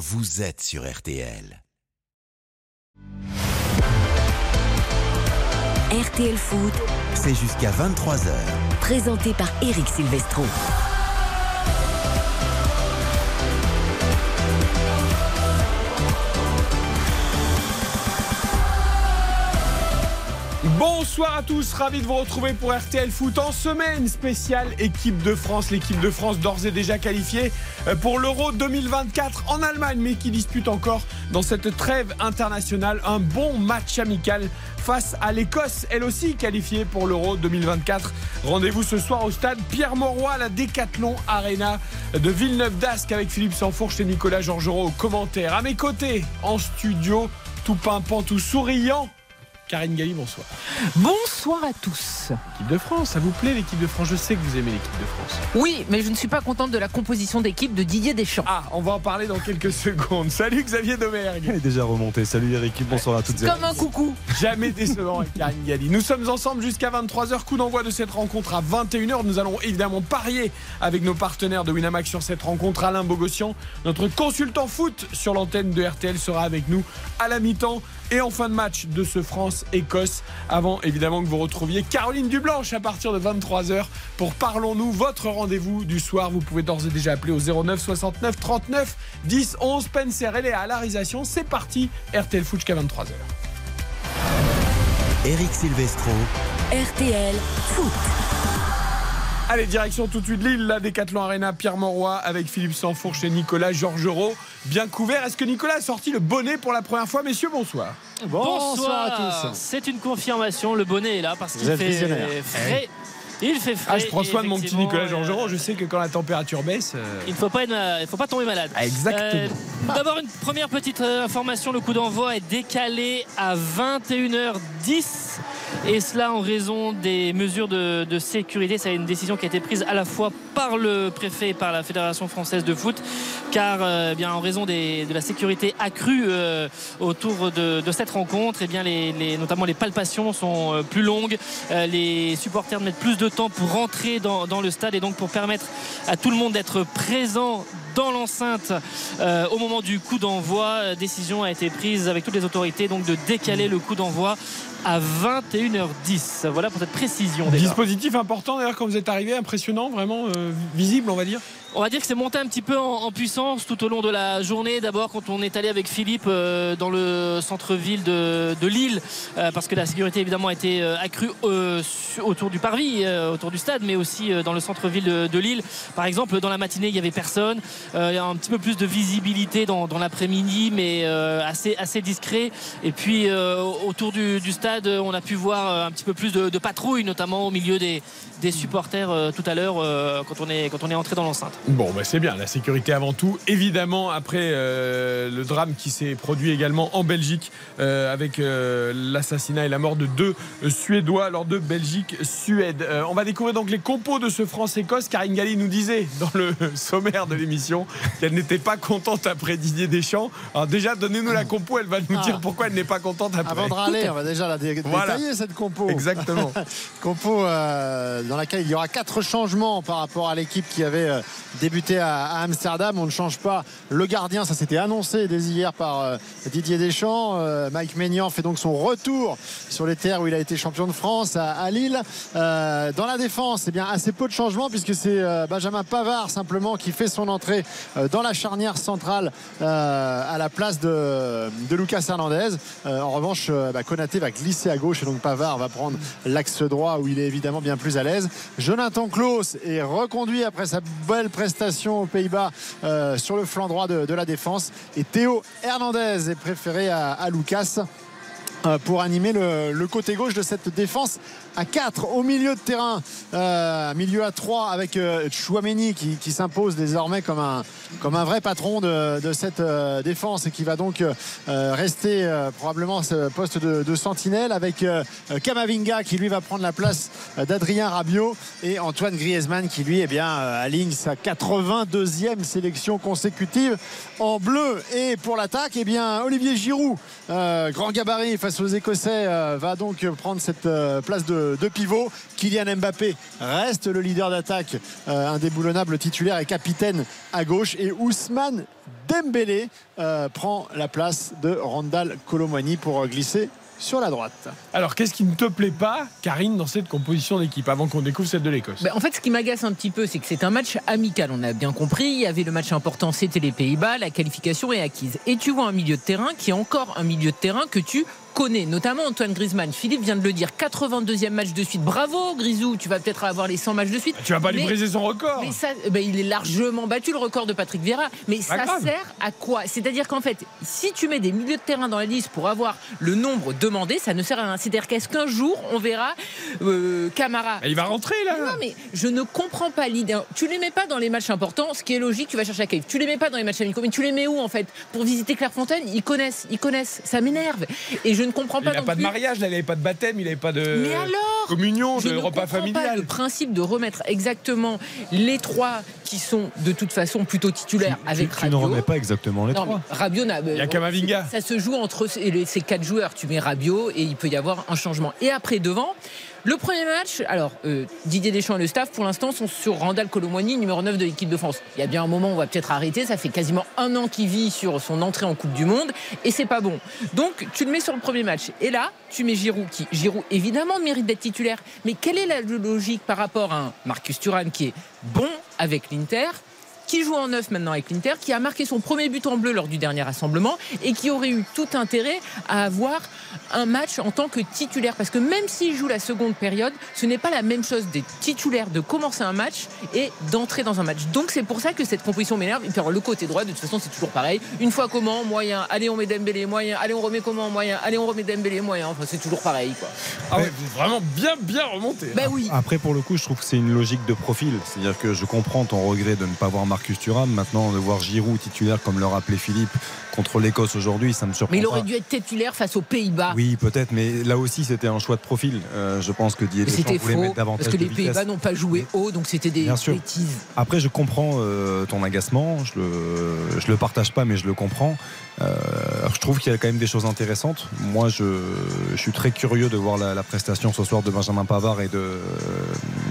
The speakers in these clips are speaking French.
vous êtes sur RTL. RTL Foot, C'est jusqu'à 23h. présenté par Eric Silvestro. Bonsoir à tous, ravi de vous retrouver pour RTL Foot en semaine spéciale équipe de France. L'équipe de France d'ores et déjà qualifiée euh, pour l'Euro 2024 en Allemagne, mais qui dispute encore dans cette trêve internationale un bon match amical face à l'Écosse, elle aussi qualifiée pour l'Euro 2024. Rendez-vous ce soir au stade Pierre-Mauroy, à la Décathlon Arena de Villeneuve d'Ascq avec Philippe Sanfourche et Nicolas Georgerot aux commentaires. À mes côtés, en studio, tout pimpant, tout souriant. Karine Galli, bonsoir. Bonsoir à tous. L'équipe de France, ça vous plaît l'équipe de France? Je sais que vous aimez l'équipe de France. Oui, mais je ne suis pas contente de la composition d'équipe de Didier Deschamps. Ah, on va en parler dans quelques secondes. Salut Xavier Domergue. Elle est déjà remontée. Salut Eric, bonsoir à toutes et à Comme un coucou. Jamais décevant avec Karine Galli. Nous sommes ensemble jusqu'à 23h. Coup d'envoi de cette rencontre à 21h. Nous allons évidemment parier avec nos partenaires de Winamax sur cette rencontre. Alain Bogossian, notre consultant foot sur l'antenne de RTL, sera avec nous à la mi-temps et en fin de match de ce France-Écosse. Avant évidemment que vous retrouviez Caroline Dublanche à partir de 23h pour Parlons-nous, votre rendez-vous du soir. Vous pouvez d'ores et déjà appeler au 09 69 39 10 11. Spencer, elle est à la réalisation. C'est parti. RTL Foot jusqu'à 23h. Eric Silvestro, RTL Foot. Allez, direction tout de suite Lille, la Décathlon Arena, Pierre Mauroy avec Philippe Sanfourche et Nicolas Georgerot. Bien couvert. Est-ce que Nicolas a sorti le bonnet pour la première fois Messieurs, bonsoir. Bonsoir, à tous. C'est une confirmation, le bonnet est là parce qu'il fait frais. Il fait frais. Ah, je prends soin de mon petit Nicolas euh, Georgerot. Je sais que quand la température baisse. euh, Il ne faut pas, euh, il faut pas tomber malade. Ah, exactement. Euh, D'abord, une première petite euh, information le coup d'envoi est décalé à 21h10. Et cela en raison des mesures de, de sécurité. C'est une décision qui a été prise à la fois par le préfet et par la Fédération française de foot. Car, euh, bien, en raison des- de la sécurité accrue euh, autour de, de cette rencontre, et bien, les, les- notamment les palpations sont euh, plus longues. Euh, les supporters mettent plus de temps pour rentrer dans, le stade et donc pour permettre à tout le monde d'être présent dans l'enceinte euh, au moment du coup d'envoi. Euh, Décision a été prise avec toutes les autorités donc de décaler le coup d'envoi à 21h10. Voilà pour cette précision déjà. Dispositif important d'ailleurs quand vous êtes arrivé, impressionnant, vraiment euh, visible, on va dire. On va dire que c'est monté un petit peu en, puissance tout au long de la journée. D'abord, quand on est allé avec Philippe euh, dans le centre-ville de, de Lille, euh, parce que la sécurité évidemment a été euh, accrue euh, autour du parvis, euh, autour du stade, mais aussi euh, dans le centre-ville de, de Lille. Par exemple, dans la matinée, il n'y avait personne. Il y a un petit peu plus de visibilité dans, dans l'après-midi, mais assez, assez discret. Et puis, autour du, du stade, on a pu voir un petit peu plus de, de patrouilles, notamment au milieu des, des supporters tout à l'heure quand, on est, quand on est entré dans l'enceinte. Bon, bah, c'est bien, la sécurité avant tout. Évidemment, après euh, le drame qui s'est produit également en Belgique euh, avec euh, l'assassinat et la mort de deux Suédois lors de Belgique-Suède. On va découvrir donc les compos de ce France-Écosse. Karine Galli nous disait dans le sommaire de l'émission qu'elle n'était pas contente après Didier Deschamps. Alors déjà, donnez-nous la compo, elle va nous Ah. dire pourquoi elle n'est pas contente après. Avant de râler, on va déjà la dé- Voilà. détailler cette compo. Exactement. compo dans laquelle il y aura quatre changements par rapport à l'équipe qui avait débuté à, Amsterdam. On ne change pas le gardien, ça s'était annoncé dès hier par euh, Didier Deschamps. Euh, Mike Maignan fait donc son retour sur les terres où il a été champion de France à, Lille. Euh, dans la défense, eh bien assez peu de changements puisque c'est Benjamin Pavard simplement qui fait son entrée dans la charnière centrale à la place de, Lucas Hernandez. En revanche, bah, Konaté va glisser à gauche et donc Pavard va prendre l'axe droit où il est évidemment bien plus à l'aise. Jonathan Klaus est reconduit après sa belle prestation aux Pays-Bas euh, sur le flanc droit de, la défense. Et Théo Hernandez est préféré à, Lucas pour animer le, côté gauche de cette défense à 4 au milieu de terrain. Euh, milieu à 3 avec euh, Chouameni qui, s'impose désormais comme un, comme un vrai patron de, cette euh, défense et qui va donc euh, rester euh, probablement ce poste de, sentinelle avec euh, Kamavinga qui lui va prendre la place euh, d'Adrien Rabiot et Antoine Griezmann qui lui eh bien, euh, aligne sa 82e sélection consécutive en bleu. Et pour l'attaque eh bien Olivier Giroud euh, grand gabarit aux Écossais euh, va donc prendre cette euh, place de, de pivot. Kylian Mbappé reste le leader d'attaque, euh, indéboulonnable titulaire et capitaine à gauche. Et Ousmane Dembélé euh, prend la place de Randall Colomwani pour glisser sur la droite. Alors, qu'est-ce qui ne te plaît pas, Karine, dans cette composition d'équipe, avant qu'on découvre celle de l'Écosse? Ben, en fait, ce qui m'agace un petit peu, c'est que c'est un match amical. On a bien compris. Il y avait le match important, c'était les Pays-Bas. La qualification est acquise. Et tu vois un milieu de terrain qui est encore un milieu de terrain que tu connais, notamment Antoine Griezmann. Philippe vient de le dire, 82e match de suite. Bravo, Grisou, tu vas peut-être avoir les 100 matchs de suite. Tu vas pas lui Mais- briser son record Mais ça, ben, il est largement battu le record de Patrick Vieira. Mais ça grave. sert à quoi? C'est-à-dire qu'en fait, si tu mets des milieux de terrain dans la liste pour avoir le nombre demandé, ça ne sert à rien. C'est-à-dire qu'est-ce qu'un jour on verra euh, Camara Il va rentrer là non mais je ne comprends pas l'idée. Tu les mets pas dans les matchs importants, ce qui est logique, tu vas chercher à Cave. Tu les mets pas dans les matchs amicaux, mais tu les mets où en fait? Pour visiter Clairefontaine, ils connaissent, ils connaissent. Ça m'énerve. Et je ne comprends Il pas n'a non pas de mariage, là, il n'avait pas de baptême, il n'avait pas de Mais alors communion, de ne repas comprends pas familial. le principe de remettre exactement les trois qui sont de toute façon plutôt titulaires Tu- avec tu, tu ne Rabiot. remets pas exactement les Non, trois. Rabiot n'a- Il y a Kamavinga. Ça se joue entre ces quatre joueurs. Tu mets Rabiot et il peut y avoir un changement. Et après devant. Le premier match, alors euh, Didier Deschamps et le staff pour l'instant sont sur Randall Colomwani, numéro 9 de l'équipe de France. Il y a bien un moment où on va peut-être arrêter, ça fait quasiment un an qu'il vit sur son entrée en Coupe du Monde et c'est pas bon. Donc tu le mets sur le premier match. Et là, tu mets Giroud qui, Giroud évidemment mérite d'être titulaire. Mais quelle est la logique par rapport à un Marcus Thuram qui est bon avec l'Inter qui joue en neuf maintenant avec l'Inter, qui a marqué son premier but en bleu lors du dernier rassemblement et qui aurait eu tout intérêt à avoir un match en tant que titulaire. Parce que même s'il joue la seconde période, ce n'est pas la même chose des titulaires de commencer un match et d'entrer dans un match. Donc c'est pour ça que cette composition m'énerve. Et puis alors, le côté droit, de toute façon, c'est toujours pareil. Une fois comment, moyen. Allez, on met Dembélé, moyen. Allez, on remet comment, moyen. Allez, on remet Dembélé, moyen. Enfin, c'est toujours pareil, quoi. Ah ouais, vous vraiment bien, bien remonté. Ben oui. Après, pour le coup, je trouve que c'est une logique de profil. C'est-à-dire que je comprends ton regret de ne pas voir Marcus. Maintenant, de voir Giroud titulaire, comme le rappelait Philippe, contre l'Écosse aujourd'hui, ça me surprend Mais il pas. aurait dû être titulaire face aux Pays-Bas. Oui, peut-être, mais là aussi, c'était un choix de profil. Euh, je pense que Didier Deschamps voulait faux, mettre davantage parce que de les. Pays-Bas n'ont pas joué haut, donc c'était des Bien sûr. bêtises. Après, je comprends euh, ton agacement. Je le, je le partage pas, mais je le comprends. Euh, je trouve qu'il y a quand même des choses intéressantes. Moi, je, je suis très curieux de voir la, la prestation ce soir de Benjamin Pavard et de,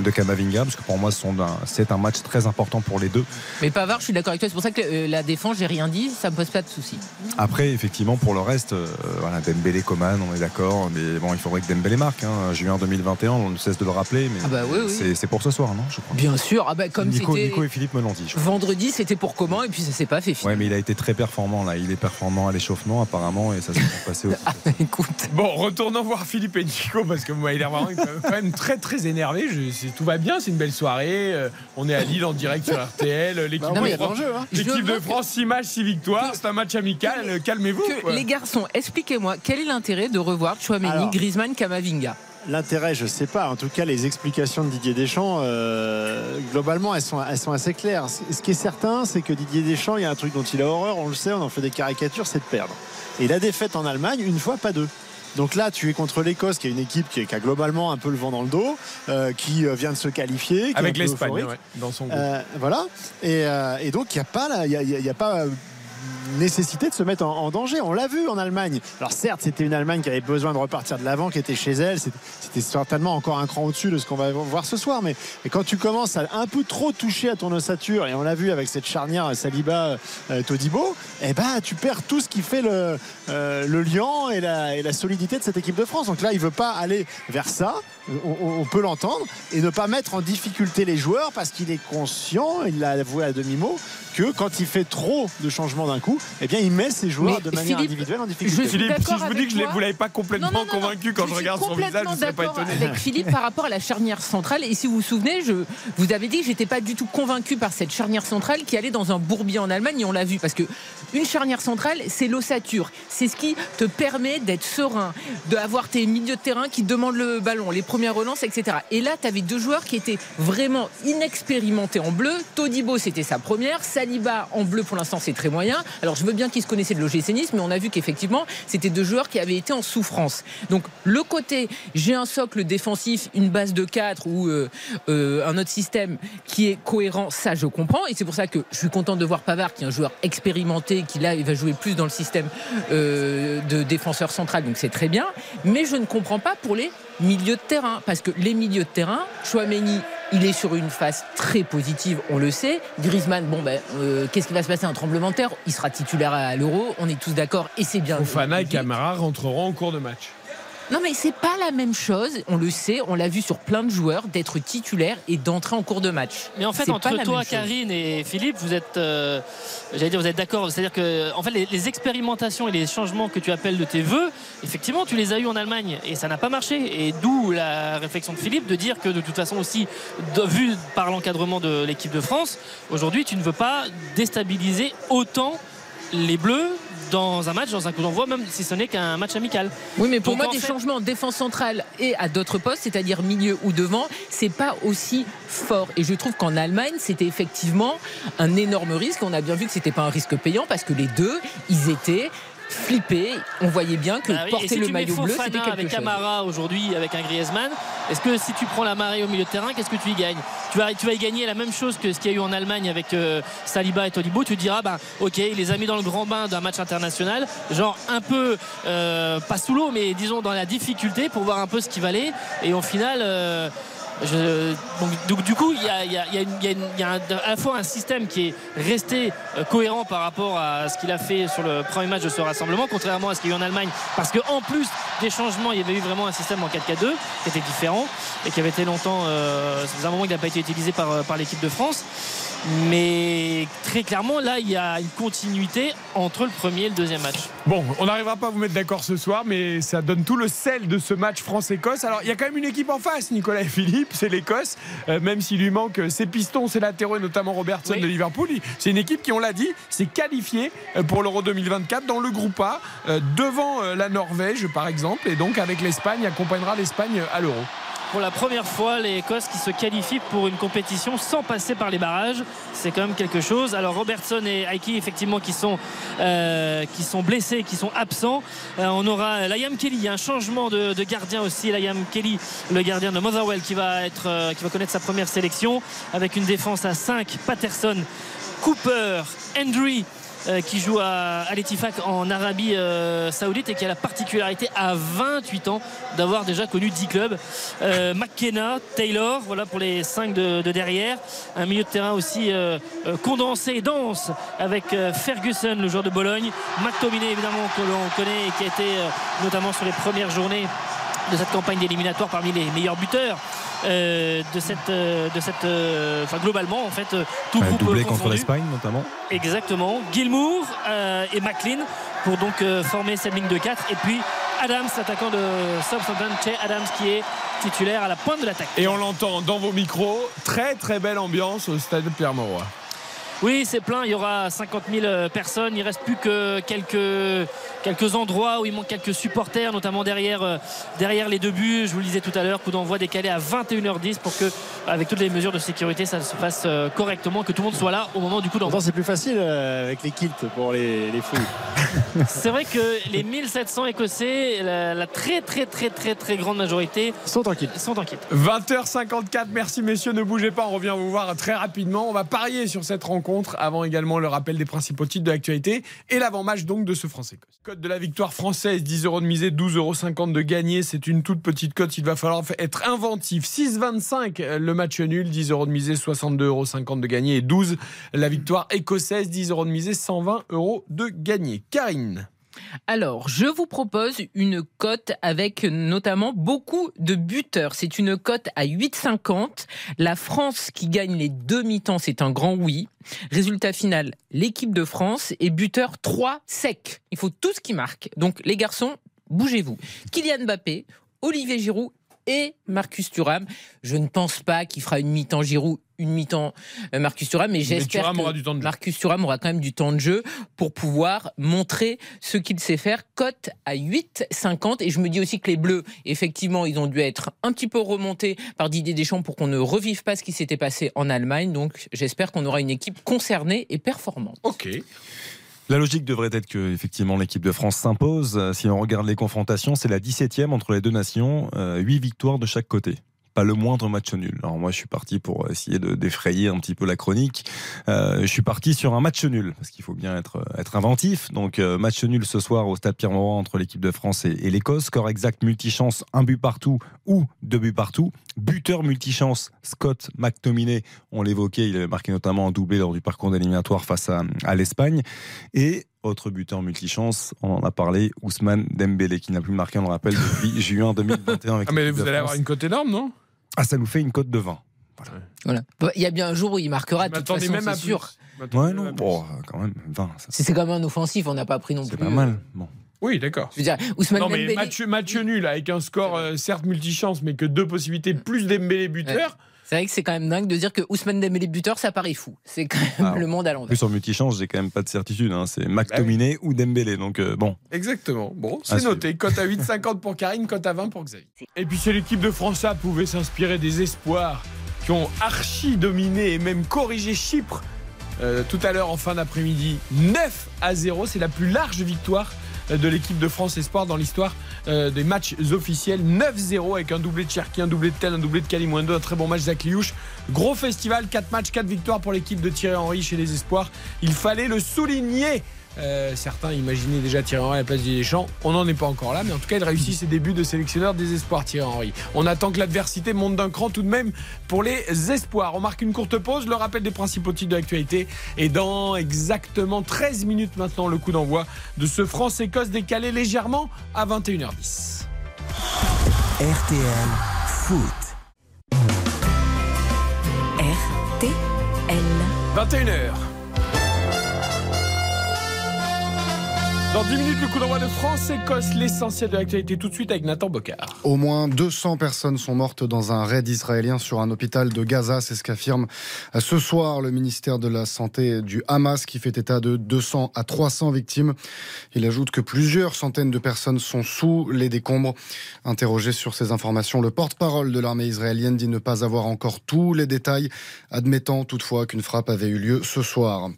de Kamavinga, parce que pour moi, un- c'est un match très important pour les deux. Mais Pavard, je suis d'accord avec toi. C'est pour ça que la défense, j'ai rien dit, ça me pose pas de soucis. Après, effectivement, pour le reste, euh, voilà, Dembélé, Coman, on est d'accord. Mais bon, il faudrait que Dembélé marque. Hein. Juin 2021, on ne cesse de le rappeler. Mais Ah bah oui, oui. c'est- pour ce soir, non Je crois. Bien sûr, ah bah, comme Nico, c'était Nico et Philippe me l'ont dit. vendredi, c'était pour comment, et puis ça s'est pas fait. Ouais, finalement. mais il a été très performant là. Il est performant à l'échauffement apparemment et ça s'est passé aussi. Écoute, Bon, retournons voir Philippe et Nico parce que vous m'avez l'air vraiment quand même très très énervé. Je, tout va bien, c'est une belle soirée. Euh, on est à Lille en direct sur RTL. L'équipe Bah, de France- hein. de France, 6 matchs, 6 victoires. C'est un match amical. euh, Calmez-vous. les garçons, expliquez-moi, quel est l'intérêt de revoir Chouameni, Alors. Griezmann, Kamavinga? L'intérêt, je ne sais pas. En tout cas, les explications de Didier Deschamps, euh, globalement, elles sont, elles sont assez claires. Ce qui est certain, c'est que Didier Deschamps, il y a un truc dont il a horreur, on le sait, on en fait des caricatures, c'est de perdre. Et la défaite en Allemagne, une fois, pas deux. Donc là, tu es contre l'Écosse, qui est une équipe qui, qui a globalement un peu le vent dans le dos, euh, qui vient de se qualifier. qui Avec l'Espagne, ouais, dans son groupe. Euh, voilà. Et, euh, et donc, il n'y a pas, là, y a, il y a- il y a pas nécessité de se mettre en, danger. On l'a vu en Allemagne. Alors certes, c'était une Allemagne qui avait besoin de repartir de l'avant, qui était chez elle. C'était- certainement encore un cran au-dessus de ce qu'on va voir ce soir. Mais quand tu commences à un peu trop toucher à ton ossature, et on l'a vu avec cette charnière Saliba-Todibo, eh ben, tu perds tout ce qui fait le, euh, le lien et la, solidité de cette équipe de France. Donc là, il veut pas aller vers ça. On- on peut l'entendre et ne pas mettre en difficulté les joueurs parce qu'il est conscient, il l'a avoué à demi-mot, que quand il fait trop de changements d'un coup, eh bien, il met ses joueurs Mais de manière Philippe, individuelle en je difficulté. suis Philippe, si je vous dis que je vous l'avez pas complètement Non, non, non, convaincu quand je, suis regarde son visage, je complètement ne serais pas d'accord étonné. Avec Philippe par rapport à la charnière centrale. Et si vous vous souvenez, je vous avais dit que j'étais pas du tout convaincu par cette charnière centrale qui allait dans un bourbier en Allemagne et on l'a vu parce que une charnière centrale, c'est l'ossature, c'est ce qui te permet d'être serein, d'avoir tes milieux de terrain qui demandent le ballon, les premières relances, etc. Et là, tu avais deux joueurs qui étaient vraiment inexpérimentés en bleu. Todibo, c'était sa première. Saliba en bleu pour l'instant, c'est très moyen. Alors je veux bien qu'ils se connaissaient de l'OGC mais on a vu qu'effectivement, c'était deux joueurs qui avaient été en souffrance. Donc le côté, j'ai un socle défensif, une base de 4 ou euh, euh, un autre système qui est cohérent, ça je comprends. Et c'est pour ça que je suis content de voir Pavard, qui est un joueur expérimenté, qui là, il va jouer plus dans le système euh, de défenseur central, donc c'est très bien. Mais je ne comprends pas pour les milieux de terrain, parce que les milieux de terrain, Chouameni, il est sur une phase très positive, on le sait. Griezmann, bon ben, euh, qu'est-ce qui va se passer? Un tremblement de terre? Il sera titulaire à l'Euro, on est tous d'accord, et c'est bien. Fofana et Camara rentreront en cours de match. Non mais c'est pas la même chose, on le sait, on l'a vu sur plein de joueurs, d'être titulaire et d'entrer en cours de match. Mais en fait, entre toi. Karine et Philippe, vous êtes, euh, j'allais dire, vous êtes d'accord. C'est-à-dire que, en fait, les, les expérimentations et les changements que tu appelles de tes voeux, effectivement, tu les as eus en Allemagne et ça n'a pas marché. Et d'où la réflexion de Philippe de dire que, de toute façon aussi, de- vu par l'encadrement de l'équipe de France, aujourd'hui, tu ne veux pas déstabiliser autant les Bleus dans un match, dans un coup d'envoi, même si ce n'est qu'un match amical. Oui, mais pour Donc, moi, des fait- changements en défense centrale et à d'autres postes, c'est-à-dire milieu ou devant, c'est pas aussi fort. Et je trouve qu'en Allemagne, c'était effectivement un énorme risque. On a bien vu que c'était pas un risque payant parce que les deux, ils étaient flippés. On voyait bien que Ah oui, porter si le tu mets maillot bleu, c'était quelque avec chose. Camara aujourd'hui avec un Griezmann, est-ce que si tu prends la marée au milieu de terrain, qu'est-ce que tu y gagnes? Tu vas, tu vas y gagner la même chose que ce qu'il y a eu en Allemagne avec euh, Saliba et Tolibo. Tu te diras, bah, ok, il les a mis dans le grand bain d'un match international, genre un peu, euh, pas sous l'eau, mais disons dans la difficulté pour voir un peu ce qu'il valait. Et au final, euh, du coup, il y a, y une- un- à la fois un système qui est resté euh, cohérent par rapport à ce qu'il a fait sur le premier match de ce rassemblement, contrairement à ce qu'il y a eu en Allemagne, parce qu'en plus des changements, il y avait eu vraiment un système en 4K2 qui était différent et qui avait été longtemps, euh, faisait un moment qu'il n'a pas été utilisé par, euh, par l'équipe de France. Mais très clairement, là, il y a une continuité entre le premier et le deuxième match. Bon, on n'arrivera pas à vous mettre d'accord ce soir, mais ça donne tout le sel de ce match France-Écosse. Alors, il y a quand même une équipe en face, Nicolas et Philippe, c'est l'Écosse. Euh, même s'il lui manque euh, ses pistons, ses latéraux, et notamment Robertson Oui. de Liverpool. C'est une équipe qui, on l'a dit, s'est qualifiée euh, pour l'Euro 2024 dans le groupe A, euh, devant la Norvège, par exemple, et donc avec l'Espagne, accompagnera l'Espagne à l'Euro. Pour la première fois, les Écosses qui se qualifient pour une compétition sans passer par les barrages, c'est quand même quelque chose. Alors Robertson et Aiki, effectivement, qui sont, euh, qui sont blessés, qui sont absents. Euh, on aura Liam Kelly, un changement de, de gardien aussi. Liam Kelly, le gardien de Motherwell, qui va, être, euh, qui va connaître sa première sélection avec une défense à 5. Patterson, Cooper, Hendry. Euh, qui joue à, à l'Etifak en Arabie euh, Saoudite et qui a la particularité à 28 ans d'avoir déjà connu 10 clubs. Euh, McKenna, Taylor, voilà pour les 5 de, de derrière. Un milieu de terrain aussi condensé et dense avec Ferguson, le joueur de Bologne. McTominay, évidemment, que l'on connaît et qui a été notamment sur les premières journées de cette campagne d'éliminatoire parmi les meilleurs buteurs. Euh, de cette, euh, de cette, euh, enfin globalement en fait, euh, tout groupe doublé contre l'Espagne notamment. Exactement. Gilmour euh, et McLean pour donc euh, former cette ligne de 4. Et puis Adams, l'attaquant de Southampton, Che Adams qui est titulaire à la pointe de l'attaque. Et on l'entend dans vos micros, très très belle ambiance au stade de Pierre-Mauroy. Oui, c'est plein. Il y aura 50 000 personnes. Il reste plus que quelques, quelques endroits où il manque quelques supporters, notamment derrière, euh, derrière les deux buts. Je vous le disais tout à l'heure, coup d'envoi décalé à 21h10 pour que, avec toutes les mesures de sécurité, ça se passe euh, correctement, que tout le monde soit là au moment du coup d'envoi. C'est plus facile euh, avec les kilts pour les, les fouilles. C'est vrai que les 1700 Écossais, la, la très très très très très grande majorité, sont tranquilles. sont en kit. 20h54, merci messieurs, ne bougez pas, on revient vous voir très rapidement. On va parier sur cette rencontre avant également le rappel des principaux titres de l'actualité et l'avant-match donc de ce France-Écosse. Code de la victoire française, 10 euros de misée, 12,50 euros de gagné, c'est une toute petite cote, il va falloir être inventif. 6,25 euh, le match nul, 10 euros de misée, 62,50 euros de gagné et 12 la victoire écossaise, 10 euros de misée, 120 euros de gagné. Karine Alors, je vous propose une cote avec notamment beaucoup de buteurs. C'est une cote à 8,50. La France qui gagne les deux mi-temps, c'est un grand oui. Résultat final, l'équipe de France est buteur 3 sec. Il faut tout ce qui marque. Donc, les garçons, bougez-vous. Kylian Mbappé, Olivier Giroud et Marcus Thuram. Je ne pense pas qu'il fera une mi-temps Giroud, une mi-temps euh, Marcus Thuram, mais j'espère que aura du temps de jeu. Marcus Thuram aura quand même du temps de jeu pour pouvoir montrer ce qu'il sait faire. Cote à 8,50 et je me dis aussi que les Bleus, effectivement, ils ont dû être un petit peu remontés par Didier Deschamps pour qu'on ne revive pas ce qui s'était passé en Allemagne. Donc j'espère qu'on aura une équipe concernée et performante. Ok. La logique devrait être que effectivement l'équipe de France s'impose. Euh, Si on regarde les confrontations, c'est la 17e entre les deux nations, euh, 8 victoires de chaque côté. Pas le moindre match nul. Alors moi, je suis parti pour essayer de défrayer un petit peu la chronique. Euh, je suis parti sur un match nul parce qu'il faut bien être être inventif. Donc euh, match nul ce soir au Stade Pierre-Mauroy entre l'équipe de France et, et l'Écosse. Score exact multichance, un but partout ou deux buts partout. Buteur multichance, Scott McTominay. On l'évoquait, il avait marqué notamment un doublé lors du parcours d'éliminatoire face à, à l'Espagne. Et autre buteur multichance, on en a parlé, Ousmane Dembélé, qui n'a plus marqué, on le rappelle, depuis juin 2021. Avec Ah, mais vous allez avoir une cote énorme, non? Ah, ça nous fait une cote de 20. Voilà. Bah, Il y a bien un jour où il marquera, de toute façon, c'est sûr. Ouais, non, bon, quand même, 20. ça- C'est c'est quand même un offensif, on n'a pas pris non plus. C'est pas mal. Bon. Oui, d'accord. Je veux dire, Ousmane Non, mais Dembélé. match, match nul avec un score euh, certes multichance, mais que deux possibilités plus Dembélé buteur. C'est vrai que c'est quand même dingue de dire que Ousmane Dembélé buteur, ça paraît fou. C'est quand même Ah, le monde à En l'envers. plus, en multichance, j'ai quand même pas de certitude. hein. C'est McTominay ou Dembélé. Donc, euh, bon. Exactement. Bon, Ah, c'est noté. Cote à 8,50 pour Karine, cote à 20 pour Xavier. Et puis, si l'équipe de France A pouvait s'inspirer des espoirs qui ont archi dominé et même corrigé Chypre euh, tout à l'heure en fin d'après-midi, 9 à 0. C'est la plus large victoire de l'équipe de France Espoir dans l'histoire euh, des matchs officiels. 9-0 avec un doublé de Cherki, un doublé de Tel, un doublé de Kalimwendo, un très bon match Zakliouche. Gros festival, 4 matchs, 4 victoires pour l'équipe de Thierry Henry chez les Espoirs. Il fallait le souligner. Euh, certains imaginaient déjà Thierry Henry à la place du Deschamps. On n'en est pas encore là, mais en tout cas, il réussit ses débuts de sélectionneur des espoirs, Thierry Henry. On attend que l'adversité monte d'un cran tout de même pour les espoirs. On marque une courte pause, le rappel des principaux titres de l'actualité. Et dans exactement 13 minutes maintenant, le coup d'envoi de ce France-Écosse décalé légèrement à 21h10. RTL Foot. RTL. 21h. Dans 10 minutes, le coup d'envoi de France-Écosse, l'essentiel de l'actualité tout de suite avec Nathan Bocard. Au moins 200 personnes sont mortes dans un raid israélien sur un hôpital de Gaza. C'est ce qu'affirme ce soir le ministère de la Santé du Hamas qui fait état de 200 à 300 victimes. Il ajoute que plusieurs centaines de personnes sont sous les décombres. Interrogé sur ces informations, le porte-parole de l'armée israélienne dit ne pas avoir encore tous les détails, admettant toutefois qu'une frappe avait eu lieu ce soir.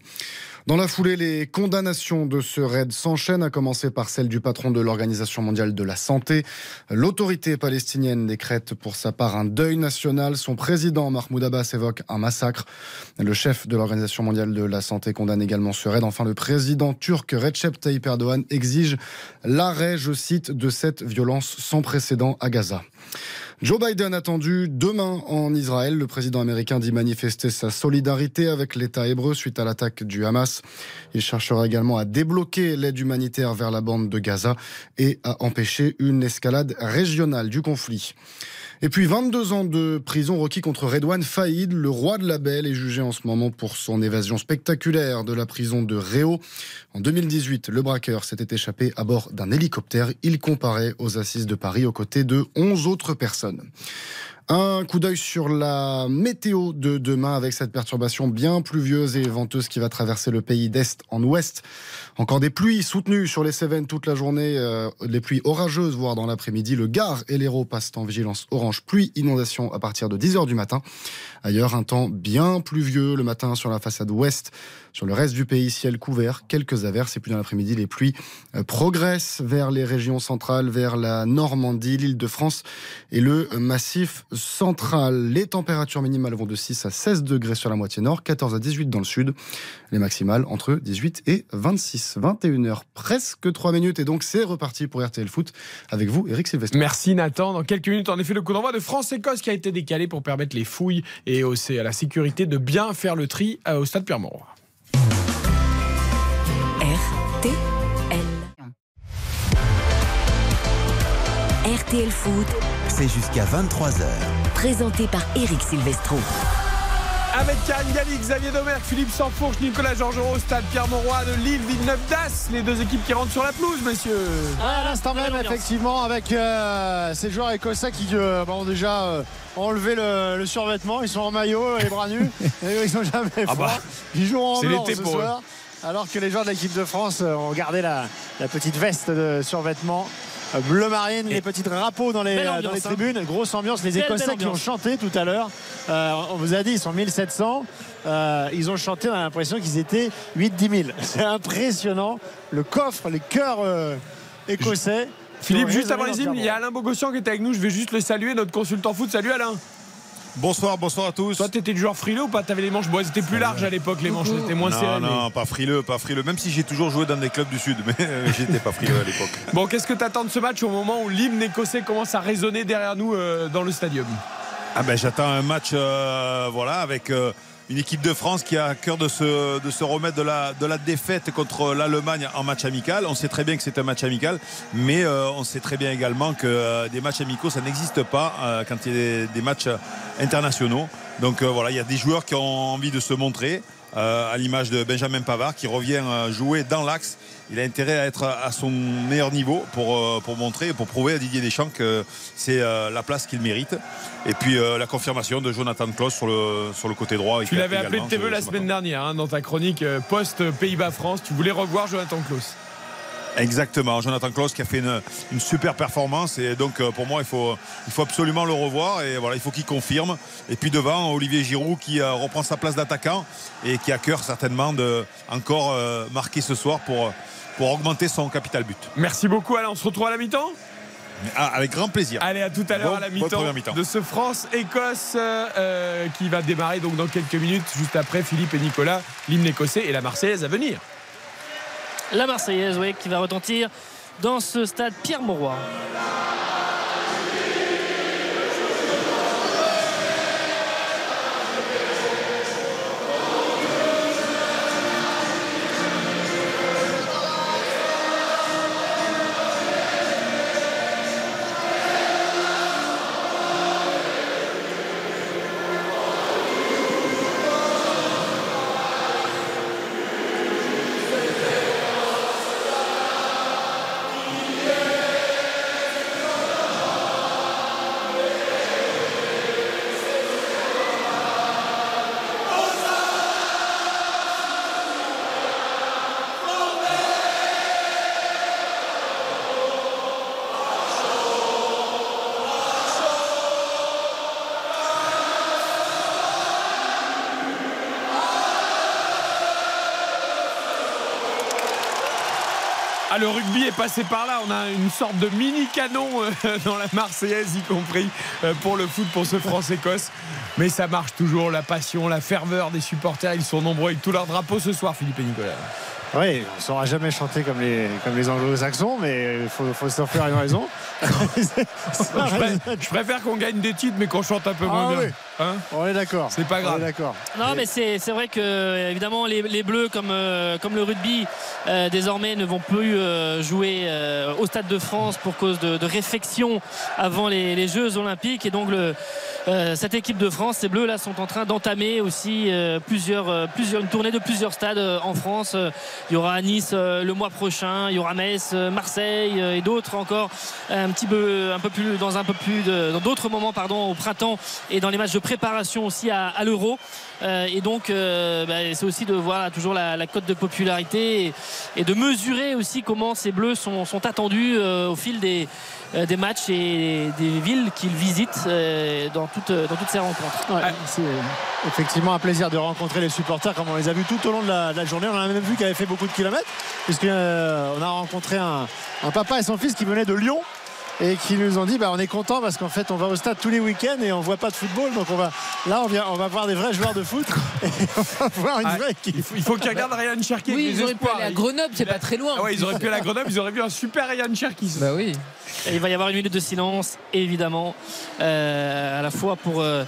Dans la foulée, les condamnations de ce raid s'enchaînent, à commencer par celle du patron de l'Organisation mondiale de la santé. L'autorité palestinienne décrète pour sa part un deuil national. Son président, Mahmoud Abbas, évoque un massacre. Le chef de l'Organisation mondiale de la santé condamne également ce raid. Enfin, le président turc Recep Tayyip Erdogan exige l'arrêt, je cite, de cette violence sans précédent à Gaza. Joe Biden attendu demain en Israël. Le président américain dit manifester sa solidarité avec l'État hébreu suite à l'attaque du Hamas. Il cherchera également à débloquer l'aide humanitaire vers la bande de Gaza et à empêcher une escalade régionale du conflit. Et puis 22 ans de prison requis contre Redouane Faïd, le roi de la Belle, est jugé en ce moment pour son évasion spectaculaire de la prison de Réau. En 2018, le braqueur s'était échappé à bord d'un hélicoptère. Il comparait aux assises de Paris aux côtés de 11 autres personnes. Un coup d'œil sur la météo de demain avec cette perturbation bien pluvieuse et venteuse qui va traverser le pays d'est en ouest. Encore des pluies soutenues sur les Cévennes toute la journée, euh, des pluies orageuses, voire dans l'après-midi. Le Gard et l'Hérault passent en vigilance orange pluie inondation à partir de 10h du matin. Ailleurs, un temps bien pluvieux le matin sur la façade ouest. Sur le reste du pays, ciel couvert, quelques averses. Et puis dans l'après-midi, les pluies euh, progressent vers les régions centrales, vers la Normandie, l'île de France et le massif central. Les températures minimales vont de 6 à 16 degrés sur la moitié nord, 14 à 18 dans le sud. Les maximales entre 18 et 26. 21h, presque 3 minutes. Et donc, c'est reparti pour RTL Foot avec vous, Eric Sylvestre. Merci Nathan. Dans quelques minutes, en effet, le coup d'envoi de France-Écosse qui a été décalé pour permettre les fouilles et aussi à la sécurité de bien faire le tri euh, au stade Pierre-Mauroy. RTL. RTL Foot, C'est jusqu'à 23h. présenté par Eric Silvestro. Avec Karine Galli, Xavier Domergue, Philippe Sansfourche, Nicolas Georgerot, Stade Pierre-Mauroy de Lille, Villeneuve d'As. Les deux équipes qui rentrent sur la pelouse, messieurs. À l'instant même, effectivement, avec euh, ces joueurs écossais qui euh, bah, ont déjà euh, enlevé le, le survêtement. Ils sont en maillot, les bras nus. et ils n'ont jamais Ah froid. bah, ils jouent en blanc ce pour eux. soir. Alors que les joueurs de l'équipe de France ont gardé la, la petite veste de survêtement. Bleu marine, les petits drapeaux dans les, dans ambiance, les hein. tribunes. Grosse ambiance. Les Belle, Écossais belle qui ont chanté tout à l'heure. Euh, on vous a dit, ils sont 1700. Euh, ils ont chanté, on a l'impression qu'ils étaient 8-10 000. C'est impressionnant. Le coffre, les chœurs euh, écossais. Philippe, juste avant les hymnes, il y a Alain Bogossian qui est avec nous. Je vais juste le saluer, notre consultant foot. Salut Alain. Bonsoir, bonsoir à tous. Toi, t'étais du genre frileux ou pas? T'avais les manches Bon, elles étaient plus larges à l'époque, les manches, étaient moins serrées. non, mais- non, pas frileux, pas frileux. Même si j'ai toujours joué dans des clubs du Sud, mais euh, j'étais pas frileux à l'époque. Bon, qu'est-ce que t'attends de ce match au moment où l'hymne écossais commence à résonner derrière nous euh, dans le stadium? Ah ben, j'attends un match, euh, voilà, avec euh, une équipe de France qui a à cœur de se, remettre de la, défaite contre l'Allemagne en match amical. On sait très bien que c'est un match amical, mais euh, on sait très bien également que euh, des matchs amicaux, ça n'existe pas euh, quand il y a des, matchs internationaux. Donc voilà, il y a des joueurs qui ont envie de se montrer. Euh, à l'image de Benjamin Pavard qui revient euh, jouer dans l'axe. Il a intérêt à être à son meilleur niveau pour, euh, pour montrer, pour prouver à Didier Deschamps que c'est la place qu'il mérite. Et puis la confirmation de Jonathan Klaus sur le, sur le côté droit. Tu l'avais appelé de tes TV voeux la semaine dernière hein, dans ta chronique post-Pays-Bas-France. Tu voulais revoir Jonathan Klaus. Exactement, Jonathan Klaus qui a fait une, une super performance. Et donc euh, pour moi il faut, il faut absolument le revoir. Et voilà il faut qu'il confirme. Et puis devant Olivier Giroud qui euh, reprend sa place d'attaquant et qui a cœur certainement de encore euh, marquer ce soir pour, pour augmenter son capital but. Merci beaucoup. Alain, on se retrouve à la mi-temps? Ah, avec grand plaisir. Allez, à tout à l'heure Bon- à la mi-temps de ce France-Écosse euh, qui va démarrer donc dans quelques minutes, juste après Philippe et Nicolas, l'hymne écossais et la Marseillaise à venir. La Marseillaise, oui, qui va retentir dans ce stade Pierre Mauroy. Est par là. On a une sorte de mini canon euh, dans la Marseillaise, y compris euh, pour le foot, pour ce France-Écosse. Mais ça marche toujours. La passion, la ferveur des supporters, ils sont nombreux avec tous leurs drapeaux ce soir, Philippe et Nicolas. Oui, on ne saura jamais chanter comme les, comme les anglo-saxons, mais il faut, faut s'en faire une raison. Je, pré- je préfère qu'on gagne des titres, mais qu'on chante un peu moins Ah bien. oui. Hein On est d'accord. C'est pas On grave. est d'accord. Non, mais c'est c'est vrai que évidemment les, les Bleus, comme, euh, comme le rugby, euh, désormais ne vont plus euh, jouer euh, au Stade de France pour cause de, de réfection avant les, les Jeux Olympiques. Et donc le, euh, cette équipe de France, ces Bleus là, sont en train d'entamer aussi euh, plusieurs, euh, plusieurs, une tournée de plusieurs stades en France. Il y aura à Nice le mois prochain, il y aura Metz, Marseille et d'autres encore un petit peu, un peu plus dans un peu plus de- dans d'autres moments pardon au printemps et dans les matchs de préparation aussi à, à l'Euro. Et donc, bah, c'est aussi de voir toujours la, la cote de popularité et, de mesurer aussi comment ces Bleus sont, sont attendus au fil des, des matchs et des villes qu'ils visitent euh, dans, toutes, dans toutes ces rencontres. Ouais, c'est effectivement un plaisir de rencontrer les supporters comme on les a vus tout au long de la, de la journée. On en a même vu qui avaient fait beaucoup de kilomètres puisqu'on a rencontré un, un papa et son fils qui venaient de Lyon et qui nous ont dit bah, on est content parce qu'en fait on va au stade tous les week-ends et on voit pas de football donc on va là on vient on va voir des vrais joueurs de foot et on va voir une Ah, vraie équipe. Il faut, faut qu'ils regardent Ryan Cherki. Oui, ils auraient pu aller à Grenoble, c'est pas très loin. Ah ouais, ils auraient pu aller à Grenoble, ils auraient vu un super Ryan Cherki. Bah oui. Et il va y avoir une minute de silence, évidemment, euh, à la fois pour euh,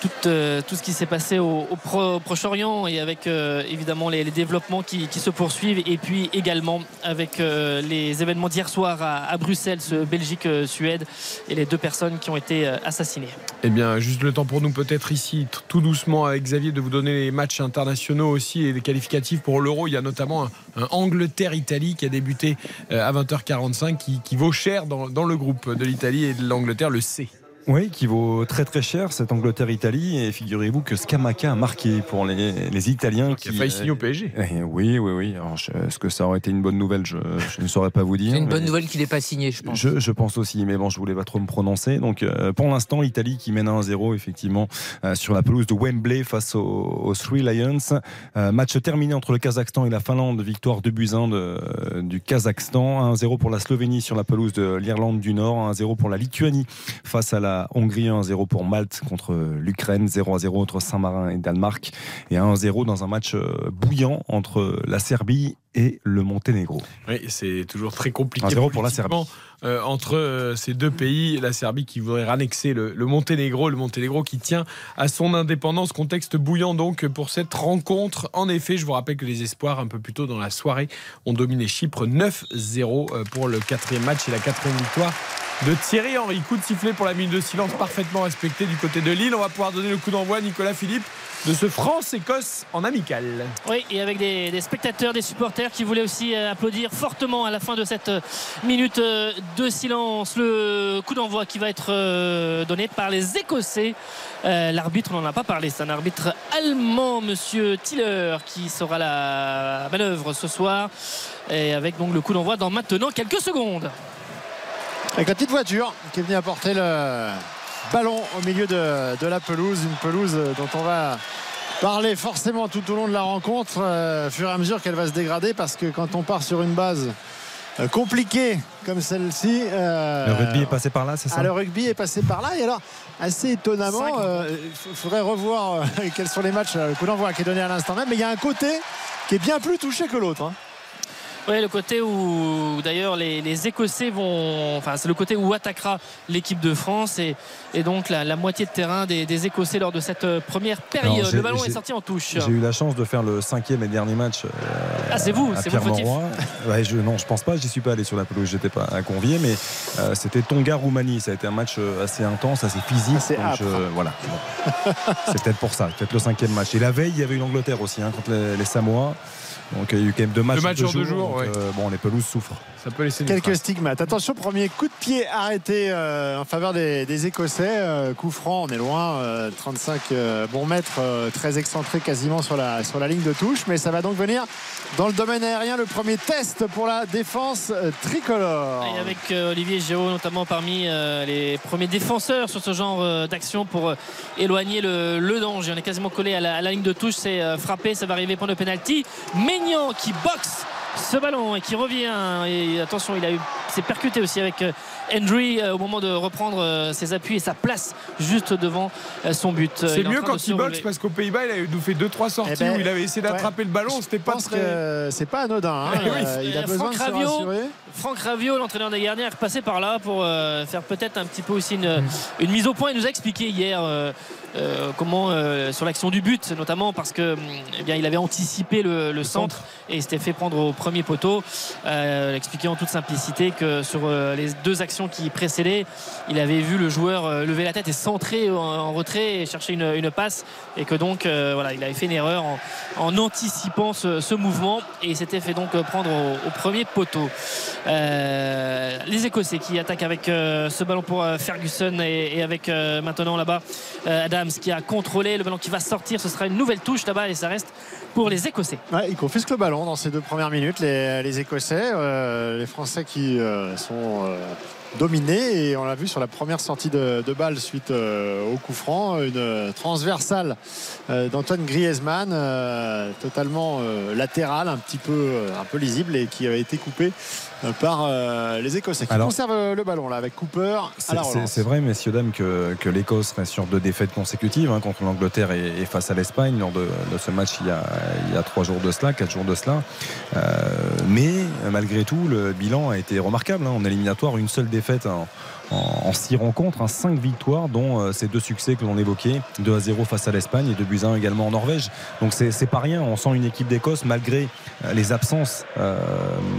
tout, euh, tout ce qui s'est passé au, au Pro- au Proche-Orient et avec euh, évidemment les, développements qui, se poursuivent et puis également avec euh, les événements d'hier soir à, Bruxelles, Belgique-Suède et les deux personnes qui ont été euh, assassinées. Eh bien, juste le temps pour nous, peut-être ici, tout doucement avec Xavier, de vous donner les matchs internationaux aussi et les qualificatifs pour l'Euro. Il y a notamment un, Angleterre-Italie qui a débuté euh, à 20h45, qui, vaut cher dans le groupe de l'Italie et de l'Angleterre, le C. Oui, qui vaut très très cher cette Angleterre-Italie. Et figurez-vous que Scamacca a marqué pour les, les Italiens. Qui a failli signer au PSG. Eh oui, oui, oui. Alors, Est-ce que ça aurait été une bonne nouvelle? Je, je ne saurais pas vous dire. C'est une mais- bonne nouvelle qu'il n'ait pas signé, je pense. Je, je pense aussi, mais bon, je voulais pas trop me prononcer. Donc, euh, pour l'instant, l'Italie qui mène à 1-0, effectivement, euh, sur la pelouse de Wembley face aux, aux Three Lions. Euh, match terminé entre le Kazakhstan et la Finlande, victoire de euh, du Kazakhstan. 1-0 pour la Slovénie sur la pelouse de l'Irlande du Nord. 1-0 pour la Lituanie face à la Hongrie. 1-0 pour Malte contre l'Ukraine. 0-0 entre Saint-Marin et Danemark. Et 1-0 dans un match euh, bouillant entre la Serbie et le Monténégro. Oui, c'est toujours très compliqué. 1-0 pour la politiquement, euh, entre euh, ces deux pays, la Serbie qui voudrait annexer le, le Monténégro, le Monténégro qui tient à son indépendance. Contexte bouillant donc pour cette rencontre. En effet, je vous rappelle que les espoirs un peu plus tôt dans la soirée ont dominé Chypre 9-0 euh, pour le quatrième match et la quatrième victoire de Thierry Henry. Coup de sifflet pour la minute de silence parfaitement respectée du côté de Lille. On va pouvoir donner le coup d'envoi à Nicolas Philippe de ce France-Écosse en amical. Oui, et avec des, des spectateurs, des supporters qui voulaient aussi euh, applaudir fortement à la fin de cette euh, minute euh, de silence. Le coup d'envoi qui va être donné par les Écossais. Euh, L'arbitre, on n'en a pas parlé, c'est un arbitre allemand, monsieur Tiller, qui sera la manœuvre ce soir. Et avec donc le coup d'envoi dans maintenant quelques secondes. Avec la petite voiture qui est venue apporter le ballon au milieu de, de la pelouse. Une pelouse dont on va parler forcément tout au long de la rencontre, euh, au fur et à mesure qu'elle va se dégrader, parce que quand on part sur une base euh, compliquée comme celle-ci. euh, Le rugby est passé par là, c'est ça? Ah, le rugby est passé par là et alors assez étonnamment euh, il faudrait revoir euh, quels sont les matchs le coup d'envoi qui est donné à l'instant même mais il y a un côté qui est bien plus touché que l'autre hein. Oui, le côté où d'ailleurs les, les Écossais vont. Enfin, c'est le côté où attaquera l'équipe de France et, et donc la, la moitié de terrain des, des Écossais lors de cette euh, première période. Alors, le ballon est sorti en touche. J'ai eu la chance de faire le cinquième et dernier match. euh, Ah, c'est vous, à c'est vous. Ouais, je, non, je pense pas. J'y suis pas allé sur la pelouse. J'étais pas convié, mais euh, c'était Tonga-Roumanie. Ça a été un match assez intense, assez physique. Assez donc, je- voilà. Bon. c'est peut-être pour ça. Peut-être le cinquième match. Et la veille, il y avait eu l'Angleterre aussi hein, contre les, les Samoa. Donc il y a eu quand même deux matchs, matchs en deux jours, donc, ouais. euh, bon, les pelouses souffrent. Ça peut laisser des quelques traces. stigmates attention premier coup de pied arrêté euh, en faveur des, des Écossais Euh, coup franc on est loin euh, 35 euh, bons mètres euh, très excentré quasiment sur la, sur la ligne de touche mais ça va donc venir dans le domaine aérien le premier test pour la défense tricolore Et avec euh, Olivier Géraud notamment parmi euh, les premiers défenseurs sur ce genre euh, d'action pour euh, éloigner le, le danger. On est quasiment collé à la, à la ligne de touche, c'est euh, frappé, ça va arriver pour le penalty. Maignan qui boxe ce ballon et qui revient. Et attention, il a eu s'est percuté aussi avec euh, Hendry euh, au moment de reprendre euh, ses appuis et sa place juste devant euh, son but. C'est mieux quand il boxe parce qu'aux Pays-Bas, il a nous fait 2-3 sorties Eh ben, où il avait essayé d'attraper le ballon. C'était pas très. c'est pas anodin hein. Oui, Euh, il a besoin de se Raviot, rassurer Franck Raviot, l'entraîneur des gardiens, est repassé par là pour euh, faire peut-être un petit peu aussi une, une mise au point. Il nous a expliqué hier euh, euh, comment, sur l'action du but, notamment parce que hum, eh bien, il avait anticipé le, le centre et il s'était fait prendre au premier poteau. Expliqué en toute simplicité que sur les deux actions qui précédaient, il avait vu le joueur lever la tête et centrer en, en retrait et chercher une, une passe et que donc voilà, il avait fait une erreur en, en anticipant ce, ce mouvement et il s'était fait donc prendre au, au premier poteau. Euh, les Écossais qui attaquent avec euh, ce ballon pour euh, Ferguson et, avec maintenant là-bas Adams qui a contrôlé le ballon qui va sortir. Ce sera une nouvelle touche là-bas et ça reste pour les Écossais. Ils confisquent le ballon dans ces deux premières minutes, les, Écossais. Les Français qui sont dominés. Et on l'a vu sur la première sortie de, balle suite au coup franc. Une transversale d'Antoine Griezmann, totalement latérale, un petit peu, un peu lisible et qui a été coupée par euh, les Écossais qui Alors- conservent le ballon là avec Cooper à C'est- la C'est relance. c'est vrai, messieurs, dames, que, que l'Écosse reste sur deux défaites consécutives hein, contre l'Angleterre et, et face à l'Espagne lors de, de ce match il y, a, il y a trois jours de cela, quatre jours de cela. Euh, mais malgré tout, le bilan a été remarquable. hein. En éliminatoire, une seule défaite en, en six rencontres, hein, cinq victoires, dont euh, ces deux succès que l'on évoquait 2 à 0 face à l'Espagne et 2 buts à 1 également en Norvège. Donc c'est pas rien. On sent une équipe d'Écosse, malgré euh, les absences euh,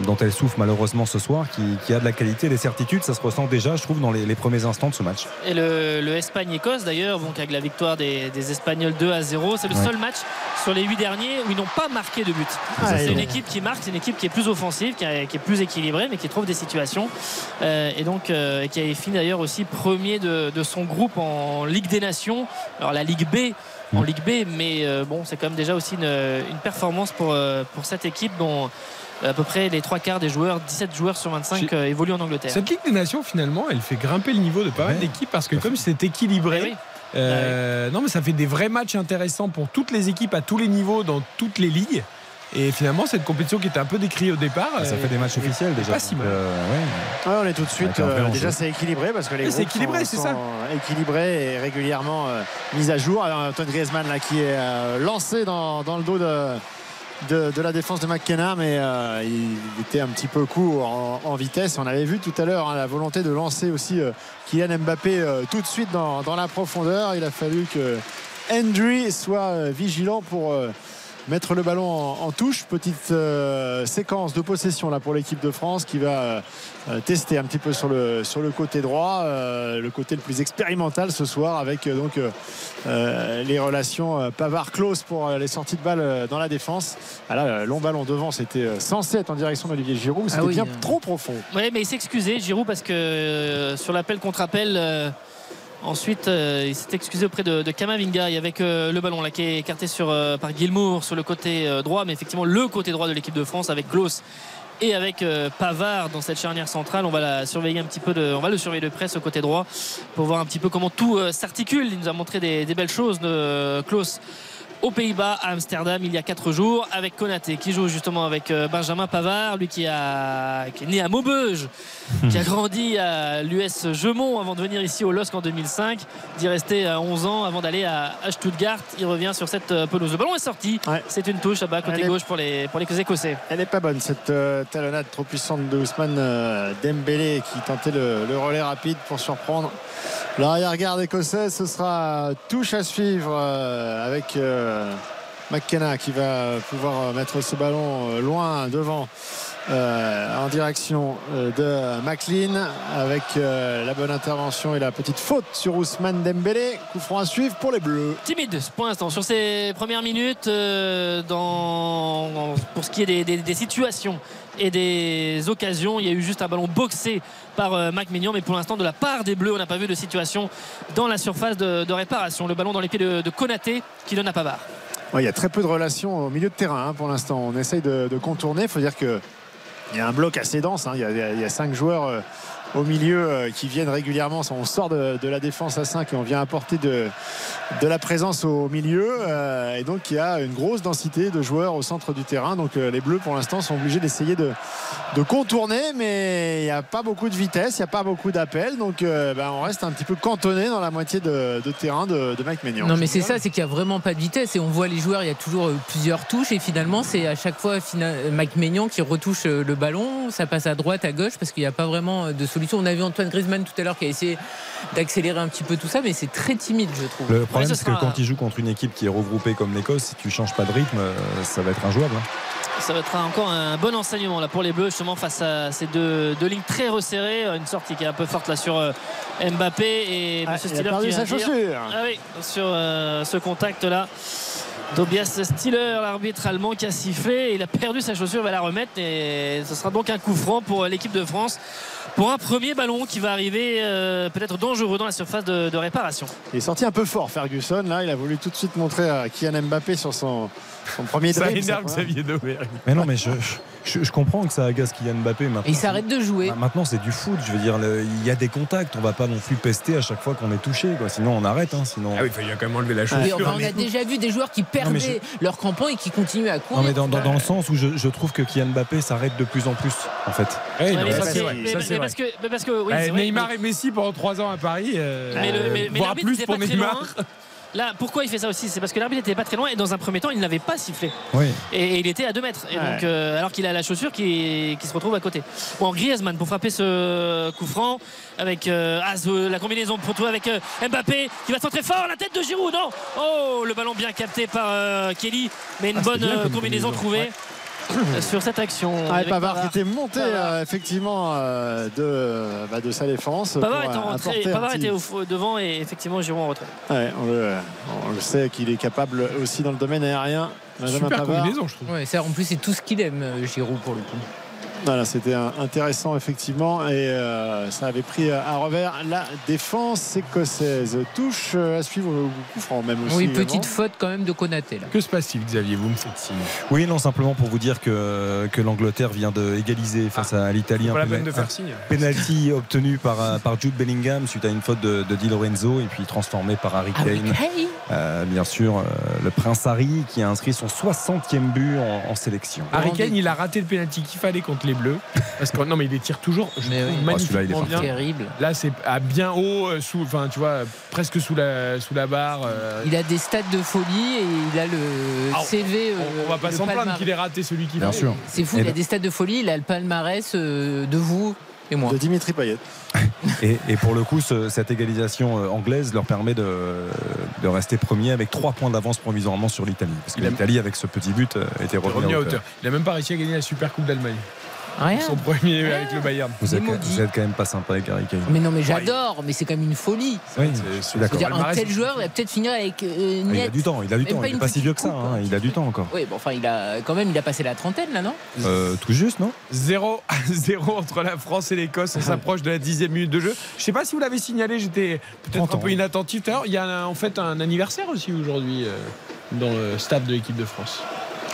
dont elle souffre malheureusement ce soir, qui, qui a de la qualité, des certitudes. Ça se ressent déjà, je trouve, dans les, les premiers instants de ce match. Et le, le Espagne-Écosse d'ailleurs, donc avec la victoire des, des Espagnols 2 à 0, c'est le Ouais. seul match sur les 8 derniers où ils n'ont pas marqué de but. Ah, c'est une équipe qui marque, c'est une équipe qui est plus offensive, qui, est- qui est plus équilibrée, mais qui trouve des situations. Euh, et donc donc euh, et qui avait fini d'ailleurs aussi premier de, de son groupe en Ligue des Nations. Alors la Ligue B, en Ligue B, mais euh, bon, c'est quand même déjà aussi une, une performance pour, euh, pour cette équipe dont à peu près les trois quarts des joueurs, 17 joueurs sur 25 J'ai- euh, évoluent en Angleterre. Cette Ligue des Nations, finalement, elle fait grimper le niveau de pas mal Ouais. d'équipes parce que comme c'est équilibré. Eh oui. euh, Non, mais ça fait des vrais matchs intéressants pour toutes les équipes à tous les niveaux dans toutes les ligues. Et finalement, cette compétition qui était un peu décriée au départ. Ça euh, fait des matchs officiels déjà. Pas si donc, mal. euh, ouais. Ouais, on est tout de suite. Euh, déjà, c'est équilibré parce que les groupes équilibré, sont, c'est ça. sont équilibrés et régulièrement euh, mis à jour. Alors, Antoine Griezmann là qui est euh, lancé dans, dans le dos de, de, de la défense de McKenna, mais euh, il était un petit peu court en, en vitesse. On avait vu tout à l'heure hein, la volonté de lancer aussi euh, Kylian Mbappé euh, tout de suite dans, dans la profondeur. Il a fallu que Hendry soit euh, vigilant pour. Mettre le ballon en, en touche. Petite euh, séquence de possession là pour l'équipe de France qui va euh, euh, tester un petit peu sur le, sur le côté droit, euh, le côté le plus expérimental ce soir avec euh, donc les relations euh, Pavard-Klaus pour euh, les sorties de balles euh, dans la défense. Ah là, le long ballon devant, c'était euh, censé être en direction d'Olivier Giroud, mais c'était Ah oui, bien trop profond. Oui, mais il s'est excusé, Giroud, parce que euh, sur l'appel contre appel, euh, ensuite, euh, il s'est excusé auprès de, de Kamavinga. Avait que le ballon là qui est écarté sur, euh, par Gilmour sur le côté euh, droit, mais effectivement le côté droit de l'équipe de France avec Klaus et avec euh, Pavard dans cette charnière centrale. On va la surveiller un petit peu, de, on va le surveiller de près ce côté droit pour voir un petit peu comment tout euh, s'articule. Il nous a montré des, des belles choses de euh, Klaus aux Pays-Bas, à Amsterdam, il y a 4 jours, avec Konaté, qui joue justement avec euh, Benjamin Pavard, lui qui, a, qui est né à Maubeuge, qui a grandi à l'US Gemont avant de venir ici au LOSC en 2005, d'y rester à 11 ans avant d'aller à, à Stuttgart. Il revient sur cette euh, pelouse. Le ballon est sorti. Ouais. C'est une touche là-bas, côté Elle est- gauche pour les, pour les Écossais. Elle n'est pas bonne cette euh, talonnade trop puissante de Ousmane euh, Dembélé qui tentait le, le relais rapide pour surprendre l'arrière-garde écossais. Ce sera touche à suivre euh, avec euh, McKenna qui va pouvoir mettre ce ballon euh, loin devant. euh, en direction euh, de McLean avec euh, la bonne intervention et la petite faute sur Ousmane Dembélé. Coup franc à suivre pour les Bleus. timide pour l'instant sur ces premières minutes euh, pour ce qui est des situations et des occasions il y a eu juste un ballon boxé par euh, Mac Mignon mais pour l'instant de la part des Bleus on n'a pas vu de situation dans la surface de, réparation le ballon dans les pieds de, de Konaté qui donne à Pavard il y a très peu de relations au milieu de terrain hein, pour l'instant. On essaye de, contourner. Il faut dire que il y a un bloc assez dense. hein. Il y a cinq joueurs euh, au milieu euh, qui viennent régulièrement. On sort de, de la défense à 5 et on vient apporter de, de la présence au milieu. Euh, et donc il y a une grosse densité de joueurs au centre du terrain. Donc euh, les Bleus pour l'instant sont obligés d'essayer de, de contourner. Mais il n'y a pas beaucoup de vitesse, il n'y a pas beaucoup d'appels. Donc ben, on reste un petit peu cantonné dans la moitié de, terrain de, de Mike Maignan. Non mais c'est ça, c'est qu'il n'y a vraiment pas de vitesse et on voit les joueurs, il y a toujours plusieurs touches et finalement c'est à chaque fois Mike Maignan qui retouche le ballon, ça passe à droite, à gauche parce qu'il n'y a pas vraiment de solution. On a vu Antoine Griezmann tout à l'heure qui a essayé d'accélérer un petit peu tout ça mais c'est très timide je trouve. Le problème, ce c'est que sera- quand il joue contre une équipe qui est regroupée comme l'Écosse, si tu changes pas de rythme, euh, ça va être injouable. hein. ça va être encore un bon enseignement là pour les Bleus justement face à ces deux, deux lignes très resserrées une sortie qui est un peu forte là sur euh, Mbappé et Ah, Monsieur il a Stiller perdu qui sa chaussure. Ah oui, sur euh, ce contact-là. Tobias Stiller, l'arbitre allemand qui a sifflé, il a perdu sa chaussure, il va la remettre et ce sera donc un coup franc pour l'équipe de France pour un premier ballon qui va arriver euh, peut-être dangereux dans la surface de, de réparation. Il est sorti un peu fort, Ferguson. Là, il a voulu tout de suite montrer à Kylian Mbappé sur son, son premier Ça dribble. énerve ça, Xavier Domergue. Mais non, mais je, je, je comprends que ça agace Kylian Mbappé maintenant. Et il s'arrête de jouer. Maintenant, c'est du foot. Je veux dire, le- il y a des contacts. On va pas non plus pester à chaque fois qu'on est touché. Quoi. Sinon, on arrête. hein, sinon... Ah oui, il a quand même enlever la Oui, chaussure. on a déjà vu des joueurs qui perdaient je- leur crampon et qui continuaient à courir. Non, mais dans, dans- dans le sens où je, je trouve que Kylian Mbappé s'arrête de plus en plus, en fait. Non, mais ça, c'est que- vrai. mais- Ça, mais c'est vrai. parce que, parce oui, Neymar et Messi pendant 3 ans à Paris. euh, Mais le- mais- mais voire l'arbitre plus pour Neymar. Là, pourquoi il fait ça aussi C'est parce que l'arbitre n'était pas très loin et dans un premier temps, il n'avait pas sifflé. Oui. Et, et il était à 2 mètres. Et Ouais. donc, euh, alors qu'il a la chaussure qui, qui se retrouve à côté. Bon, Griezmann pour frapper ce coup franc avec euh, ce- la combinaison pour trouver avec euh, Mbappé qui va centrer fort la tête de Giroud. Non? Oh, le ballon bien capté par euh, Kelly, mais une Ah, bonne bien euh, comme combinaison combinaison. trouvée. Sur cette action. Ah, Pavard qui était monté euh, effectivement euh, de, bah, de sa défense. Pavard pour, était, euh, en Pavard petit- était au- devant et effectivement Giroud en retrait. Ouais, on, le, on le sait qu'il est capable aussi dans le domaine aérien. Super Pavard. combinaison, je trouve. Ouais, ça, en plus, c'est tout ce qu'il aime, Giroud, pour le coup. Voilà, c'était intéressant effectivement et euh, ça avait pris à revers la défense écossaise. Touche euh, à suivre au coup franc même aussi. Oui, également. petite faute quand même de Konaté là. Que se passe-t-il, Xavier Vous me faites signe. Oui, non, simplement pour vous dire que, que l'Angleterre vient d'égaliser face à l'Italie. Pas Un la peine de faire signe. Penalty obtenu par, euh, par Jude Bellingham suite à une faute de, de Di Lorenzo et puis transformé par Harry Ah Kane. Euh, bien sûr, euh, le prince Harry qui a inscrit son 60e but en, en sélection. Harry Kane, il a raté le penalty qu'il fallait contre les Bleus. Parce que non, mais il les tire toujours je Mais trouve, oui. Ah, celui-là, il est magnifiquement bien. Terrible. Là, c'est à bien haut, euh, sous, enfin, tu vois, presque sous la, sous la barre. euh, Il a des stats de folie et il a le Ah, CV. on, euh, on va pas s'en plaindre qu'il ait raté celui qui Bien fait. sûr. C'est fou, Et il a des stats de folie, il a le palmarès euh, de vous et moi. de Dimitri Payet. Et, et pour le coup, ce- cette égalisation anglaise leur permet de, de rester premier avec trois points d'avance provisoirement sur l'Italie. Parce que l'Italie, avec ce petit but, était revenue revenu à hauteur. hauteur. Il a même pas réussi à gagner la Super Coupe d'Allemagne. Rien. Son premier avec le Bayern. Vous êtes, vous quand même pas sympa avec Harry Kane. Mais non, mais j'adore, mais c'est quand même une folie. Oui, C'est- un tel joueur, va peut-être finir avec euh, Ah, Il a du temps, il a du temps. pas Il n'est pas si vieux que ça. coupe, hein, hein. Il a du temps encore. Oui, bon, enfin, il a quand même, il a passé la trentaine là, non? Euh, tout juste, non? 0 à 0 entre la France et l'Écosse. On s'approche de la dixième minute de jeu. Je sais pas si vous l'avez signalé, j'étais peut-être 30 un peu inattentif tout à l'heure. Il y a en fait un anniversaire aussi aujourd'hui euh, dans le stade de l'équipe de France.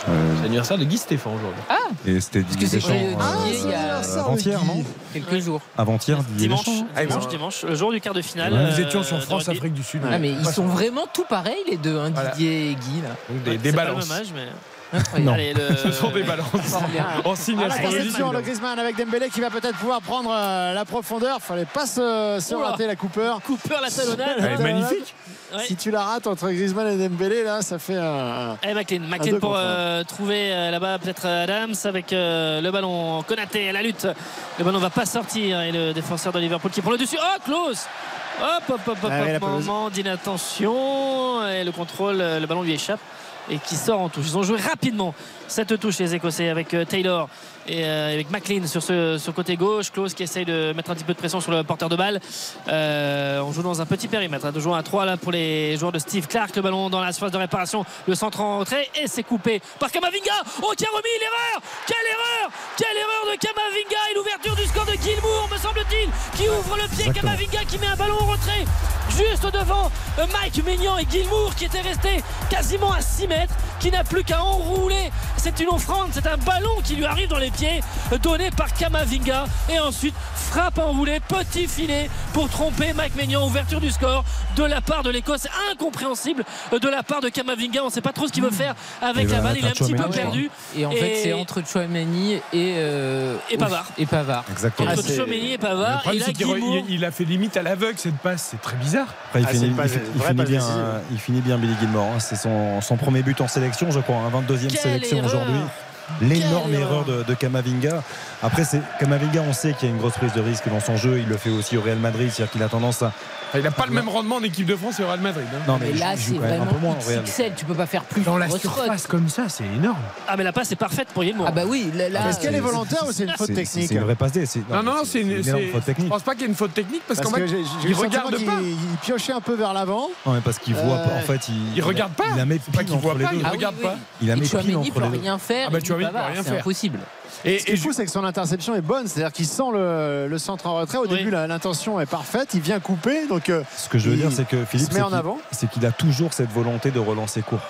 Euh, C'est l'anniversaire de Guy Stéphane aujourd'hui. Et c'était que Didier Deschamps. euh, Didier, il y a- euh, Avant-hier, non Quelques jours. Avant-hier, Didier Dimanche, Deschamps. Ah, dimanche, bon. dimanche, le jour du quart de finale. Nous euh, étions sur de France rugby. Afrique du Sud. Ah, mais ils sont vraiment tout pareils les deux, hein, Voilà. Didier et Guy là. donc des, Ouais, des c'est pas le balances. même âge, mais. Non. Allez, le- Ce sont des balances. En signe Ah, la astrologique, évidemment. Griezmann avec Dembélé qui va peut-être pouvoir prendre euh, la profondeur. Fallait pas se, rater la Cooper. Cooper la talonnade. Elle est magnifique. Ouais. Si tu la rates entre Griezmann et Dembélé, là, ça fait un. un- Et McLean, McLean pour euh, trouver euh, là-bas peut-être Adams avec euh, le ballon Konaté à la lutte. Le ballon va pas sortir et le défenseur de Liverpool qui prend le dessus. Oh, close Hop, hop, hop, hop, Ah hop, pelouse. moment d'inattention et le contrôle, le ballon lui échappe et qui sort en touche. Ils ont joué rapidement cette touche les Écossais avec euh, Taylor et euh, avec McLean sur ce sur côté gauche. Klose qui essaye de mettre un petit peu de pression sur le porteur de balle. Euh, on joue dans un petit périmètre. hein, de jouer à 3 là pour les joueurs de Steve Clark. Le ballon dans la surface de réparation. Le centre en retrait et c'est coupé par Kamavinga. Oh, qui a remis l'erreur Quelle erreur Quelle erreur de Kamavinga et l'ouverture du score de Gilmour, me semble-t-il, qui ouvre le pied. Exactement. Kamavinga qui met un ballon en retrait juste devant euh, Mike Maignan et Gilmour qui était resté quasiment à 6 mètres, qui n'a plus qu'à enrouler. C'est une offrande, c'est un ballon qui lui arrive dans les pieds, euh, donné par Kamavinga. Et ensuite, frappe enroulée, petit filet pour tromper Mike Maignan. Ouverture du score de la part de l'Écosse. Incompréhensible de la part de Kamavinga. On ne sait pas trop ce qu'il veut faire avec Et la balle. Il est un petit peu perdu. Et en Et- fait, c'est entre Chouameni et euh, Et Pavard. Et Pavard. Exactement. Ah, Entre c'est- Chouameni et Le Pavard. Et problème, là, il, il a fait limite à l'aveugle cette passe. C'est très bizarre. Après, il, Ah, finit, pas- il il bien, il finit bien Billy Gilmore. hein. C'est son, son premier but en sélection, je crois. Un 22e Quelle sélection aujourd'hui. L'énorme erreur de, de Kamavinga. Après, c'est Kamavinga, on sait qu'il y a une grosse prise de risque dans son jeu. Il le fait aussi au Real Madrid, c'est-à-dire qu'il a tendance à. Enfin, il n'a pas le même rendement en équipe de France et au Real Madrid. hein. Non, Mais là, c'est vraiment peu moins. XXL. Tu peux pas faire plus. Dans la surface comme ça, c'est énorme. Ah, mais la passe est parfaite pour Gilmour. Ah bah oui, là, là, Est-ce qu'elle est volontaire ou c'est une faute C'est- technique C'est une vraie passe D. c'est- Non, non, non, c'est une, énorme c'est- faute Je technique. pense pas qu'il y ait une faute technique parce, qu'en que fait, il regarde pas. il piochait un peu vers l'avant. Non, mais parce qu'il voit Euh, pas. En fait, il, regarde pas. Il la met C'est pas il Ah regarde pas. Il la Et met pile entre peut les deux. rien faire. Ah bah, et Chouameni Pavard, peut rien C'est faire. impossible. Et, Ce qui et est fou, c'est que son interception est bonne. C'est-à-dire qu'il sent le, le centre en retrait. Au Oui. début, l'intention est parfaite. Il vient couper. Donc, euh, Ce que je veux Il- dire, c'est que Philippe, se met c'est en qu'il- avant. c'est qu'il a toujours cette volonté de relancer court.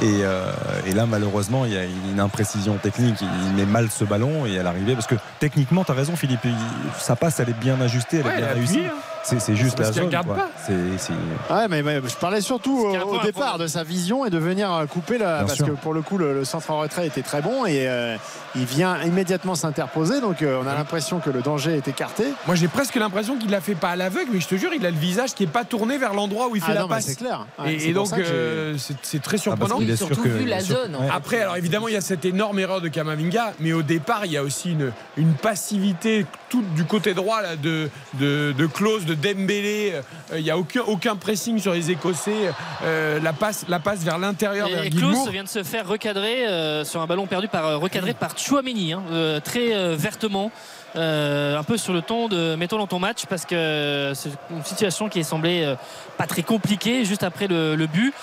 Et, euh, et là, malheureusement, il y a une imprécision technique. Il met mal ce ballon et à l'arrivée, parce que techniquement, tu as raison, Philippe. il- sa passe, elle est bien ajustée, elle Ouais, est bien réussie. hein. C'est c'est juste la zone. regarde quoi. pas. C'est- c'est- ouais, mais, mais je parlais surtout au, départ de sa vision et de venir euh, couper la, Bien parce sûr. que pour le coup, le, le centre en retrait était très bon et euh, il vient immédiatement s'interposer. Donc, euh, on a l'impression que le danger est écarté. moi j'ai presque l'impression qu'il l'a fait pas à l'aveugle, mais je te jure, il a le visage qui est pas tourné vers l'endroit où il fait Ah la non, mais passe. c'est clair. Ouais, Et, c'est et pour donc euh, c'est c'est très Ah, surprenant. surtout que- vu la zone, ouais. Après, alors évidemment, il y a cette énorme erreur de Kamavinga, mais au départ, il y a aussi une, une passivité toute du côté droit là, de, de, de Klose, de de Dembélé. euh, Il n'y a aucun, aucun pressing sur les Écossais. Euh, la, passe, la passe vers l'intérieur, vers Et Guilmour. Klaus vient de se faire recadrer euh, sur un ballon perdu par recadré par Chouameni, hein, très vertement. Euh, un peu sur le ton de mettons dans ton match parce que c'est une situation qui est semblée euh, pas très compliquée juste après le, le but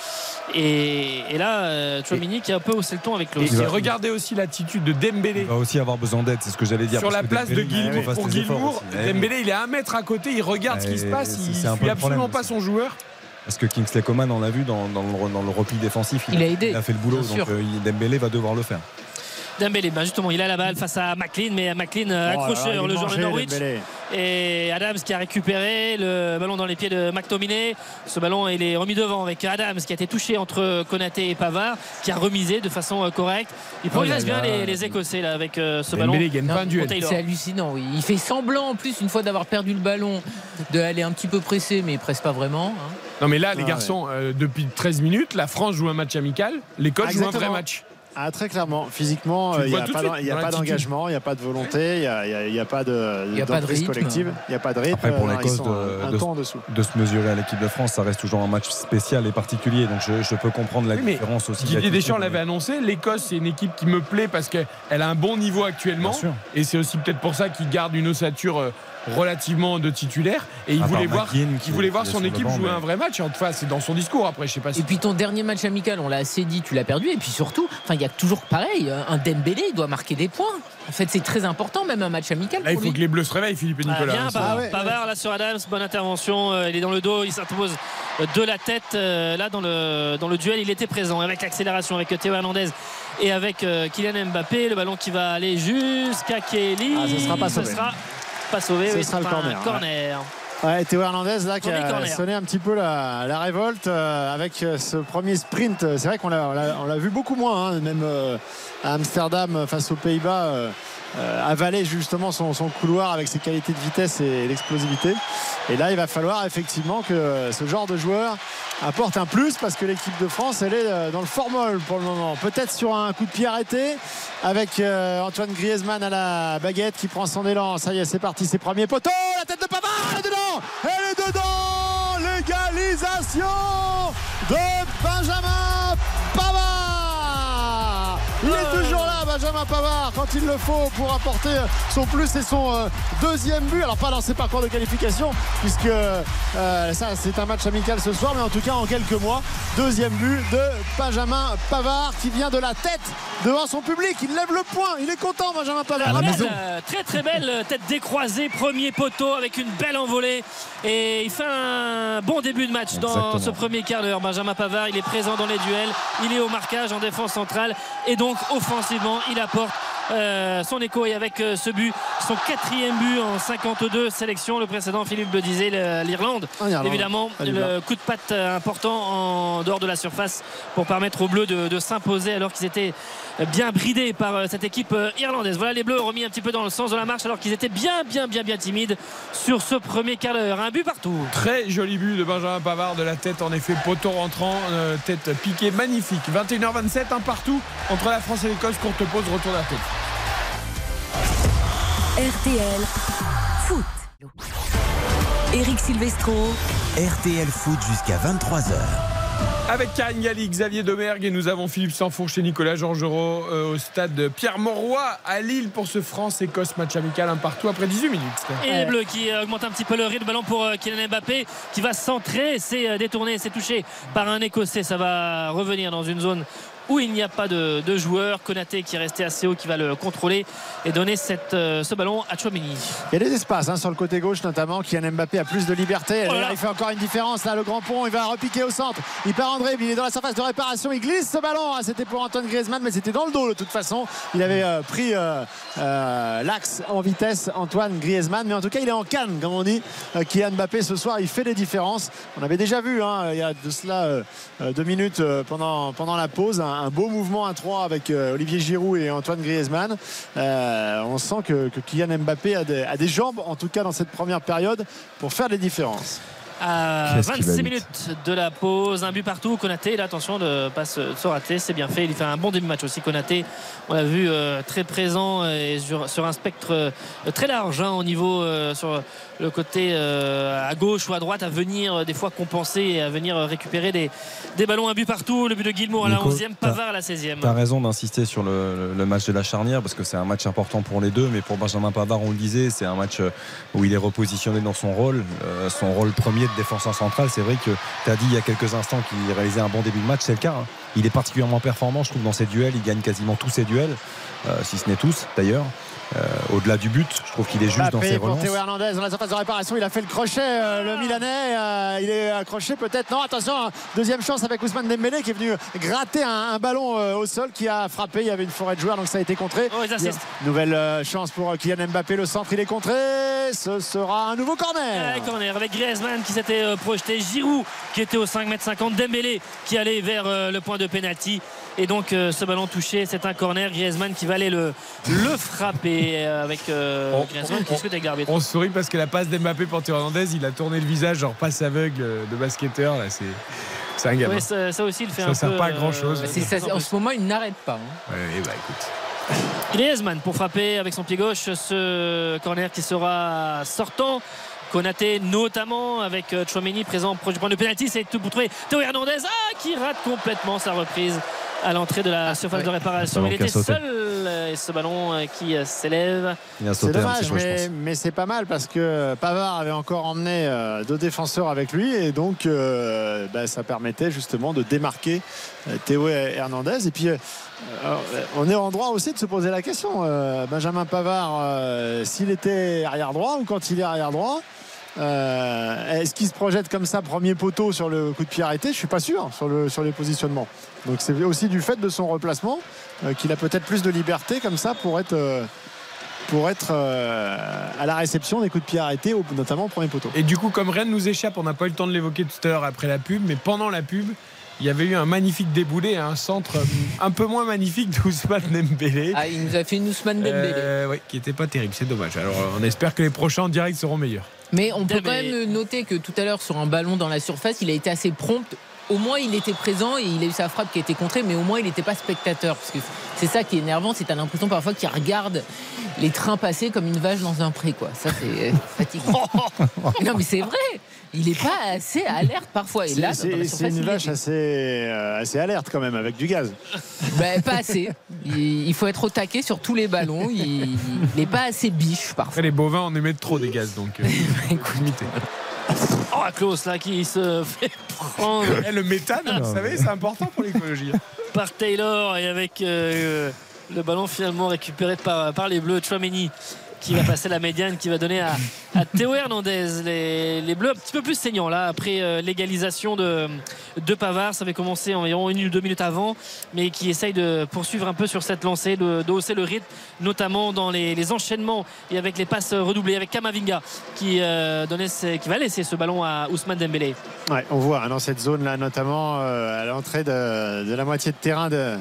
et, et là euh, Chouameni qui a un peu haussé le ton avec Et, Klaus et regardez aussi l'attitude de Dembélé. Il va aussi avoir besoin d'aide, c'est ce que j'allais dire. Sur la place de Dembélé, Guilmour pour Guilmour. Eh, Dembélé il est à un mètre à côté, il regarde ce qui se passe, il peu suit le absolument pas son joueur. Parce que Kingsley Coman, on l'a vu dans, dans le, dans le repli défensif, Il a aidé, il a fait le boulot. bien Donc euh, Dembélé va devoir le faire. Dembélé ben justement il a la balle face à McLean mais McLean euh, Oh, accrocheur le joueur de Norwich Dembélé. et Adams qui a récupéré le ballon dans les pieds de McTominay ce ballon il est remis devant avec Adams qui a été touché entre Konaté et Pavard qui a remisé de façon euh, correcte il progresse Oh là bien là. les, les Écossais là avec euh, ce ballon Dembélé gagne pas un duel. Pour Taylor. C'est hallucinant, oui. Il fait semblant en plus, une fois d'avoir perdu le ballon, d'aller un petit peu pressé, mais il presse pas vraiment. hein. Non mais là les Ah, garçons, euh, depuis 13 minutes, la France joue un match amical, l'Écosse Ah, joue un vrai match. Ah, très clairement. Physiquement, euh, il n'y a pas d'engagement, il n'y a pas de volonté, il n'y a, pas de rythme. collective, il n'y a pas de rythme. Après, pour Euh, l'Écosse, ils sont de- de- ton en dessous. De se mesurer à l'équipe de France, ça reste toujours un match spécial et particulier. Donc je, je peux comprendre la Oui, mais différence aussi. Didier. Deschamps l'avait annoncé, l'Écosse c'est une équipe qui me plaît parce qu'elle a un bon niveau actuellement et c'est aussi peut-être pour ça qu'il garde une ossature euh, relativement de titulaire et il À voulait voir, il qui- voulait voir son équipe banc, jouer mais- un vrai match. Enfin, c'est dans son discours après, je sais pas si Et puis ton dernier match amical, on l'a assez dit, tu l'as perdu. Et puis surtout, enfin, il y a toujours pareil, un Dembélé, il doit marquer des points. En fait, c'est très important, même un match amical. là il faut lui. que les Bleus se réveillent, Philippe et Ah, Nicolas. bien, hein, ça- Pavard, ouais. Pavard, là sur Adams, bonne intervention. euh, il est dans le dos, il s'impose de la tête. euh, là dans le, dans le duel, il était présent avec l'accélération, avec Théo Hernandez et avec euh, Kylian Mbappé. Le ballon qui va aller jusqu'à Kelly. Ah, ce sera pas sauvé. Ce sera pas sauvé. Ce oui, sera le corner, ouais. corner. Ouais, Théo Hernandez là qui a corner. sonné un petit peu la, la révolte euh, avec euh, ce premier sprint. C'est vrai qu'on l'a, vu beaucoup moins, hein, même euh, à Amsterdam face aux Pays-Bas, avaler justement son, son couloir avec ses qualités de vitesse et l'explosivité. Et là, il va falloir effectivement que euh, ce genre de joueur apporte un plus parce que l'équipe de France, elle est euh, dans le formol pour le moment. Peut-être sur un coup de pied arrêté avec euh, Antoine Griezmann à la baguette qui prend son élan. Ça y est, c'est parti, ses premiers poteaux. La tête de Pavard, elle est dedans Elle est dedans L'égalisation de Benjamin Pavard Il est toujours là, Benjamin Pavard, quand il le faut pour apporter son plus et son euh, deuxième but. Alors, pas dans ses parcours de qualification, puisque euh, ça, c'est un match amical ce soir, mais en tout cas, en quelques mois, deuxième but de Benjamin Pavard qui vient de la tête devant son public. Il lève le poing, il est content, Benjamin Pavard. À la Belle, maison. euh, très très belle tête décroisée, premier poteau avec une belle envolée et il fait un bon début de match dans ce premier quart d'heure. Benjamin Pavard, il est présent dans les duels, il est au marquage en défense centrale et donc offensivement, il apporte euh, son écho et avec euh, ce but, son quatrième but en 52 sélections. Le précédent, Philippe le disait, l'Irlande. En Irlande. Évidemment, blanc. le coup de patte euh, important en dehors de la surface pour permettre aux Bleus de, de s'imposer alors qu'ils étaient bien bridés par cette équipe irlandaise. Voilà les Bleus remis un petit peu dans le sens de la marche alors qu'ils étaient bien, bien, bien, bien timides sur ce premier quart d'heure. Un but partout. Très joli but de Benjamin Pavard de la tête, en effet, poteau rentrant, euh, tête piquée, magnifique. 21h27, un partout entre la France et l'Écosse. Courte pause, retour de la tête. RTL Foot. Eric Silvestro, RTL Foot jusqu'à 23h. Avec Karine Galli, Xavier Domergue et nous avons Philippe Sanfourche et Nicolas Georgerot euh, au stade Pierre-Mauroy à Lille pour ce France-Écosse match amical un partout après 18 minutes. Et les Bleus qui euh, augmentent un petit peu le rythme. Ballon pour euh, Kylian Mbappé qui va centrer. C'est détourné, c'est touché par un Écossais. Ça va revenir dans une zone où il n'y a pas de, de joueur. Konaté qui est resté assez haut qui va le contrôler et donner cette, euh, ce ballon à Chouameni. Il y a des espaces hein, sur le côté gauche notamment. Kylian Mbappé a plus de liberté. Oh là là. il fait encore une différence. Là, le grand pont, il va repiquer au centre. Il part en dribble, il est dans la surface de réparation. Il glisse ce ballon. Ah, C'était pour Antoine Griezmann, mais c'était dans le dos de toute façon. Il avait euh, pris euh, euh, l'axe en vitesse, Antoine Griezmann. Mais en tout cas, il est en canne, comme on dit. Kylian Mbappé ce soir, il fait des différences. On avait déjà vu hein, il y a de cela deux minutes pendant, pendant la pause un, un beau mouvement à trois avec euh, Olivier Giroud et Antoine Griezmann. Euh, on sent que, que Kylian Mbappé a des, a des jambes, en tout cas dans cette première période, pour faire des différences. À Qu'est-ce qu'il va 26 vite. minutes de la pause. Un but partout. Konaté, là, attention de ne pas se, rater. C'est bien fait. Il fait un bon début de match aussi. Konaté, on l'a vu euh, très présent et sur, sur un spectre euh, très large hein, au niveau euh, sur le côté euh, à gauche ou à droite à venir euh, des fois compenser et à venir euh, récupérer des, des ballons. Un but partout. Le but de Guillemot à la Nico, 11e, t'as- Pavard à la 16e. Tu as raison d'insister sur le, le match de la charnière parce que c'est un match important pour les deux. Mais pour Benjamin Pavard, on le disait, c'est un match où il est repositionné dans son rôle. Son rôle premier de défenseur central, c'est vrai que tu as dit il y a quelques instants qu'il réalisait un bon début de match. C'est le cas. hein. Il est particulièrement performant, je trouve, dans ses duels. Il gagne quasiment tous ses duels, euh, si ce n'est tous d'ailleurs. Euh, Au-delà du but, je trouve qu'il est juste dans ses pour relances. Théo Hernandez dans la surface de réparation. Il a fait le crochet, euh, le Milanais. euh, il est accroché peut-être. Non, attention, hein, deuxième chance avec Ousmane Dembélé qui est venu gratter un, un ballon euh, au sol qui a frappé. Il y avait une forêt de joueurs, donc ça a été contré. Oh. Nouvelle euh, chance pour euh, Kylian Mbappé. Le centre, il est contré. Ce sera un nouveau corner. Ouais, corner avec Griezmann qui s'était euh, projeté, Giroud qui était au 5m50, Dembélé qui allait vers euh, le point de pénalty. Et donc euh, ce ballon touché, c'est un corner. Griezmann qui va aller le, le frapper euh, avec euh, On- Griezmann qui discute avec l'arbitre. On sourit parce que la passe d'Mbappé pour Théo Hernandez, il a tourné le visage, genre passe aveugle de basketteur. Là, c'est c'est un gamin. Ouais, ça, ça aussi, il fait Ça un sert peu. pas à grand-chose. euh, C'est ça, en ce moment, il n'arrête pas. hein. Ouais, bah écoute. Griezmann pour frapper avec son pied gauche ce corner qui sera sortant. Konaté notamment avec Chouameni présent proche du point de pénalty c'est tout pour trouver Théo Hernandez ah, qui rate complètement sa reprise à l'entrée de la surface ouais. de réparation il était seul euh, et ce ballon euh, qui euh, s'élève C'est dommage, peu, mais, c'est pas mal parce que Pavard avait encore emmené deux défenseurs avec lui et donc euh, bah, ça permettait justement de démarquer Théo Hernandez. Et puis on est en droit aussi de se poser la question, euh, Benjamin Pavard, euh, s'il était arrière droit ou quand il est arrière droit. Euh, Est-ce qu'il se projette comme ça premier poteau sur le coup de pied arrêté? Je suis pas sûr sur, le, sur les positionnements. Donc c'est aussi du fait de son replacement euh, qu'il a peut-être plus de liberté comme ça pour être euh, pour être euh, à la réception des coups de pied arrêtés, au- notamment au premier poteau. Et du coup, comme rien ne nous échappe, on n'a pas eu le temps de l'évoquer tout à l'heure après la pub, mais pendant la pub, il y avait eu un magnifique déboulé à un centre un peu moins magnifique d'Ousmane Dembélé. Ah, il nous a fait une Ousmane Dembélé. Euh, ouais, qui était pas terrible, c'est dommage. Alors on espère que les prochains en direct seront meilleurs. Mais on peut quand même noter que tout à l'heure, sur un ballon dans la surface, il a été assez prompt. Au moins, il était présent et il a eu sa frappe qui a été contrée, mais au moins, il n'était pas spectateur. Parce que c'est ça qui est énervant, c'est as l'impression parfois qu'il regarde les trains passer comme une vache dans un pré. Quoi. Ça, c'est euh, fatigant. non, mais c'est vrai. Il n'est pas assez alerte parfois. Et là, C'est une vache assez, euh, assez alerte quand même, avec du gaz. Ben, pas assez. Il, il faut être au taquet sur tous les ballons. Il n'est pas assez biche parfois. Après les bovins on émet trop des gaz donc euh, limité. oh Klaus là qui se fait prendre Eh, le méthane, vous savez, c'est important pour l'écologie. par Taylor et avec euh, le ballon finalement récupéré par, par les Bleus Chouameni qui va passer la médiane qui va donner à, à Théo Hernandez. Les, les Bleus un petit peu plus saignants là après euh, l'égalisation de, de Pavard. Ça avait commencé environ une ou deux minutes avant mais qui essaye de poursuivre un peu sur cette lancée de, hausser le rythme notamment dans les, les enchaînements et avec les passes redoublées avec Kamavinga qui, euh, donnait qui va laisser ce ballon à Ousmane Dembélé. Ouais, on voit hein, dans cette zone-là, notamment euh, à l'entrée de, de la moitié de terrain de,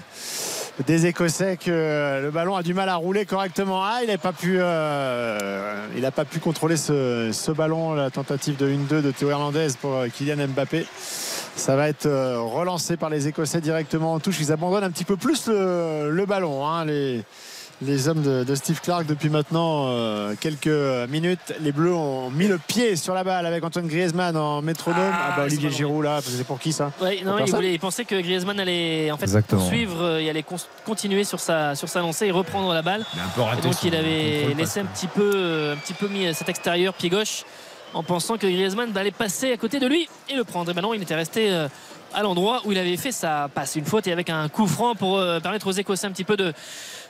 des Écossais, que le ballon a du mal à rouler correctement. Ah, il n'a pas pu, euh, pas pu contrôler ce, ballon, la tentative de 1-2 de Théo Hernandez pour euh, Kylian Mbappé. Ça va être euh, relancé par les Écossais directement en touche. Ils abandonnent un petit peu plus le, ballon, hein, les hommes de, de Steve Clark depuis maintenant euh, quelques minutes. Les Bleus ont mis le pied sur la balle avec Antoine Griezmann en métronome. Ah, Ah, bah, Olivier Giroud là, c'est pour qui ça Oui, non, il, personne voulait, il pensait que Griezmann allait en fait Exactement. poursuivre euh, et allait continuer sur sa, sur sa lancée et reprendre la balle. Il a un peu Et raté donc il avait laissé un petit peu, euh, un petit peu mis cet extérieur pied gauche en pensant que Griezmann allait passer à côté de lui et le prendre. Et maintenant il était resté euh, à l'endroit où il avait fait sa passe. Une faute et avec un coup franc pour euh, permettre aux Écossais un petit peu de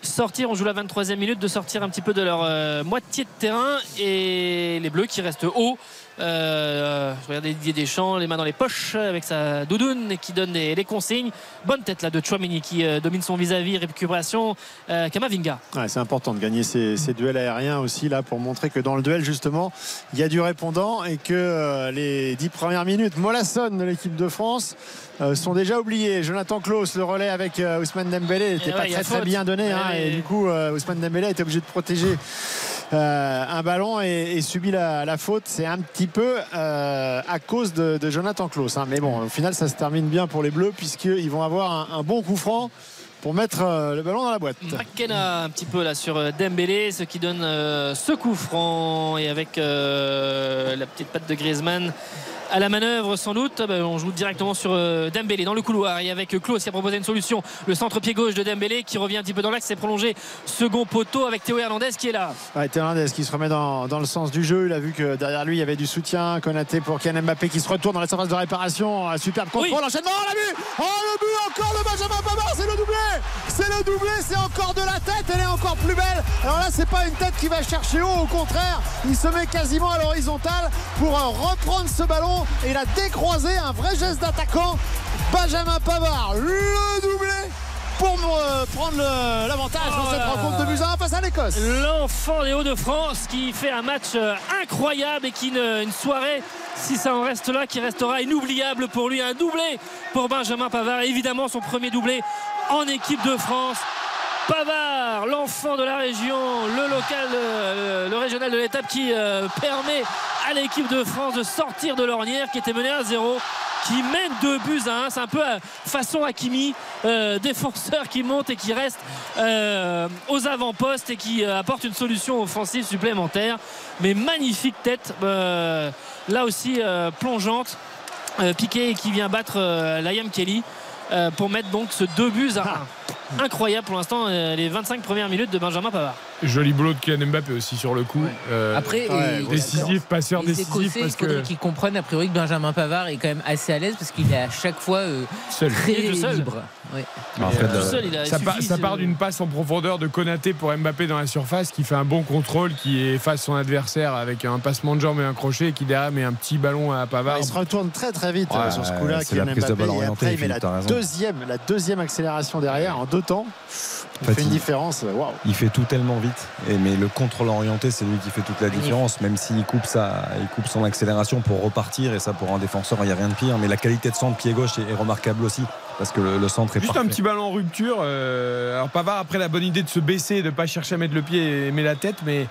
sortir. On joue la 23e minute, de sortir un petit peu de leur euh, moitié de terrain et les Bleus qui restent haut. Euh, je regardais Didier Deschamps, les mains dans les poches avec sa doudoune qui donne des consignes. Bonne tête là de Chouamini qui euh, domine son vis-à-vis, récupération. Euh, Kamavinga. C'est important de gagner ces, ces duels aériens aussi là pour montrer que dans le duel justement il y a du répondant et que euh, les dix premières minutes mollassonnes de l'équipe de France sont déjà oubliées. Jonathan Klaus le relais avec euh, Ousmane Dembélé n'était Et pas ouais, très bien donné hein, et du coup euh, Ousmane Dembélé a été obligé de protéger un ballon et, subit la, faute. C'est un petit peu à cause de, Jonathan Klaus. Hein. Mais bon, au final, ça se termine bien pour les Bleus puisqu'ils vont avoir un bon coup franc pour mettre euh, le ballon dans la boîte. McKenna un petit peu là sur euh, Dembélé, ce qui donne euh, ce coup franc et avec la petite patte de Griezmann à la manœuvre sans doute. Bah, on joue directement sur euh, Dembélé dans le couloir et avec Klaus qui a proposé une solution. Le centre-pied gauche de Dembélé qui revient un petit peu dans l'axe, c'est prolongé. Second poteau avec Théo Hernandez qui est là. Théo Hernandez qui se remet dans, le sens du jeu. Il a vu que derrière lui il y avait du soutien. Konaté pour Kylian Mbappé qui se retourne dans la surface de réparation. Superbe contrôle, l'enchaînement, on l'a vu Oh le but encore de Benjamin Pavard, c'est le doublé C'est le doublé, c'est encore de la tête, elle est encore plus belle. Alors là c'est pas une tête qui va chercher haut, au contraire, il se met quasiment à l'horizontale pour euh, reprendre ce ballon et il a décroisé un vrai geste d'attaquant. Benjamin Pavard, le doublé pour euh, prendre l'avantage dans cette oh rencontre de Buzyn face à l'Écosse. L'enfant des Hauts-de-France qui fait un match euh, incroyable et qui une, soirée, si ça en reste là, qui restera inoubliable pour lui. Un doublé pour Benjamin Pavard. Évidemment, son premier doublé en équipe de France. Pavard, l'enfant de la région, le local, euh, le régional de l'étape qui permet à l'équipe de France de sortir de l'ornière qui était menée à 0 qui mène deux buts à 1 c'est un peu façon Hakimi euh, défenseur qui monte et qui reste euh, aux avant-postes et qui euh, apporte une solution offensive supplémentaire. Mais magnifique tête là aussi plongeante Piqué qui vient battre Liam Kelly pour mettre donc ce deux buts à 1 ah. Incroyable pour l'instant les 25 premières minutes de Benjamin Pavard Joli boulot de Kylian Mbappé aussi sur le coup. Euh, Après, décisif, passeur décisif. parce que... qu'ils comprennent a priori que Benjamin Pavard est quand même assez à l'aise parce qu'il est à chaque fois euh, seul. très libre. Ça, part d'une passe en profondeur de Konaté pour Mbappé dans la surface qui fait un bon contrôle, qui efface son adversaire avec un passement de jambe et un crochet et qui derrière met un petit ballon à Pavard. il se retourne très très vite euh, sur ce coup-là. Kylian Mbappé et après il met la deuxième, la deuxième accélération derrière en deux temps. Il fait une différence. Il fait tout tellement vite. Et, mais le contrôle orienté, c'est lui qui fait toute la différence. Même s'il coupe, ça, il coupe son accélération pour repartir. Et ça, pour un défenseur, il n'y a rien de pire. Mais la qualité de centre pied gauche est, remarquable aussi. Parce que le, centre est Juste un petit ballon en rupture. Euh, alors Pavard, après la bonne idée de se baisser, de ne pas chercher à mettre le pied et mettre la tête. Mais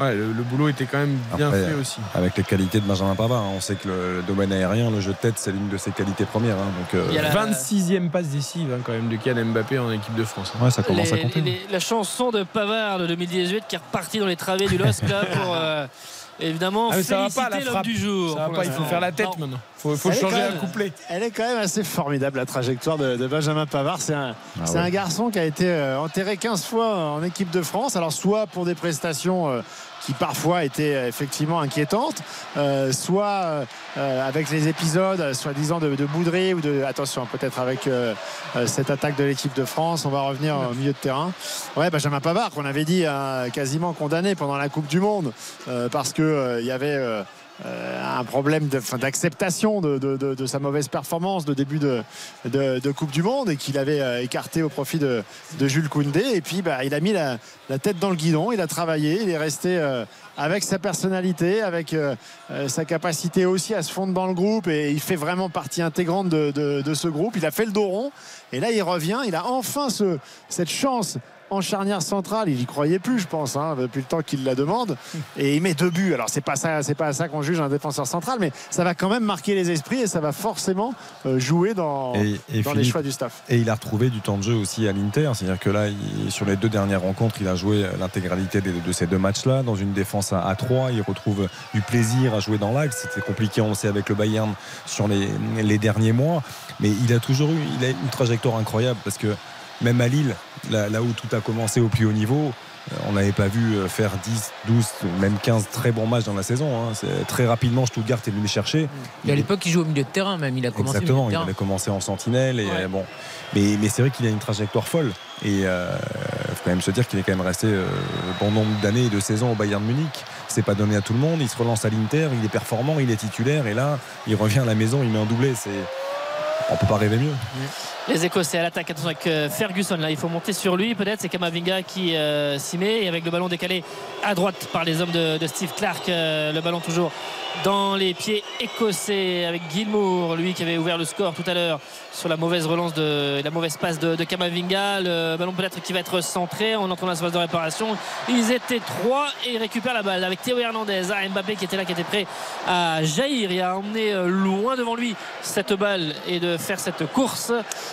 le, boulot était quand même bien fait aussi. Avec les qualités de Benjamin Pavard, hein. on sait que le, domaine aérien, le jeu de tête, c'est l'une de ses qualités premières. Hein. donc, euh, Il y a la 26e passe décisive hein, quand même de Kylian Mbappé en équipe de France. Ouais, ça commence à compter. la chanson de Pavard de 2018 qui est repartie dans les travées du LOSC là pour. Euh, évidemment ah, féliciter l'homme du jour. il faut faire la tête maintenant. Il faut, changer un couplet. Elle est quand même assez formidable la trajectoire de, Benjamin Pavard. C'est un, ah un, garçon qui a été euh, enterré 15 fois en équipe de France. Alors soit pour des prestations qui parfois était euh, effectivement inquiétante, euh, soit euh, avec les épisodes soi-disant de, de ou de attention peut-être avec cette attaque de l'équipe de France, on va revenir au milieu de terrain. Ouais, Benjamin Pavard qu'on avait dit quasiment condamné pendant la Coupe du Monde parce que il y avait euh, un problème d'acceptation de, sa mauvaise performance de début de, Coupe du Monde et qu'il avait euh, écarté au profit de, Jules Koundé. Et puis bah, il a mis la, tête dans le guidon, il a travaillé, il est resté euh, avec sa personnalité, avec sa capacité aussi à se fondre dans le groupe et il fait vraiment partie intégrante de, ce groupe. Il a fait le dos rond et là il revient, il a enfin cette chance en charnière centrale. Il y croyait plus, je pense, hein, depuis le temps qu'il la demande. Et il met deux buts. Alors c'est pas ça, c'est pas ça qu'on juge un défenseur central, mais ça va quand même marquer les esprits et ça va forcément euh, jouer dans, dans les choix du staff. Et il a retrouvé du temps de jeu aussi à l'Inter. C'est-à-dire que là, sur les deux dernières rencontres, il a joué l'intégralité de, ces deux matchs-là dans une défense à, 3. Il retrouve du plaisir à jouer dans l'axe. C'était compliqué, on le sait, avec le Bayern sur les, les derniers mois. Mais il a toujours eu il a une trajectoire incroyable parce que même à Lille, là, où tout a commencé au plus haut niveau, euh, on n'avait pas vu euh, faire 10, 12, même 15 très bons matchs dans la saison. Hein. Très rapidement, Stuttgart est venu le chercher. Et à l'époque, il jouait au milieu de terrain même. Il a commencé Exactement, il avait commencé en sentinelle. Et bon. Mais, c'est vrai qu'il a une trajectoire folle. Et il euh, faut quand même se dire qu'il est quand même resté bon nombre d'années et de saisons au Bayern Munich. C'est pas donné à tout le monde. Il se relance à l'Inter, il est performant, il est titulaire. Et là, il revient à la maison, il met un doublé. C'est on peut pas rêver mieux. Les Écossais à l'attaque, attention avec euh, Ferguson là, il faut monter sur lui. Peut-être, c'est Kamavinga qui euh, s'y met. Et avec le ballon décalé à droite par les hommes de, Steve Clark, euh, le ballon toujours dans les pieds écossais avec Gilmour, lui qui avait ouvert le score tout à l'heure sur la mauvaise relance de la mauvaise passe de, Kamavinga, le ballon peut-être qui va être centré. En entrant dans la surface de réparation. Ils étaient trois et ils récupèrent la balle avec Théo Hernandez, Mbappé qui était là, qui était prêt à jaillir et à emmener loin devant lui cette balle faire cette course.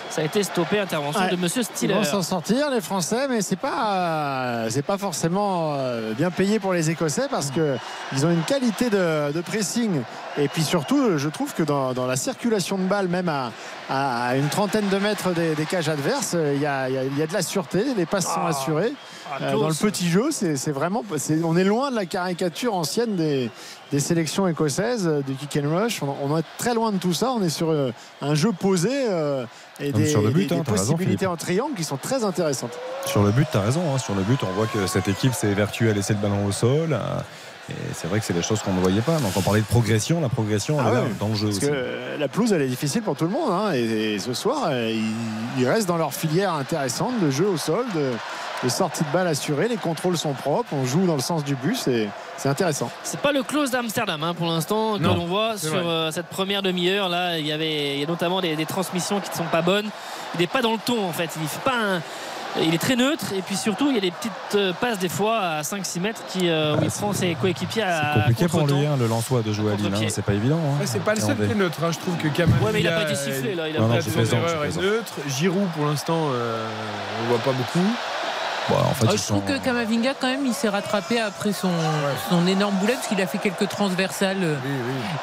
Ça a été stoppé, intervention Ouais. de Monsieur Ils Stiller. vont s'en sortir les Français mais c'est pas euh, c'est pas forcément euh, bien payé pour les Écossais parce que ils ont une qualité de, de pressing et puis surtout je trouve que dans, dans la circulation de balles même à, à une trentaine de mètres des, des cages adverses il y, a, il y a- de la sûreté les passes sont Ah. assurées Ah, Euh, dans le petit jeu c'est c'est vraiment c'est- on est loin de la caricature ancienne des, des sélections écossaises euh, du kick and rush on, on est très loin de tout ça on est sur euh, un jeu posé euh, et des, sur le but, des- hein, des t'as raison, possibilités en triangle qui sont très intéressantes Sur le but, tu as raison. hein. Sur le but, on voit que cette équipe s'est vertuée à laisser le ballon au sol. Et c'est vrai que c'est des choses qu'on ne voyait pas. Donc on parlait de progression. La progression, elle Ah est dans le jeu Parce aussi. que la pelouse, elle est difficile pour tout le monde. hein. et, et ce soir, ils, ils restent dans leur filière intéressante de jeu au sol, de, de sortie de balle assurée. Les contrôles sont propres. On joue dans le sens du but. C'est c'est intéressant. C'est pas le close d'Amsterdam hein, pour l'instant que Non, l'on voit c'est sur euh, cette première demi-heure. Là, il y avait il y a notamment des, des transmissions qui ne sont pas bonnes. Il n'est pas dans le ton en fait. Il fait pas un- il est très neutre et puis surtout il y a des petites euh, passes des fois à 5-6 mètres qui, euh, où Ah, il c'est- prend ses coéquipiers à C'est compliqué pour lui, hein, le Lensois, de jouer à Lille. hein. C'est pas évident. hein. Ouais, c'est pas le seul qui est neutre. hein. Je trouve que Kamavinga. Ouais mais il a pas été sifflé là. Il a Non, pas non, erreur est fais neutre. Giroud, pour l'instant, euh, on voit pas beaucoup. Bon, en fait, Ah, je trouve sont- que Kamavinga, quand même, il s'est rattrapé après son, son énorme boulet parce qu'il a fait quelques transversales. Oui,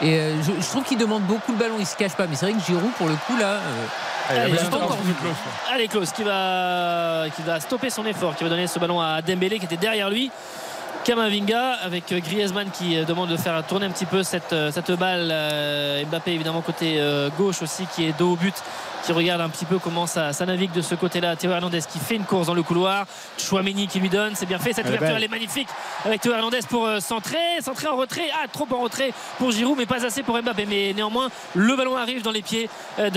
oui. Et euh, je, je trouve qu'il demande beaucoup le ballon, il se cache pas. Mais c'est vrai que Giroud, pour le coup, là, euh, Allez, encore. là. Allez Klaus qui va, qui va stopper son effort, qui va donner ce ballon à Dembélé qui était derrière lui. Kamavinga avec euh, Griezmann qui demande de faire tourner un petit peu cette, cette balle. Mbappé évidemment côté gauche aussi qui est dos au but qui regarde un petit peu comment ça, ça navigue de ce côté-là. Théo Hernandez qui fait une course dans le couloir. Chouameni qui lui donne, c'est bien fait. Cette ouverture elle est magnifique avec Théo Hernandez pour euh, centrer, centrer en retrait. Ah, trop en retrait pour Giroud, mais pas assez pour Mbappé. Mais néanmoins, le ballon arrive dans les pieds euh,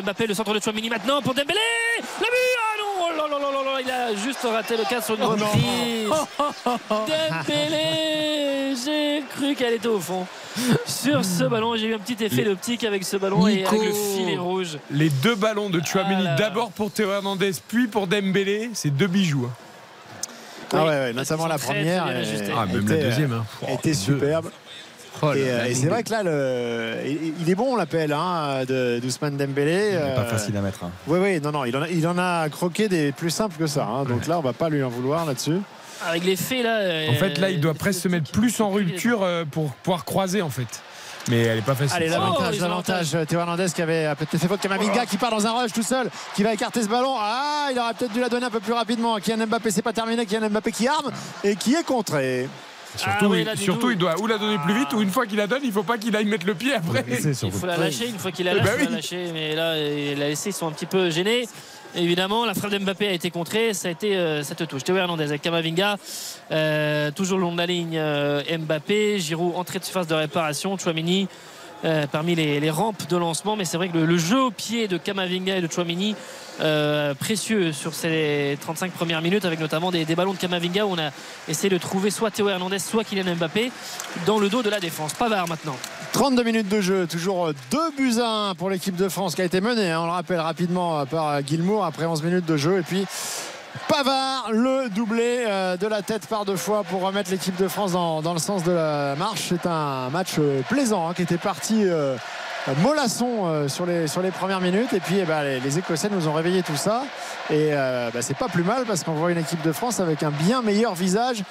de Mbappé, le centre de Chouameni maintenant pour Dembélé. Le but Ah non Oh là là là là là, Il a juste raté le cadre sur une reprise. Dembélé J'ai cru qu'elle était au fond. Sur ce ballon, j'ai eu un petit effet d'optique avec ce ballon et Nico. avec le filet rouge. Les deux ballons de Chouameni, Ah d'abord pour Théo Hernandez, puis pour Dembélé, c'est deux bijoux. hein. Ah Oui, ouais, notamment la très, première. très ajustés. Ah, même était, la deuxième. hein. euh, était superbe. Oh là Et, euh, et c'est vrai que là, le, il est bon l'appel hein, de d'Ousmane Dembélé. Il n'est pas Euh, facile à mettre. hein. Oui, oui, non, non, il en a, il en a croqué des plus simples que ça. hein. donc là, on va pas lui en vouloir là-dessus. Avec les faits là. En fait, là, il doit presque se mettre plus en rupture pour pouvoir croiser, en fait. Mais elle est pas facile. Allez, Oh, l'avantage, les l'avantage. Théo Hernandez qui avait euh, peut-être fait faute. Kamavinga qui part dans un rush tout seul, qui va écarter ce ballon. Ah, il aurait peut-être dû la donner un peu plus rapidement. Kylian Mbappé, c'est pas terminé. Kylian Mbappé qui arme et qui est contré. Surtout, Ah oui, il- surtout doit ou la donner plus vite, ou une fois qu'il la donne, il faut pas qu'il aille mettre le pied après. Il faut la lâcher une fois qu'il a Eh lâché, ben l'a lâché. Mais là, il a laissé, ils sont un petit peu gênés. Évidemment, la frappe d'Mbappé a été contrée. Ça a été euh, cette touche. Théo Hernandez avec Kamavinga. euh, toujours le long de la ligne, euh, Mbappé. Giroud, entrée de surface de réparation. Chouamini. Euh, parmi les, rampes de lancement, mais c'est vrai que le, jeu au pied de Kamavinga et de Chouamini euh, précieux sur ces 35 premières minutes, avec notamment des, ballons de Kamavinga où on a essayé de trouver soit Théo Hernandez, soit Kylian Mbappé dans le dos de la défense. Pavard maintenant. 32 minutes de jeu, toujours 2 buts à 1 pour l'équipe de France qui a été menée, hein, on le rappelle rapidement euh, par euh, Guilmour après 11 minutes de jeu. Et puis Pavard, le doublé euh, de la tête par deux fois pour remettre l'équipe de France dans, dans le sens de la marche. C'est un match euh, plaisant hein, qui était parti. euh, mollasson euh, sur, les, sur les premières minutes et puis eh ben, les, les Écossais nous ont réveillé tout ça et euh, bah, c'est pas plus mal parce qu'on voit une équipe de France avec un bien meilleur visage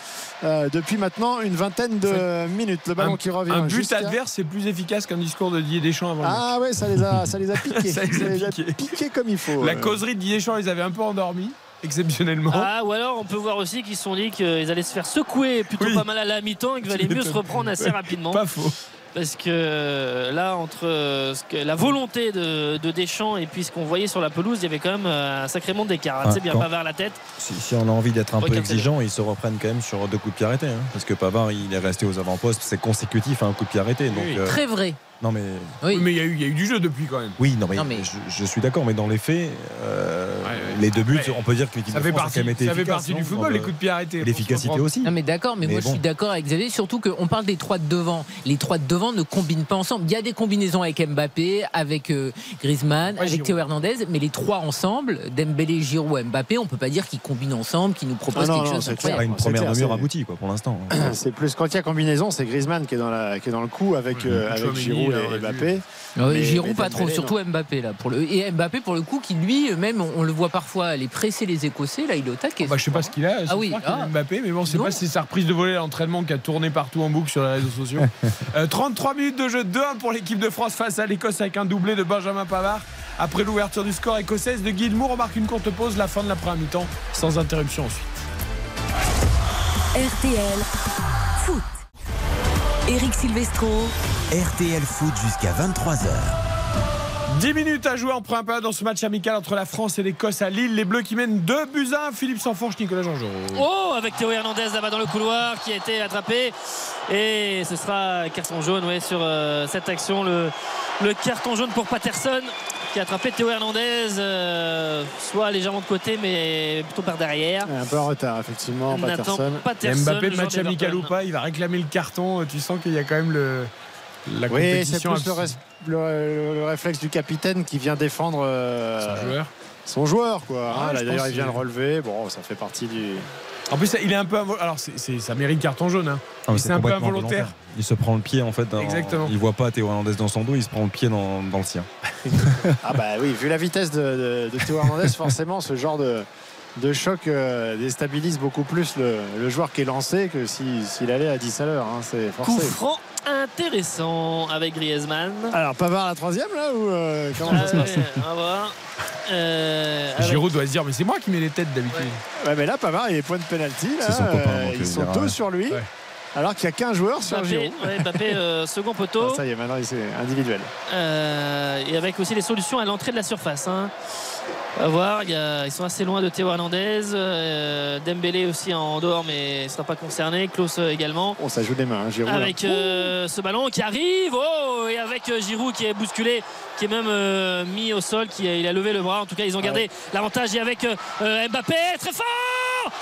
depuis maintenant une vingtaine de minutes le ballon Un- qui revient Un but adverse, c'est plus efficace qu'un discours de Didier Deschamps avant ah ouais, ça les a, ça les a piqués. Ça les a piqués. piqués comme il faut. La causerie de Didier Deschamps les avait un peu endormis, exceptionnellement. Ah, ou alors on peut voir aussi qu'ils se sont dit qu'ils allaient se faire secouer plutôt Oui. pas mal à la mi-temps et qu'il valait mieux se reprendre assez rapidement. Pas faux. parce que euh, là, entre euh, la volonté de, de Deschamps et puis ce qu'on voyait sur la pelouse, il y avait quand même euh, un sacré monde d'écart. Ah, C'est bien quand- Pavard la tête. Si, si on a envie d'être un peu exigeant, ils se reprennent quand même sur deux coups de pied arrêtés. hein. parce que Pavard, il est resté aux avant-postes, c'est consécutif à un coup de pied arrêté. Donc, Oui. euh, Très vrai. Non mais Oui. Oui, mais il y, a eu- il y a eu du jeu depuis quand même. oui, non mais, Non, mais- Je, je suis d'accord, mais dans les faits, euh, Ouais, ouais. les deux buts, Ouais. on peut dire que l'équipe Ça de France a partie, quand même été ça fait partie du football, le- les coups de pied arrêtés. L'efficacité aussi. Non mais d'accord, mais, Mais moi je suis d'accord avec Xavier, surtout qu'on parle des trois de devant. Les trois de devant ne combinent pas ensemble. Il y a des combinaisons avec Mbappé, avec euh, Griezmann, Ouais, avec Giroud. Théo Hernandez, mais les trois ensemble, Dembélé, Giroud, Mbappé, on peut pas dire qu'ils combinent ensemble, qu'ils nous proposent Ah non, quelque non, chose c'est pas une C'est première demi-heure aboutie quoi, pour l'instant. C'est plus quand il y a combinaison, c'est Griezmann qui est dans, le coup avec, euh, avec Chouameni, Giroud et Mbappé. Ouais, Mais- Giroud mais pas trop, surtout Mbappé là. Pour le... Et Mbappé pour le coup qui lui même on, on le voit parfois aller presser les Écossais, là il est au taquet. Bah, je sais pas ce qu'il a. Ah oui, ah. Mbappé, mais bon, c'est pas si c'est sa reprise de volée à l'entraînement qui a tourné partout en boucle sur les réseaux sociaux. Euh, 33 minutes de jeu 2-1 pour l'équipe de France face à l'Écosse avec un doublé de Benjamin Pavard. Après l'ouverture du score écossaise de Guillemot, on marque une courte pause, la fin de la première mi-temps, sans interruption ensuite. RTL Foot. Eric Silvestro. RTL Foot jusqu'à 23h. 10 minutes à jouer en première période dans ce match amical entre la France et l'Écosse à Lille. Les Bleus qui mènent 2 buts à 1. Philippe Sanfourche, Nicolas Jean-Jean. Oh, avec Théo Hernandez là-bas dans le couloir qui a été attrapé. Et ce sera carton jaune ouais, sur euh, cette action. Le, le carton jaune pour Patterson qui a attrapé Théo Hernandez, euh, soit légèrement de côté, mais plutôt par derrière. Un peu en retard, effectivement, Nathan Patterson. Patterson, Mbappé, le match amical ou pas, il va réclamer le carton. Tu sens qu'il y a quand même le, la Oui, c'est plus le, le- le- le réflexe du capitaine qui vient défendre euh, son joueur. son joueur, quoi. Ah, hein. Là, je D'ailleurs, il vient le relever. Bon, ça fait partie du. En plus, il est un peu. Alors, ça mérite carton jaune. hein. Ah, c'est un peu involontaire. Il se prend le pied en fait. dans- Exactement. Il voit pas Théo Hernandez dans son dos, il se prend le pied dans, dans le sien. Ah, bah oui, vu la vitesse de, de- de Théo Hernandez, forcément, ce genre de, de choc euh, déstabilise beaucoup plus le, le joueur qui est lancé que si- s'il allait à 10 à l'heure. hein. C'est Coup forcé. franc intéressant avec Griezmann. Alors, Pavard la troisième, là Ou euh, comment Ah ça se passe ouais, on va voir. Euh, avec- Giroud doit se dire, mais c'est moi qui mets les têtes d'habitude. Ouais, mais là, Pavard, il est point de pénalty. là. C'est son copain, Euh, ils il sont deux sur lui. Ouais. Alors qu'il n'y a qu'un joueur sur Mbappé, Giroud. ouais, Mbappé, euh, second poteau. Ah, ça y est, maintenant, c'est individuel. Euh, et avec aussi les solutions à l'entrée de la surface. hein. On va voir, il y a- ils sont assez loin de Théo Hernandez. euh, Dembélé aussi en dehors, mais ne sera pas concerné. Klaus euh, également. Oh, ça joue des mains, hein, Giroud. Avec euh, ce ballon qui arrive, oh, et avec euh, Giroud qui est bousculé, qui est même euh, mis au sol, qui il a levé le bras. En tout cas, ils ont gardé l'avantage. Et avec Mbappé, très fort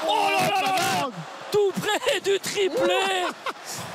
Oh là là là là Tout près du triplé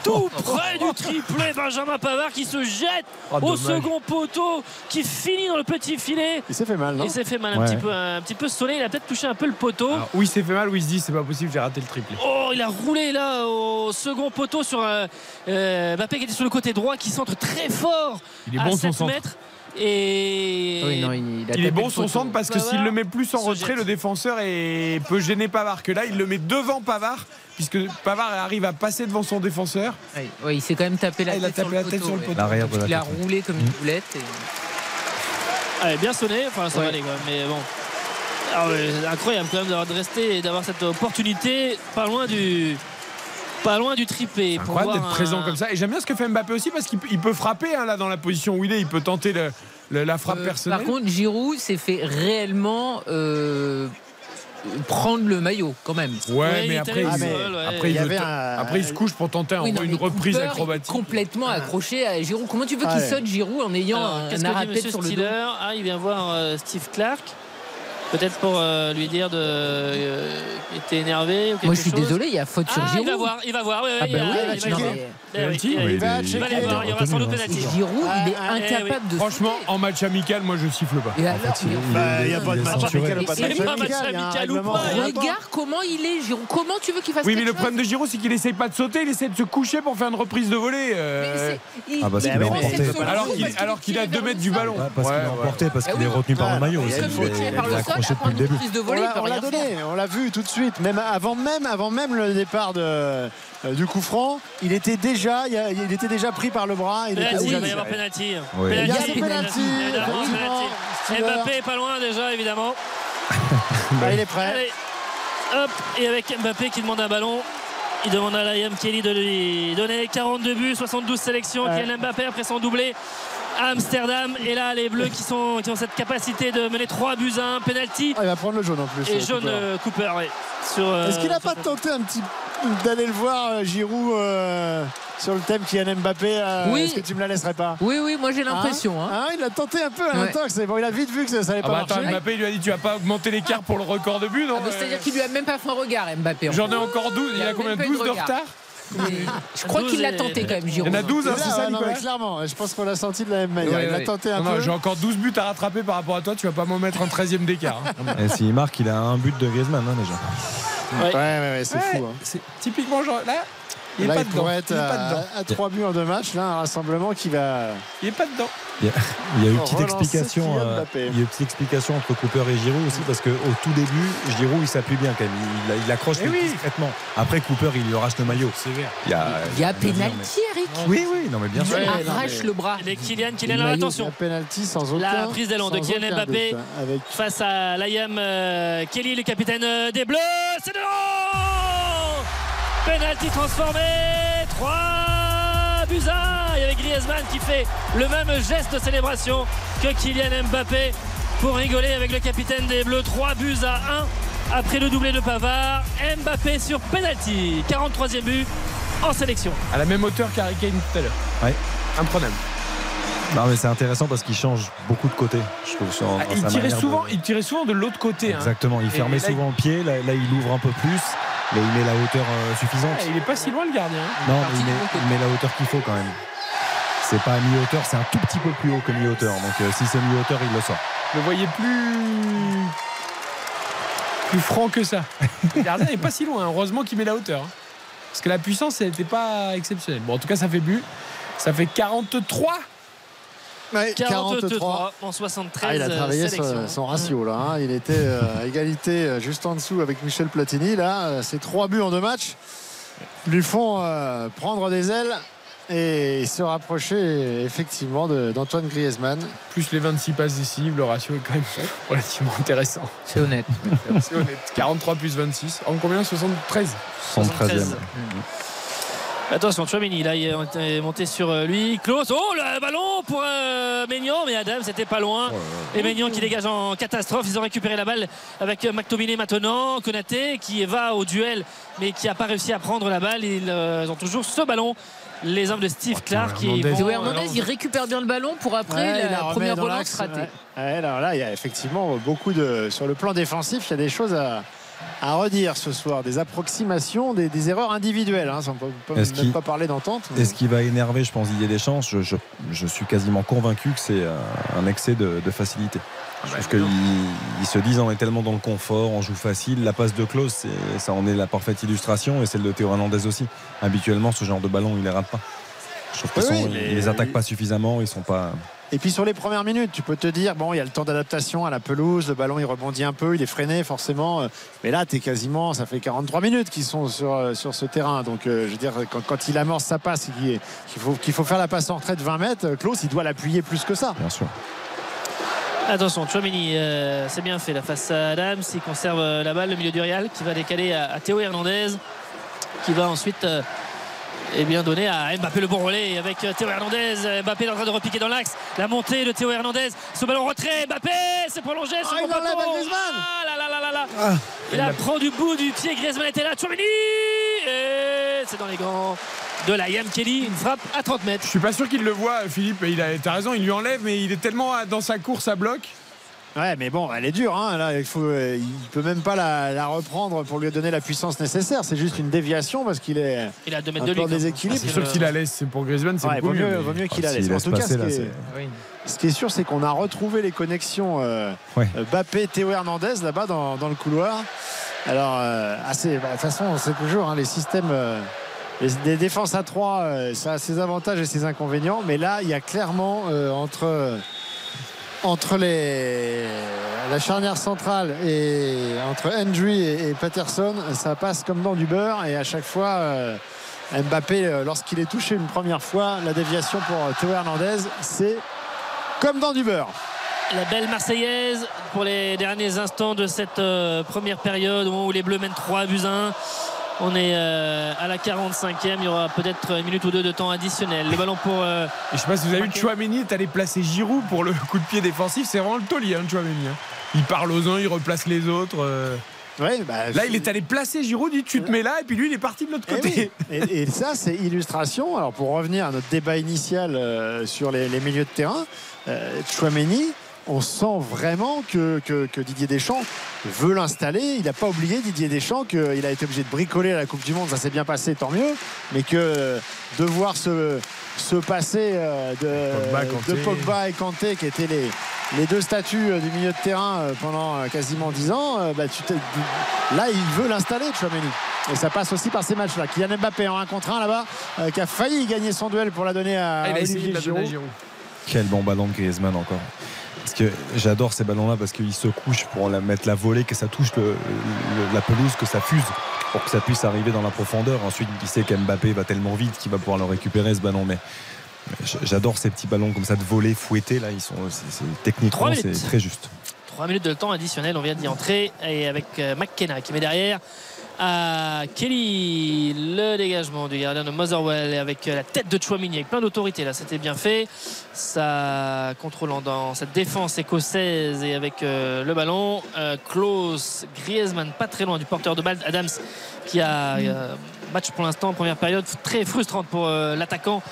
Tout près du triplé Benjamin Pavard qui se jette Oh, au second poteau, qui finit dans le petit filet. Il s'est fait mal, non Il s'est fait mal un, Ouais. petit peu, un petit peu sonné, il a peut-être touché un peu le poteau. Alors, oui, c'est fait mal, oui, il se dit, c'est pas possible, j'ai raté le triplé. Oh, il a roulé là au second poteau sur euh, euh, Mbappé qui était sur le côté droit, qui centre très fort Il est à bon 7 son centre. mètres. Et Oui, non, il, a Il est bon son centre parce que s'il le met plus en retrait, jette. le défenseur est... peut gêner Pavard. Que là, il le met devant Pavard, puisque Pavard arrive à passer devant son défenseur. Oui, oui, il s'est quand même tapé la Ah, il a tête tapé sur la le tête poteau. sur le Il a tête. roulé comme une boulette. et- Allez, bien sonné, enfin ça Ouais. va aller quand même, mais bon. Ah ouais, c'est incroyable quand même d'avoir de rester et d'avoir cette opportunité pas loin du pas loin du triplé. Incroyable d'être un- présent comme ça. Et j'aime bien ce que fait Mbappé aussi parce qu'il peut- frapper hein, là dans la position où il est. Il peut tenter le- le- la frappe Euh, personnelle. Par contre, Giroud s'est fait réellement euh, prendre le maillot quand même. ouais, mais après, Ah, mais après, il un- après, se couche pour tenter Oui, non, une reprise Cooper acrobatique. Complètement accroché à Giroud. Comment tu veux qu'il Ouais. saute Giroud en ayant Alors, un dit arrêt sur le dos Ah, il vient voir euh, Steve Clark. Peut-être pour euh, lui dire de euh, qu'il était énervé ou quelque Moi, je suis chose. désolé, il y a faute sur Ah, Giroud. il va voir, il va voir. Ah il bah a- oui, il va Eh eh. Il va Il aller voir, il y aura sans doute penalty. Giroud, il est Ah, ah, incapable de. Franchement, en match amical, moi je siffle pas. Et alors, mais- Bah, il n'y a pas de il match amical ou pas de match amical. Il a ou pas, Il a Regarde comment il est, Giroud. Comment tu veux qu'il fasse Oui, mais le problème de Giroud, c'est qu'il essaye pas de sauter, il essaie de se coucher pour faire une reprise de volée. Mais euh, c'est- il- Ah, parce qu'il il est prend emporté. cette solution alors qu'il tiré 2 vers mètres du ballon. Ouais, parce qu'il est emporté, parce Ah qu'il est retenu par le maillot aussi. Depuis le début. de On l'a- on donné, faire. on l'a vu tout de suite. Même avant même, avant même le départ de, euh, du coup franc, il était déjà, il, était déjà pris par le bras. Il était Penalty, déjà il va y avoir penalty. Ouais. Il y a Penalty, des penalty. Mbappé est pas loin déjà, évidemment. Ah, il est prêt. Allez, hop, et avec Mbappé qui demande un ballon Il demande à Liam Kelly de lui donner 42 buts, 72 sélections. Ouais. Kylian Mbappé après son doublé à Amsterdam. Et là, les Bleus qui, sont, qui ont cette capacité de mener 3 buts à 1, penalty. Ah, il va prendre le jaune en plus. Et euh, jaune Cooper. euh, Cooper. Sur, euh, Est-ce qu'il n'a sur pas tenté un petit d'aller le voir Giroud euh, sur le thème Kylian Mbappé euh, Oui. Est-ce que tu me la laisserais pas? Oui, oui, moi j'ai l'impression. hein. Ah, il a tenté un peu à l'intox. Bon, il a vite vu que ça n'allait Ah pas bah attends, marcher. Mbappé il lui a dit tu vas pas augmenter l'écart pour le record de but non Ah bah, C'est-à-dire qu'il lui a même pas fait un regard, Mbappé. en J'en ai encore 12, il Il a a combien même pas eu 12 de retard? Je crois qu'il l'a 12 tenté quand même, Il Giroud. y en a 12 hein, c'est ça ouais, non, mais Nicolas clairement, je pense qu'on l'a senti de la même manière. Ouais, il a ouais. tenté un Non, non, peu. J'ai encore 12 buts à rattraper par rapport à toi, tu vas pas m'en mettre un 13ème d'écart. hein. Et s'il marque, il a un but de Griezmann hein, déjà. Ouais, ouais, ouais, c'est Ouais, fou. hein. c'est Typiquement, genre, là, il est Là, pas il dedans. pourrait être Il est pas dedans. à, à 3 buts en deux matchs. Là, un rassemblement qui va. Il est pas dedans. Il y a, il y a eu une petite explication. Euh, il y a eu une petite explication entre Cooper et Giroud aussi parce qu'au tout début, Giroud il s'appuie bien quand même. Il, il accroche Eh oui. discrètement. Après Cooper, il lui arrache le maillot. Sévère. Il y a, Il y a pénalty, Eric. mais- Oui, oui, non mais bien Il sûr. Ouais, non, arrache mais- le bras. Et Kylian, Kylian, maillot, attention. La penalty sans aucun. La prise d'élan de Kylian Mbappé. doute, hein, avec face à Liam euh, Kelly, le capitaine euh, des Bleus. C'est dedans Penalty transformé 3 buts à 1. Il y avait Griezmann qui fait le même geste de célébration que Kylian Mbappé pour rigoler avec le capitaine des Bleus. 3 buts à 1 après le doublé de Pavard. Mbappé sur penalty. 43e but en sélection. À la même hauteur qu'Harry Kane tout à l'heure. Ouais. Imprenable. Non mais c'est intéressant parce qu'il change beaucoup de côté. Je trouve sur, Ah, il, tirait souvent, de- il tirait souvent de l'autre côté. hein. Exactement. Il fermait là, souvent le pied. Là, là, il ouvre un peu plus, mais il met la hauteur euh, suffisante. Ah, il est pas si loin le gardien. hein. Non, il met, il met la hauteur qu'il faut quand même. C'est pas à mi-hauteur, c'est un tout petit peu plus haut que mi-hauteur. Donc euh, si c'est mi-hauteur, il le sort. Je le voyais plus. plus franc que ça. Le gardien n'est pas si loin. hein. Heureusement qu'il met la hauteur. Parce que la puissance, n'était pas exceptionnelle. Bon, en tout cas, ça fait but. Ça fait 43. Ouais, 43 en 73 Ah, il a travaillé sélections. son, son ratio là. hein. Il était euh, à égalité euh, juste en dessous avec Michel Platini. Là, euh, ces trois buts en deux matchs lui font euh, prendre des ailes et se rapprocher effectivement d'Antoine Griezmann. Plus les 26 passes décisives, le ratio est quand même relativement intéressant. C'est honnête. C'est honnête. 43 plus 26. En combien? 73 73e. Attention, Chouamini, là, il est monté sur euh, lui. Klaus, oh, le ballon pour euh, Maignan, mais Adam, c'était pas loin. Et Maignan qui dégage en catastrophe. Ils ont récupéré la balle avec euh, McTominay maintenant. Konaté qui va au duel, mais qui n'a pas réussi à prendre la balle. Ils euh, ont toujours ce ballon. Les hommes de Steve Clark qui Hernandez. il récupère bien le ballon pour après Ouais, la première relance ratée. ouais. Ouais, alors là, il y a effectivement beaucoup de. Sur le plan défensif, il y a des choses à, à redire ce soir. Des approximations, des, des erreurs individuelles. Hein. On ne peut même pas parler d'entente. Et ce qui va énerver, je pense, Didier Deschamps, je, je, je suis quasiment convaincu que c'est euh, un excès de, de facilité. Je trouve qu'ils ils se disent on est tellement dans le confort, on joue facile. La passe de Klaus, ça en est la parfaite illustration et celle de Théo Hernandez aussi. Habituellement, ce genre de ballon, il les rate pas. Je trouve qu'ils Oui, mais- ils les attaquent pas suffisamment, ils sont pas. Et puis sur les premières minutes, tu peux te dire, bon, il y a le temps d'adaptation à la pelouse, le ballon il rebondit un peu, il est freiné forcément. Mais là, tu es quasiment, ça fait 43 minutes qu'ils sont sur, euh, sur ce terrain. Donc euh, je veux dire, quand, quand il amorce sa passe, qu'il faut, qu'il faut faire la passe en retrait de 20 mètres, euh, Klaus, il doit l'appuyer plus que ça. Bien sûr. Attention, Chouamini, euh, c'est bien fait la face à Adams. Il conserve la balle, le milieu du Real, qui va décaler à, à Théo Hernandez, qui va ensuite euh, eh bien, donner à Mbappé le bon relais avec euh, Théo Hernandez. Euh, Mbappé est en train de repiquer dans l'axe. La montée de Théo Hernandez. Ce ballon retrait. Mbappé, c'est prolongé. Ah, sur il enlève poteau. à Griezmann. Ah là là là là là. Il la prend du bout du pied. Griezmann était là. Chouamini. Et c'est dans les gants de la Yam Kelly. Une frappe à 30 mètres. Je suis pas sûr qu'il le voit, Philippe. Il a, t'as raison, il lui enlève, mais il est tellement dans sa course à bloc. Ouais, mais bon, elle est dure. Hein. Là, il faut, euh, il peut même pas la, la reprendre pour lui donner la puissance nécessaire. C'est juste une déviation parce qu'il est Il a 2 mètres un de lui. déséquilibre. C'est sûr que s'il la laisse, c'est pour Griezmann, c'est Ouais, beaucoup vaut mieux, vaut mieux qu'il la laisse. En tout cas, ce là, qui est- Ce qui est sûr, c'est qu'on a retrouvé les connexions euh, Ouais. euh, Bappé, Théo Hernandez là-bas dans, dans le couloir. Alors, euh, assez, bah, de toute façon, c'est toujours hein, les systèmes. euh, les- des défenses à 3, ça a ses avantages et ses inconvénients. Mais là, il y a clairement euh, entre, entre les, la charnière centrale et entre Hendry et, Patterson, ça passe comme dans du beurre. Et à chaque fois, euh, Mbappé, euh, lorsqu'il est touché une première fois, la déviation pour euh, Théo Hernandez, c'est comme dans du beurre. La belle Marseillaise pour les derniers instants de cette première période où les Bleus mènent 3 buts à 1. On est euh, à la 45e. Il y aura peut-être une minute ou deux de temps additionnel. Le ballon pour. euh, je sais pas si vous avez vu, Chouameni est allé placer Giroud pour le coup de pied défensif. C'est vraiment le taulier, hein, Chouameni. hein. Il parle aux uns, il replace les autres. euh. Ouais, bah, Là, il est allé placer Giroud, il dit tu te mets là, et puis lui, il est parti de l'autre Eh côté. oui. et, et ça, c'est illustration. Alors, pour revenir à notre débat initial euh, sur les, les milieux de terrain, euh, Chouameni, on sent vraiment que, que- que Didier Deschamps veut l'installer. Il n'a pas oublié, Didier Deschamps, qu'il a été obligé de bricoler à la Coupe du Monde. Ça s'est bien passé, tant mieux. Mais que euh, devoir se, se passer euh, Pogba, de, de Pogba et Kanté, qui étaient les, les deux statues euh, du milieu de terrain pendant quasiment 10 ans, bah, tu là, il veut l'installer, Chouameni. Et ça passe aussi par ces matchs-là. Kylian Mbappé en 1 contre 1 là-bas, euh, qui a failli gagner son duel pour la donner à Ah, il a Olivier de. Giroud. Quel bon ballon de Griezmann encore. Parce que j'adore ces ballons-là parce qu'il se couche pour la mettre la volée, que ça touche le- le- la pelouse, que ça fuse pour que ça puisse arriver dans la profondeur. Ensuite, il sait qu'Mbappé va tellement vite qu'il va pouvoir le récupérer ce ballon. Mais j'adore ces petits ballons comme ça de volée fouettés. Là, ils sont c'est- techniquement c'est très juste. 3 minutes de temps additionnel, on vient d'y entrer et avec euh, McKenna qui met derrière à Kelly le dégagement du gardien de Motherwell avec euh, la tête de Chouamini avec plein d'autorité là c'était bien fait. Ça contrôlant dans cette défense écossaise et avec euh, le ballon euh, Klaus Griezmann pas très loin du porteur de balle Adams qui a euh, match pour l'instant première période très frustrante pour l'attaquant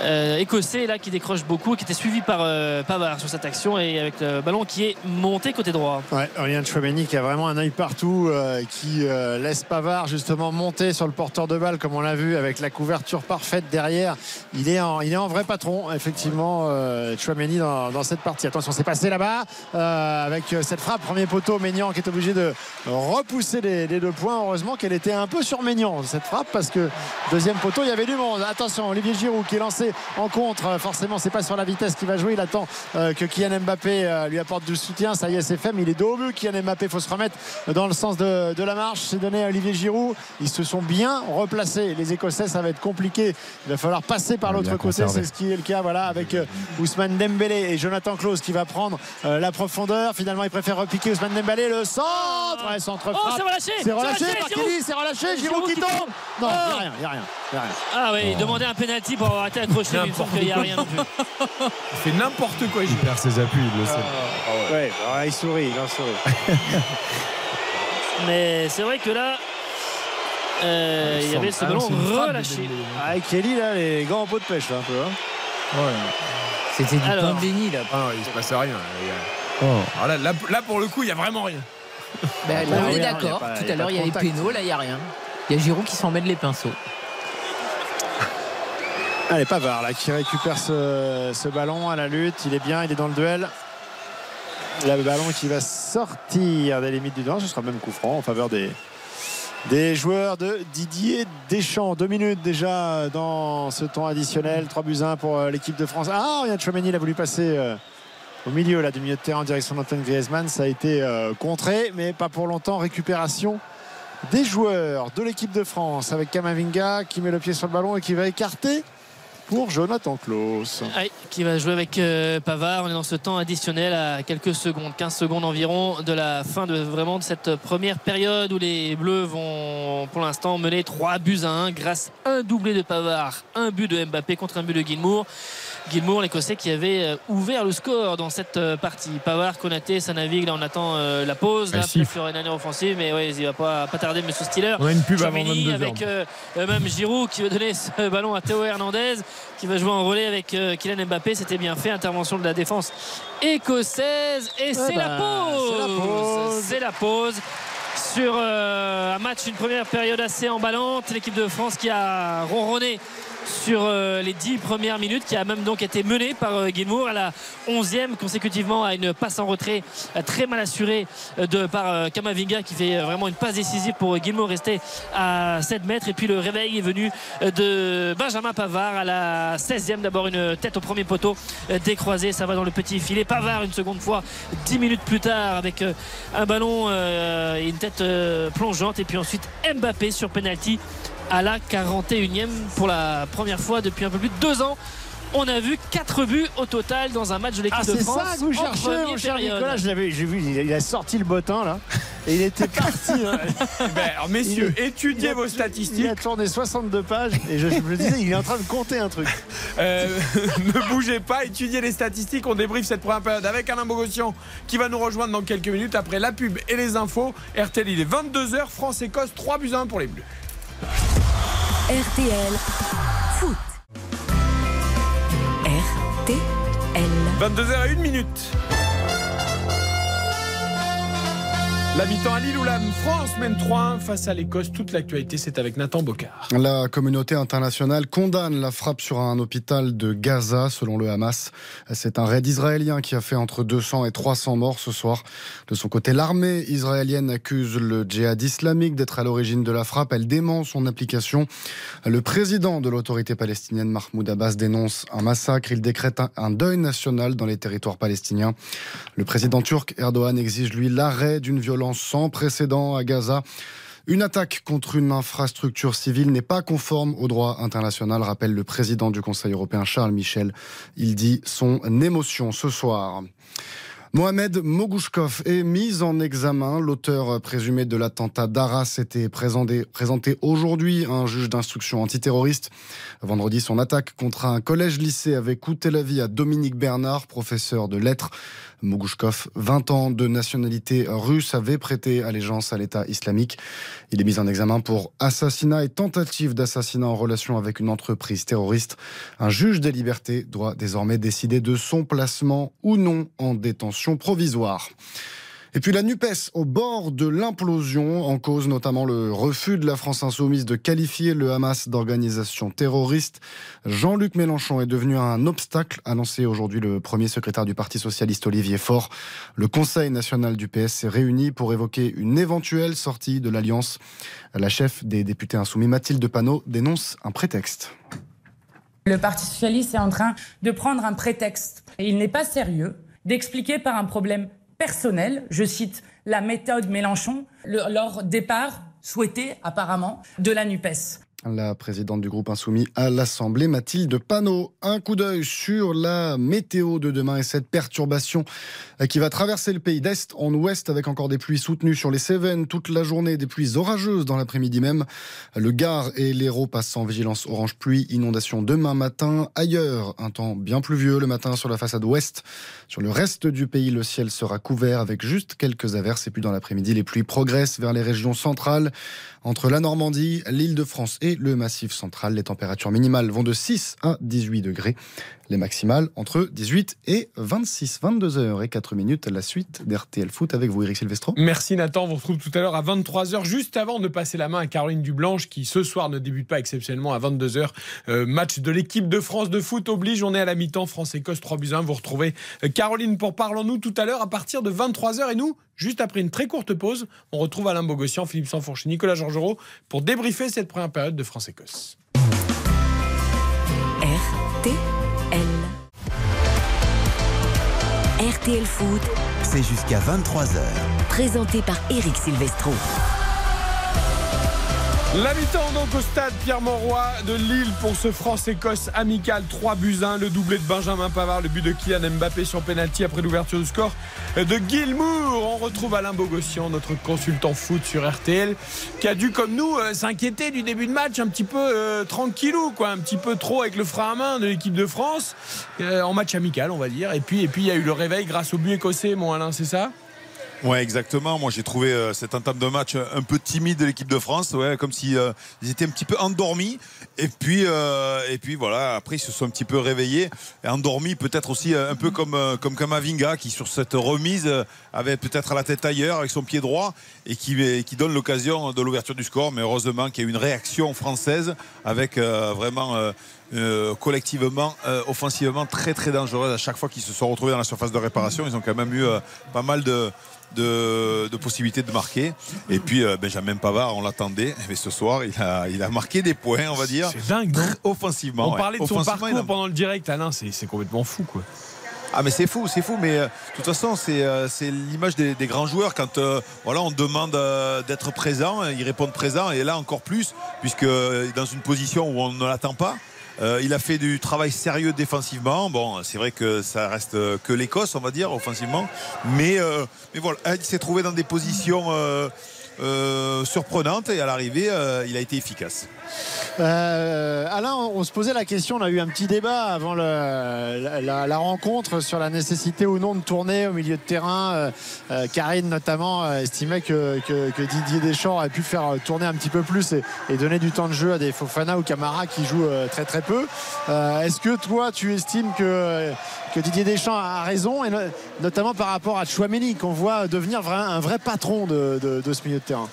euh, écossais là qui décroche beaucoup qui était suivi par euh, Pavard sur cette action et avec le ballon qui est monté côté droit Ouais, Aurélien Chouameni qui a vraiment un œil partout, euh, qui euh, laisse Pavard justement monter sur le porteur de balle comme on l'a vu avec la couverture parfaite derrière. Il est en, il est en vrai patron, effectivement, euh, Chouameni dans, cette partie. Attention, c'est passé là-bas avec cette frappe. Premier poteau, Maignan qui est obligé de repousser les, deux points. Heureusement qu'elle était un peu sur Maignan cette frappe parce que deuxième poteau, il y avait du monde. Attention, Olivier Giroud qui est lancé en contre. Euh, Forcément, c'est pas sur la vitesse qu'il va jouer. Il attend euh, que Kylian Mbappé euh, lui apporte du soutien. Ça y est, c'est fait. Mais il est dos au but. Kylian Mbappé, faut se remettre dans le sens de, de la marche. C'est donné à Olivier Giroud. Ils se sont bien replacés. Les Écossais, ça va être compliqué. Il va falloir passer par l'autre côté. C'est ce qui est le cas. Voilà, avec euh, Ousmane Dembélé et Jonathan Klaus qui va prendre la profondeur. Finalement, il préfère repiquer Ousmane Dembélé. Le centre, ouais, centre Oh, c'est relâché C'est relâché c'est relâché. Giroud qui tombe. Non, il n'y Oh. a rien, il n'y a rien. il y a rien. Ah oui, demandez un penalty pour avoir été accroché, il me semble qu'il n'y a rien non plus. Il fait n'importe quoi, Il perd ses appuis, il le sait. Ouais, ouais, il sourit, il en sourit. Mais c'est vrai que là, euh, il y avait ce Ah ballon relâché. Dembélé. Ah, Avec Kelly, là, les gants en pot de pêche, là, un peu. hein. C'était du Alors. pain béni là. Ah non, il se passe rien. les gars. Oh. Alors là, là, là, pour le coup, il n'y a vraiment rien. Bah, là, on est d'accord. Tout à l'heure, il y avait. Péno, là, il n'y a rien. Il y a Giroud qui s'en mêle les pinceaux. Allez, Pavard, là, qui récupère ce, ballon à la lutte. Il est bien, il est dans le duel. Le ballon qui va sortir des limites du temps. Ce sera même coup franc en faveur des, joueurs de Didier Deschamps. Deux minutes déjà dans ce temps additionnel. 3 buts 1 pour euh, l'équipe de France. Ah, Ryan Chouameni, il a voulu passer euh, au milieu là, du milieu de terrain en direction d'Antoine Griezmann. Ça a été euh, contré, mais pas pour longtemps. Récupération des joueurs de l'équipe de France avec Kamavinga qui met le pied sur le ballon et qui va écarter pour Jonathan Klaus. Qui va jouer avec euh, Pavard. On est dans ce temps additionnel à quelques secondes, 15 secondes environ de la fin de vraiment de cette première période où les Bleus vont pour l'instant mener 3 buts à 1 grâce à un doublé de Pavard, un but de Mbappé contre un but de Guilmour. Guilmour, l'Écossais, qui avait euh, ouvert le score dans cette euh, partie. Pavard, Konaté, ça navigue. Là, on attend euh, la pause. Là, si. faire une offensive, mais ouais, il va pas, pas tarder, Monsieur Stiller. On a une pub avant Chouameni 22 avec heures. euh, même Giroud qui veut donner ce ballon à Théo Hernandez qui va jouer en relais avec euh, Kylian Mbappé c'était bien fait intervention de la défense écossaise et c'est la bah, pause c'est la pause. c'est la pause sur euh, un match une première période assez emballante l'équipe de France qui a ronronné sur euh, les 10 premières minutes qui a même donc été menée par euh, Guilmour à la 11e consécutivement à une passe en retrait euh, très mal assurée de, par Kamavinga qui fait vraiment une passe décisive pour Guilmour rester à 7 mètres. Et puis le réveil est venu de Benjamin Pavard à la 16e d'abord une tête au premier poteau décroisé ça va dans le petit filet. Pavard une seconde fois 10 minutes plus tard avec un ballon et une tête plongeante. Et puis ensuite Mbappé sur penalty à la 41e pour la première fois depuis un peu plus de deux ans On a vu 4 buts au total dans un match de l'équipe Ah, de c'est France. ça que vous en cherchez, mon cher période. Nicolas. Je l'avais- J'ai vu, il a- il sorti le bottin là. Et il était parti. hein. Ben, alors, messieurs, Il étudiez il a- vos Il statistiques. a tourné 62 pages et je, je me disais, il est en train de compter un truc. Euh, ne bougez pas, étudiez les statistiques. On débriefe cette première période avec Alain Bogossian qui va nous rejoindre dans quelques minutes après la pub et les infos. RTL, il est 22h. France-Écosse, 3 buts à 1 pour les Bleus. RTL Foot. RTL. 22h et 1 minute. La mi-temps à Lille où la France mène 3-1 face à l'Écosse. Toute l'actualité, c'est avec Nathan Bocard. La communauté internationale condamne la frappe sur un hôpital de Gaza, selon le Hamas. C'est un raid israélien qui a fait entre 200 et 300 morts ce soir. De son côté, l'armée israélienne accuse le djihad islamique d'être à l'origine de la frappe. Elle dément son application. Le président de l'autorité palestinienne, Mahmoud Abbas, dénonce un massacre. Il décrète un- deuil national dans les territoires palestiniens. Le président turc Erdogan exige, lui, l'arrêt d'une violence sans précédent à Gaza. Une attaque contre une infrastructure civile n'est pas conforme au droit international, rappelle le président du Conseil européen Charles Michel. Il dit son émotion ce soir. Mohamed Mogouchkov est mis en examen. L'auteur présumé de l'attentat d'Arras était présenté, présenté aujourd'hui à un juge d'instruction antiterroriste. Vendredi, son attaque contre un collège-lycée avait coûté la vie à Dominique Bernard, professeur de lettres. Mogouchkov, 20 ans de nationalité russe, avait prêté allégeance à l'État islamique. Il est mis en examen pour assassinat et tentative d'assassinat en relation avec une entreprise terroriste. Un juge des libertés doit désormais décider de son placement ou non en détention provisoire. Et puis la NUPES au bord de l'implosion, en cause notamment le refus de la France insoumise de qualifier le Hamas d'organisation terroriste. Jean-Luc Mélenchon est devenu un obstacle, annoncé aujourd'hui le premier secrétaire du Parti socialiste Olivier Faure. Le Conseil national du PS s'est réuni pour évoquer une éventuelle sortie de l'Alliance. La chef des députés insoumis, Mathilde Panot, dénonce un prétexte. Le Parti socialiste est en train de prendre un prétexte. Et il n'est pas sérieux d'expliquer par un problème personnel, je cite la méthode Mélenchon, le- leur départ souhaité apparemment de la NUPES. La présidente du groupe Insoumis à l'Assemblée, Mathilde Panot. Un coup d'œil sur la météo de demain et cette perturbation qui va traverser le pays d'est en ouest avec encore des pluies soutenues sur les Cévennes toute la journée, des pluies orageuses dans l'après-midi même. Le Gard et l'Hérault passent en vigilance orange pluie, inondation demain matin. Ailleurs, un temps bien pluvieux le matin sur la façade ouest. Sur le reste du pays, le ciel sera couvert avec juste quelques averses et puis dans l'après-midi, les pluies progressent vers les régions centrales. Entre la Normandie, l'île de France et le Massif central, les températures minimales vont de 6 à 18 degrés. Les maximales entre 18 et 26. 22 heures et 4 minutes. La suite d'RTL Foot avec vous, Eric Silvestro. Merci Nathan, on vous retrouve tout à l'heure à 23h, juste avant de passer la main à Caroline Dublanche qui ce soir ne débute pas exceptionnellement à 22h. Euh, match de l'équipe de France de foot oblige, on est à la mi-temps, France-Écosse 3 buts 1. Vous retrouvez euh, Caroline pour Parlons-nous tout à l'heure à partir de 23h et nous, juste après une très courte pause, on retrouve Alain Bogossian, Philippe Sanfourche, Nicolas Georgerot pour débriefer cette première période de France-Écosse. RTL Foot, C'est jusqu'à 23h. présenté par Eric Silvestro. La mi-temps donc au stade Pierre-Mauroy de Lille pour ce France-Écosse amical 3 buts 1, le doublé de Benjamin Pavard, le but de Kylian Mbappé sur penalty après l'ouverture du score de Gilmour. On retrouve Alain Bogossian, notre consultant foot sur RTL, qui a dû comme nous euh, s'inquiéter du début de match un petit peu euh, tranquillou, quoi, un petit peu trop avec le frein à main de l'équipe de France euh, en match amical, on va dire. Et puis et puis il y a eu le réveil grâce au but écossais, mon Alain, c'est ça? Ouais, exactement. Moi, j'ai trouvé euh, cette entame de match un peu timide de l'équipe de France, ouais, comme si euh, ils étaient un petit peu endormis. Et puis, euh, et puis voilà. Après, ils se sont un petit peu réveillés, et endormis, peut-être aussi un peu comme comme Kamavinga, qui sur cette remise avait peut-être la tête ailleurs avec son pied droit et qui qui donne l'occasion de l'ouverture du score. Mais heureusement qu'il y a eu une réaction française avec vraiment. collectivement, offensivement très très dangereuse à chaque fois qu'ils se sont retrouvés dans la surface de réparation. Ils ont quand même eu pas mal de, de, de possibilités de marquer. Et puis euh, Benjamin Pavard, on l'attendait, mais ce soir il a, il a marqué des points, on va dire. C'est dingue, non Offensivement. On ouais. parlait de son parcours a- pendant le direct, Alain, c'est c'est complètement fou, quoi. Ah mais c'est fou, c'est fou, mais euh, de toute façon c'est euh, c'est l'image des, des grands joueurs quand euh, voilà on demande d'être présent, ils répondent présent et là encore plus puisque dans une position où on ne l'attend pas. Euh, il a fait du travail sérieux défensivement. Bon, c'est vrai que ça reste que l'Écosse, on va dire, offensivement. Mais, euh, mais voilà, il s'est trouvé dans des positions euh, surprenantes et à l'arrivée, il a été efficace. Euh, Alain, on se posait la question, on a eu un petit débat avant la, rencontre sur la nécessité ou non de tourner au milieu de terrain. Euh, euh, Karine notamment estimait que, Didier Deschamps aurait pu faire tourner un petit peu plus et, donner du temps de jeu à des Fofana ou Camara qui jouent très très peu. Est-ce que toi tu estimes que, Didier Deschamps a raison et no- notamment par rapport à Chouameni qu'on voit devenir un vrai patron de ce milieu de terrain?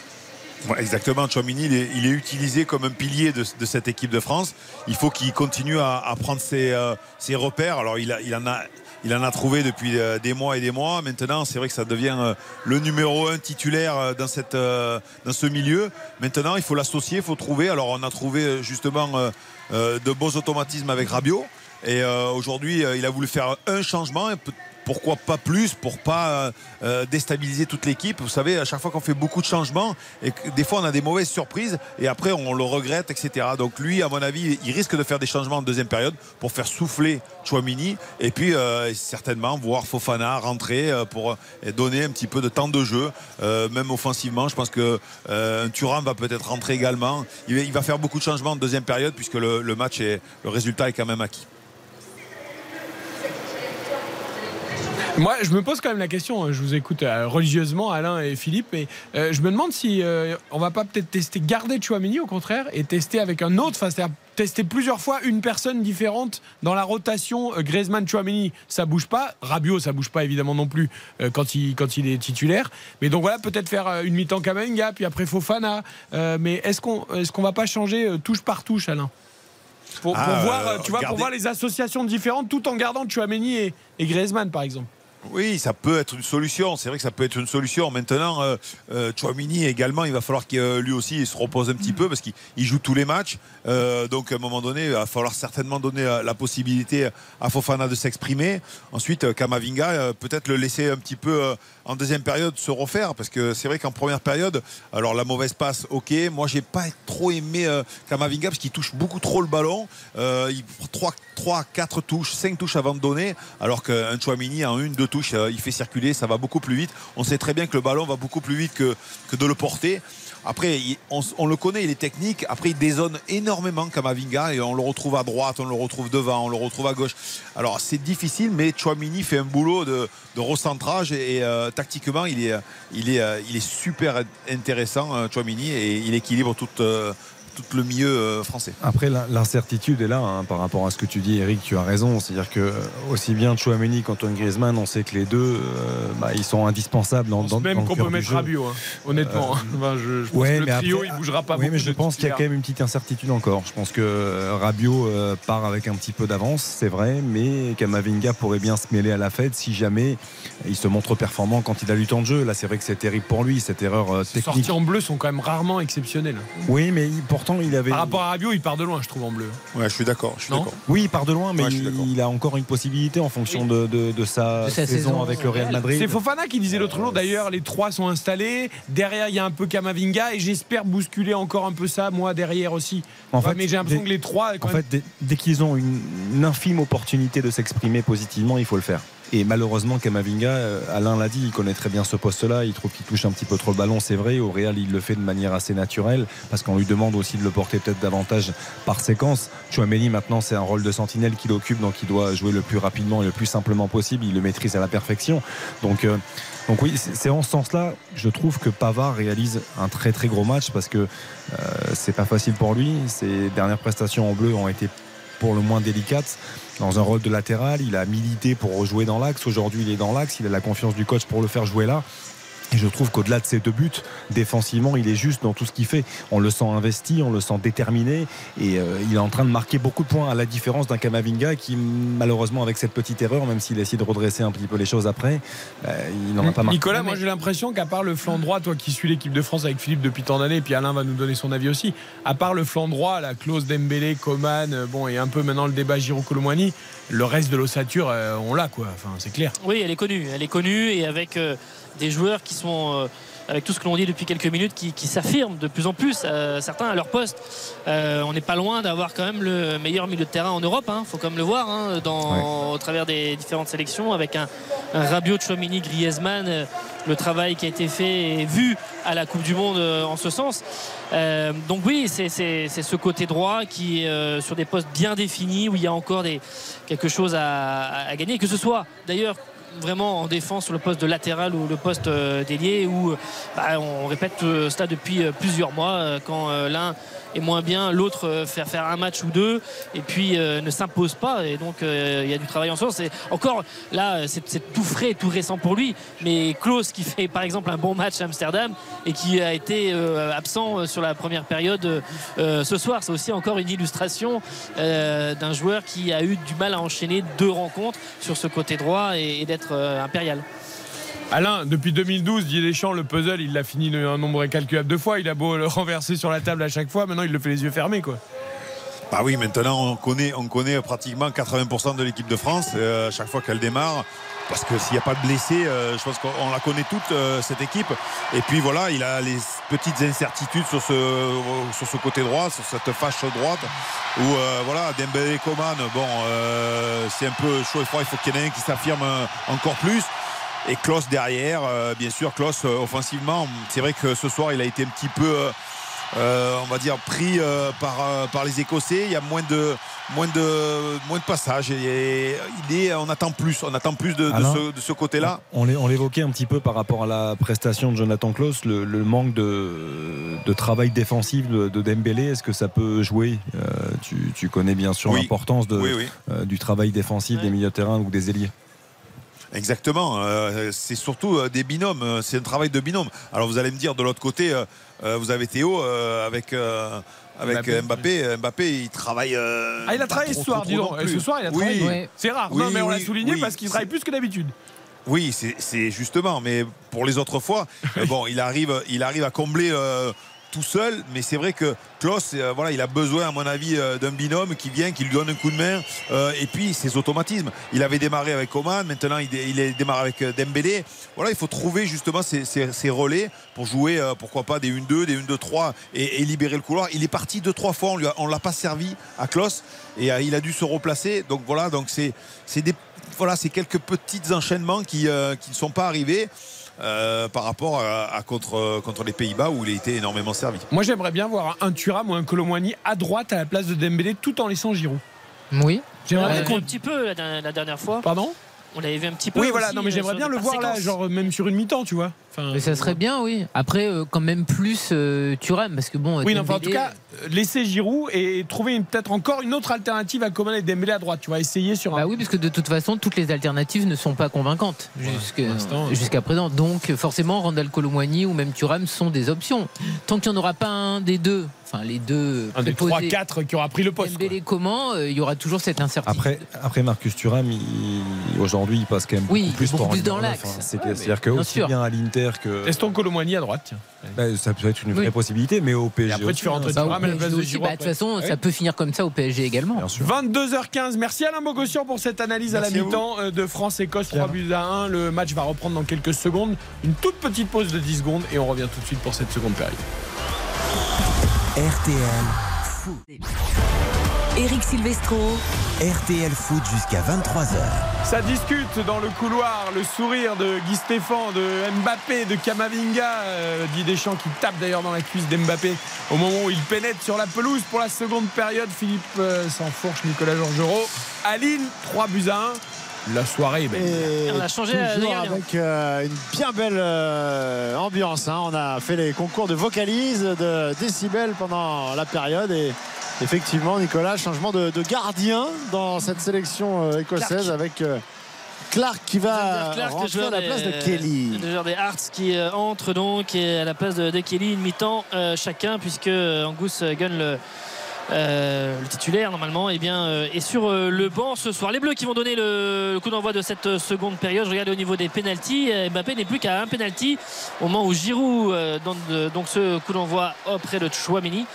Exactement, Chouamini, il est, il est utilisé comme un pilier de, cette équipe de France. Il faut qu'il continue à, prendre ses, euh, ses repères. Alors, il, en a. Trouvé depuis euh, des mois et des mois. Maintenant, c'est vrai que ça devient euh, le numéro un titulaire dans, dans ce milieu. Maintenant, il faut l'associer, il faut trouver. Alors, on a trouvé justement de beaux automatismes avec Rabiot. Et aujourd'hui, il a voulu faire un changement. Pourquoi pas plus pour pas euh, euh, déstabiliser toute l'équipe Vous savez, à chaque fois qu'on fait beaucoup de changements, et des fois on a des mauvaises surprises et après on le regrette, etc. Donc lui, à mon avis, il risque de faire des changements en deuxième période pour faire souffler Chouamini et puis euh, certainement voir Fofana rentrer pour donner un petit peu de temps de jeu, même offensivement. Je pense que Thuram va peut-être rentrer également. Il, va- faire beaucoup de changements en deuxième période puisque le, match le résultat est quand même acquis. Moi, je me pose quand même la question. hein, Je vous écoute euh, religieusement, Alain et Philippe, et euh, je me demande si euh, on va pas peut-être tester, garder Chouamini au contraire, et tester avec un autre, enfin, c'est-à-dire tester plusieurs fois une personne différente dans la rotation. Euh, Griezmann, Chouamini, ça bouge pas. Rabiot, ça bouge pas évidemment non plus euh, quand il quand il est titulaire. Mais donc voilà, peut-être faire une mi-temps Kamavinga, puis après Fofana. Euh, mais est-ce qu'on est-ce qu'on va pas changer euh, touche par touche, Alain? Pour, pour Ah, voir, tu vois, pour voir les associations différentes, tout en gardant Chouameni et, et Griezmann, par exemple. Oui, ça peut être une solution. C'est vrai que ça peut être une solution. Maintenant, euh, euh, Chouamini également, il va falloir qu'il euh, lui aussi il se repose un petit peu parce qu'il il joue tous les matchs. Euh, donc à un moment donné, il va falloir certainement donner la possibilité à Fofana de s'exprimer. Ensuite, Kamavinga, peut-être le laisser un petit peu en deuxième période se refaire parce que c'est vrai qu'en première période, alors la mauvaise passe, ok. Moi, j'ai pas trop aimé euh, Kamavinga parce qu'il touche beaucoup trop le ballon. Euh, il prend 3, 3, 4 touches, 5 touches avant de donner, alors qu'un Chouamini en une, deux touches, euh, il fait circuler, ça va beaucoup plus vite. On sait très bien que le ballon va beaucoup plus vite que de le porter. Après, on, le connaît, il est technique. Après, il dézone énormément Kamavinga et on le retrouve à droite, on le retrouve devant, on le retrouve à gauche. Alors, c'est difficile, mais Chouamini fait un boulot de, recentrage et, euh, tactiquement, il est, est, euh, il est super intéressant, euh, Chouamini, et il équilibre tout, euh, tout le milieu euh, français. Après, l'in- l'incertitude est là hein, par rapport à ce que tu dis, Eric. Tu as raison. C'est-à-dire que euh, aussi bien Chouameni qu'Antoine Griezmann, on sait que les deux, euh, bah, ils sont indispensables dans, dans, Même dans le qu'on peut mettre. Rabiot, hein, honnêtement. Enfin, je, je pense Ouais, que le mais trio, après- il bougera pas Oui, beaucoup. mais je pense qu'il y a quand même une petite incertitude encore. Je pense que euh, Rabiot euh, part avec un petit peu d'avance, c'est vrai, mais Kamavinga pourrait bien se mêler à la fête si jamais il se montre performant quand il a du temps de jeu. Là, c'est vrai que c'est terrible pour lui, cette erreur euh, Les technique. sorties en bleu sont quand même rarement exceptionnelles. Oui, mais il- pourtant, il avait. Par rapport à Rabiot, il part de loin, je trouve, en bleu. Ouais, je suis d'accord. Oui, il part de loin, mais Ouais, il, a encore une possibilité en fonction de, de- de sa, De sa saison, saison avec le Real. Madrid. C'est Fofana qui disait l'autre jour, d'ailleurs, les trois sont installés. Derrière, il y a un peu Kamavinga et j'espère bousculer encore un peu ça, moi, derrière aussi. En Ouais, fait, mais j'ai l'impression dès- que les trois, quand En même, fait, dès, dès qu'ils ont une, une infime opportunité de s'exprimer positivement, il faut le faire. Et malheureusement, Kamavinga, euh, Alain l'a dit, il connaît très bien ce poste-là. Il trouve qu'il touche un petit peu trop le ballon, c'est vrai. Au Real, il le fait de manière assez naturelle parce qu'on lui demande aussi de le porter peut-être davantage par séquence. Chouameni, maintenant, c'est un rôle de sentinelle qu'il occupe, donc il doit jouer le plus rapidement et le plus simplement possible. Il le maîtrise à la perfection. Donc, euh, donc oui, c'est en ce sens-là, je trouve que Pavard réalise un très très gros match parce que euh, c'est pas facile pour lui. Ses dernières prestations en bleu ont été pour le moins délicate dans un rôle de latéral. Il a milité pour rejouer dans l'axe. Aujourd'hui, il est dans l'axe. Il a la confiance du coach pour le faire jouer là. Et je trouve qu'au-delà de ces deux buts, défensivement, il est juste dans tout ce qu'il fait. On le sent investi, on le sent déterminé. Et euh, il est en train de marquer beaucoup de points, à la différence d'un Kamavinga qui, malheureusement, avec cette petite erreur, même s'il essaie de redresser un petit peu les choses après, euh, il n'en a pas marqué. Nicolas, moi j'ai l'impression qu'à part le flanc droit, toi qui suis l'équipe de France avec Philippe depuis tant d'années, et puis Alain va nous donner son avis aussi, à part le flanc droit, la clause Dembélé, Coman, euh, bon, et un peu maintenant le débat Giroud Colomwani, le reste de l'ossature, euh, on l'a quoi, enfin c'est clair. Oui, elle est connue. Elle est connue et avec euh, des joueurs qui sont euh, avec tout ce que l'on dit depuis quelques minutes, qui, qui s'affirment de plus en plus, euh, certains à leur poste. Euh, on n'est pas loin d'avoir quand même le meilleur milieu de terrain en Europe, il faut quand même le voir, hein, dans, au travers des différentes sélections, avec un, un Rabiot, Chouamini, Griezmann, euh, le travail qui a été fait et vu à la Coupe du Monde en ce sens. Donc oui, c'est ce côté droit qui est sur des postes bien définis où il y a encore des, quelque chose à, à gagner, que ce soit d'ailleurs vraiment en défense sur le poste de latéral ou le poste euh, d'ailier où bah, on répète euh, cela depuis euh, plusieurs mois euh, quand euh, l'un est moins bien l'autre euh, faire faire un match ou deux et puis euh, ne s'impose pas et donc euh, il y a du travail en sens et encore là c'est tout frais tout récent pour lui mais Klaus qui fait par exemple un bon match à Amsterdam et qui a été absent sur la première période ce soir c'est aussi encore une illustration d'un joueur qui a eu du mal à enchaîner deux rencontres sur ce côté droit et, et d'être impérial Alain, depuis 2012, Didier Deschamps, le puzzle, il l'a fini un nombre incalculable de fois. Il a beau le renverser sur la table à chaque fois. Maintenant, il le fait les yeux fermés, quoi. Bah oui, maintenant on connaît, on connaît pratiquement 80% de l'équipe de France euh, à chaque fois qu'elle démarre. Parce que s'il n'y a pas de blessés, euh, je pense qu'on la connaît toute euh, cette équipe. Et puis voilà, il a les petites incertitudes sur ce, côté droit, sur cette fâche droite. Où voilà, Dembélé Coman, bon, c'est un peu chaud et froid. Il faut qu'il y en ait un qui s'affirme encore plus. Et Klaus derrière, euh, bien sûr, Klaus euh, offensivement. C'est vrai que ce soir, il a été un petit peu. euh, on va dire pris euh, par, euh, par les Écossais. Il y a moins de, moins de, moins de passages. Et il est, on attend plus. On attend plus de, ce, de ce côté-là. On l'é- on l'évoquait un petit peu par rapport à la prestation de Jonathan Klaus, le, le manque de, de travail défensif de, de Dembélé, est-ce que ça peut jouer Euh, tu, tu connais bien sûr Oui. l'importance de- Oui, oui. euh, du travail défensif des milieux de terrain ou des ailiers? Exactement. Euh, c'est surtout euh, des binômes. Euh, C'est un travail de binôme. Alors vous allez me dire de l'autre côté, euh, vous avez Théo euh, avec. euh, avec Mbappé. Mbappé. Mbappé, il travaille. euh, Ah, il a travaillé trop, ce soir, dis donc. Ce soir, il a Oui. travaillé. Ouais. C'est rare. Oui, non, mais on l'a souligné oui. parce qu'il travaille plus que d'habitude. Oui, c'est- c'est justement. Mais pour les autres fois, euh, bon, il arrive, il arrive à combler euh, tout seul. Mais c'est vrai que Klaus, euh, voilà, il a besoin, à mon avis, euh, d'un binôme qui vient, qui lui donne un coup de main. Euh, et puis ses automatismes. Il avait démarré avec Coman, maintenant il, dé- il est démarré avec Dembélé. Voilà, il faut trouver justement ces, ces- ces relais pour jouer, pourquoi pas des 1-2, des 1-2-3 et, et libérer le couloir. Il est parti deux trois fois, on on l'a pas servi à Klaus et il a dû se replacer. Donc voilà, donc c'est des voilà, c'est quelques petits enchaînements qui, qui ne sont pas arrivés. Euh, par rapport à, à contre, contre les Pays-Bas où il a été énormément servi. Moi, j'aimerais bien voir un Thuram ou un Colomwani à droite à la place de Dembélé tout en laissant Giroud. Oui. on J'aimerais l'avait bien vu un petit peu la, dernière- la dernière fois Pardon? On l'avait vu un petit peu Oui, voilà. aussi, Non, mais euh, j'aimerais bien le voir là, genre même sur une mi-temps, tu vois. Enfin, Mais ça serait bien, oui. Après, euh, quand même plus euh, Thuram, parce que bon. Oui, non, enfin, en tout cas, euh, laisser Giroud et trouver peut-être encore une autre alternative à Coman et Dembélé à droite. Tu vas essayer sur un. Bah oui, parce que de toute façon, toutes les alternatives ne sont pas convaincantes jusqu'à présent. Donc, forcément, Randall Colomwani ou même Thuram sont des options. Tant qu'il n'y en aura pas un des deux, enfin les deux un des préposés, 3-4 qui aura pris le poste. Dembélé comment, euh, il y aura toujours cette incertitude. Après, après Marcus Thuram, aujourd'hui, il passe quand même Oui, beaucoup plus, beaucoup dans l'axe. hein. C'est- Ouais, C'est-à-dire que aussi sûr. bien à l'Inter que. Laisse ton Colomwani à droite, tiens. Bah, ça peut être une vraie Oui. possibilité, mais au PSG. Et après, tu fais rentrer hein, Bah, Thuram à la place de Giroud bah, de toute façon, Ouais. ça peut finir comme ça au PSG également. Bien sûr. 22h15. Merci Alain Bogossian pour cette analyse à Merci la à mi-temps euh, de France-Écosse. 3 buts à 1. Le match va reprendre dans quelques secondes. Une toute petite pause de 10 secondes et on revient tout de suite pour cette seconde période. RTL Foot. Eric Silvestro. RTL Foot jusqu'à 23h. Ça discute dans le couloir, le sourire de Guy Stéphane, de Mbappé, de Kamavinga, euh, Didier Deschamps qui tape d'ailleurs dans la cuisse d'Mbappé au moment où il pénètre sur la pelouse pour la seconde période. Philippe euh, s'enfourche, Nicolas Georgerot. Aline, 3 buts à 1. La soirée est belle. Et On a changé toujours un. avec euh, une bien belle euh, ambiance. hein. On a fait les concours de vocalise, de décibels pendant la période et effectivement, Nicolas, changement de, de gardien dans cette sélection euh, écossaise Clark. avec euh, Clark qui va Clark, rentrer à la des- place de Kelly. Le joueur des Hearts qui entre donc et à la place de, de Kelly, une mi-temps euh, chacun, puisque Angus Gunn, le, euh, le titulaire normalement, eh bien, euh, est sur euh, le banc ce soir. Les Bleus qui vont donner le, coup d'envoi de cette seconde période. Je regarde au niveau des pénalties. Mbappé n'est plus qu'à un penalty au moment où Giroud donne donc ce coup d'envoi auprès de Chouamini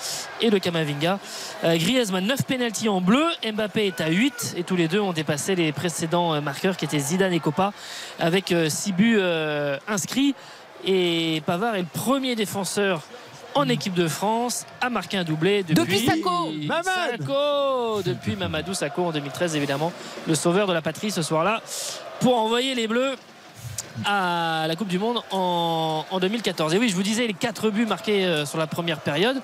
et de Kamavinga. Griezmann 9 pénalties en bleu, Mbappé est à 8 et tous les deux ont dépassé les précédents marqueurs qui étaient Zidane et Copa avec 6 buts inscrits. Et Pavard est le premier défenseur en équipe de France à marquer un doublé depuis, Depuis Sacco. Sacco. depuis Mamadou Sakho en 2013 évidemment le sauveur de la patrie ce soir-là pour envoyer les Bleus à la Coupe du Monde en, en 2014 et oui je vous disais les 4 buts marqués euh, sur la première période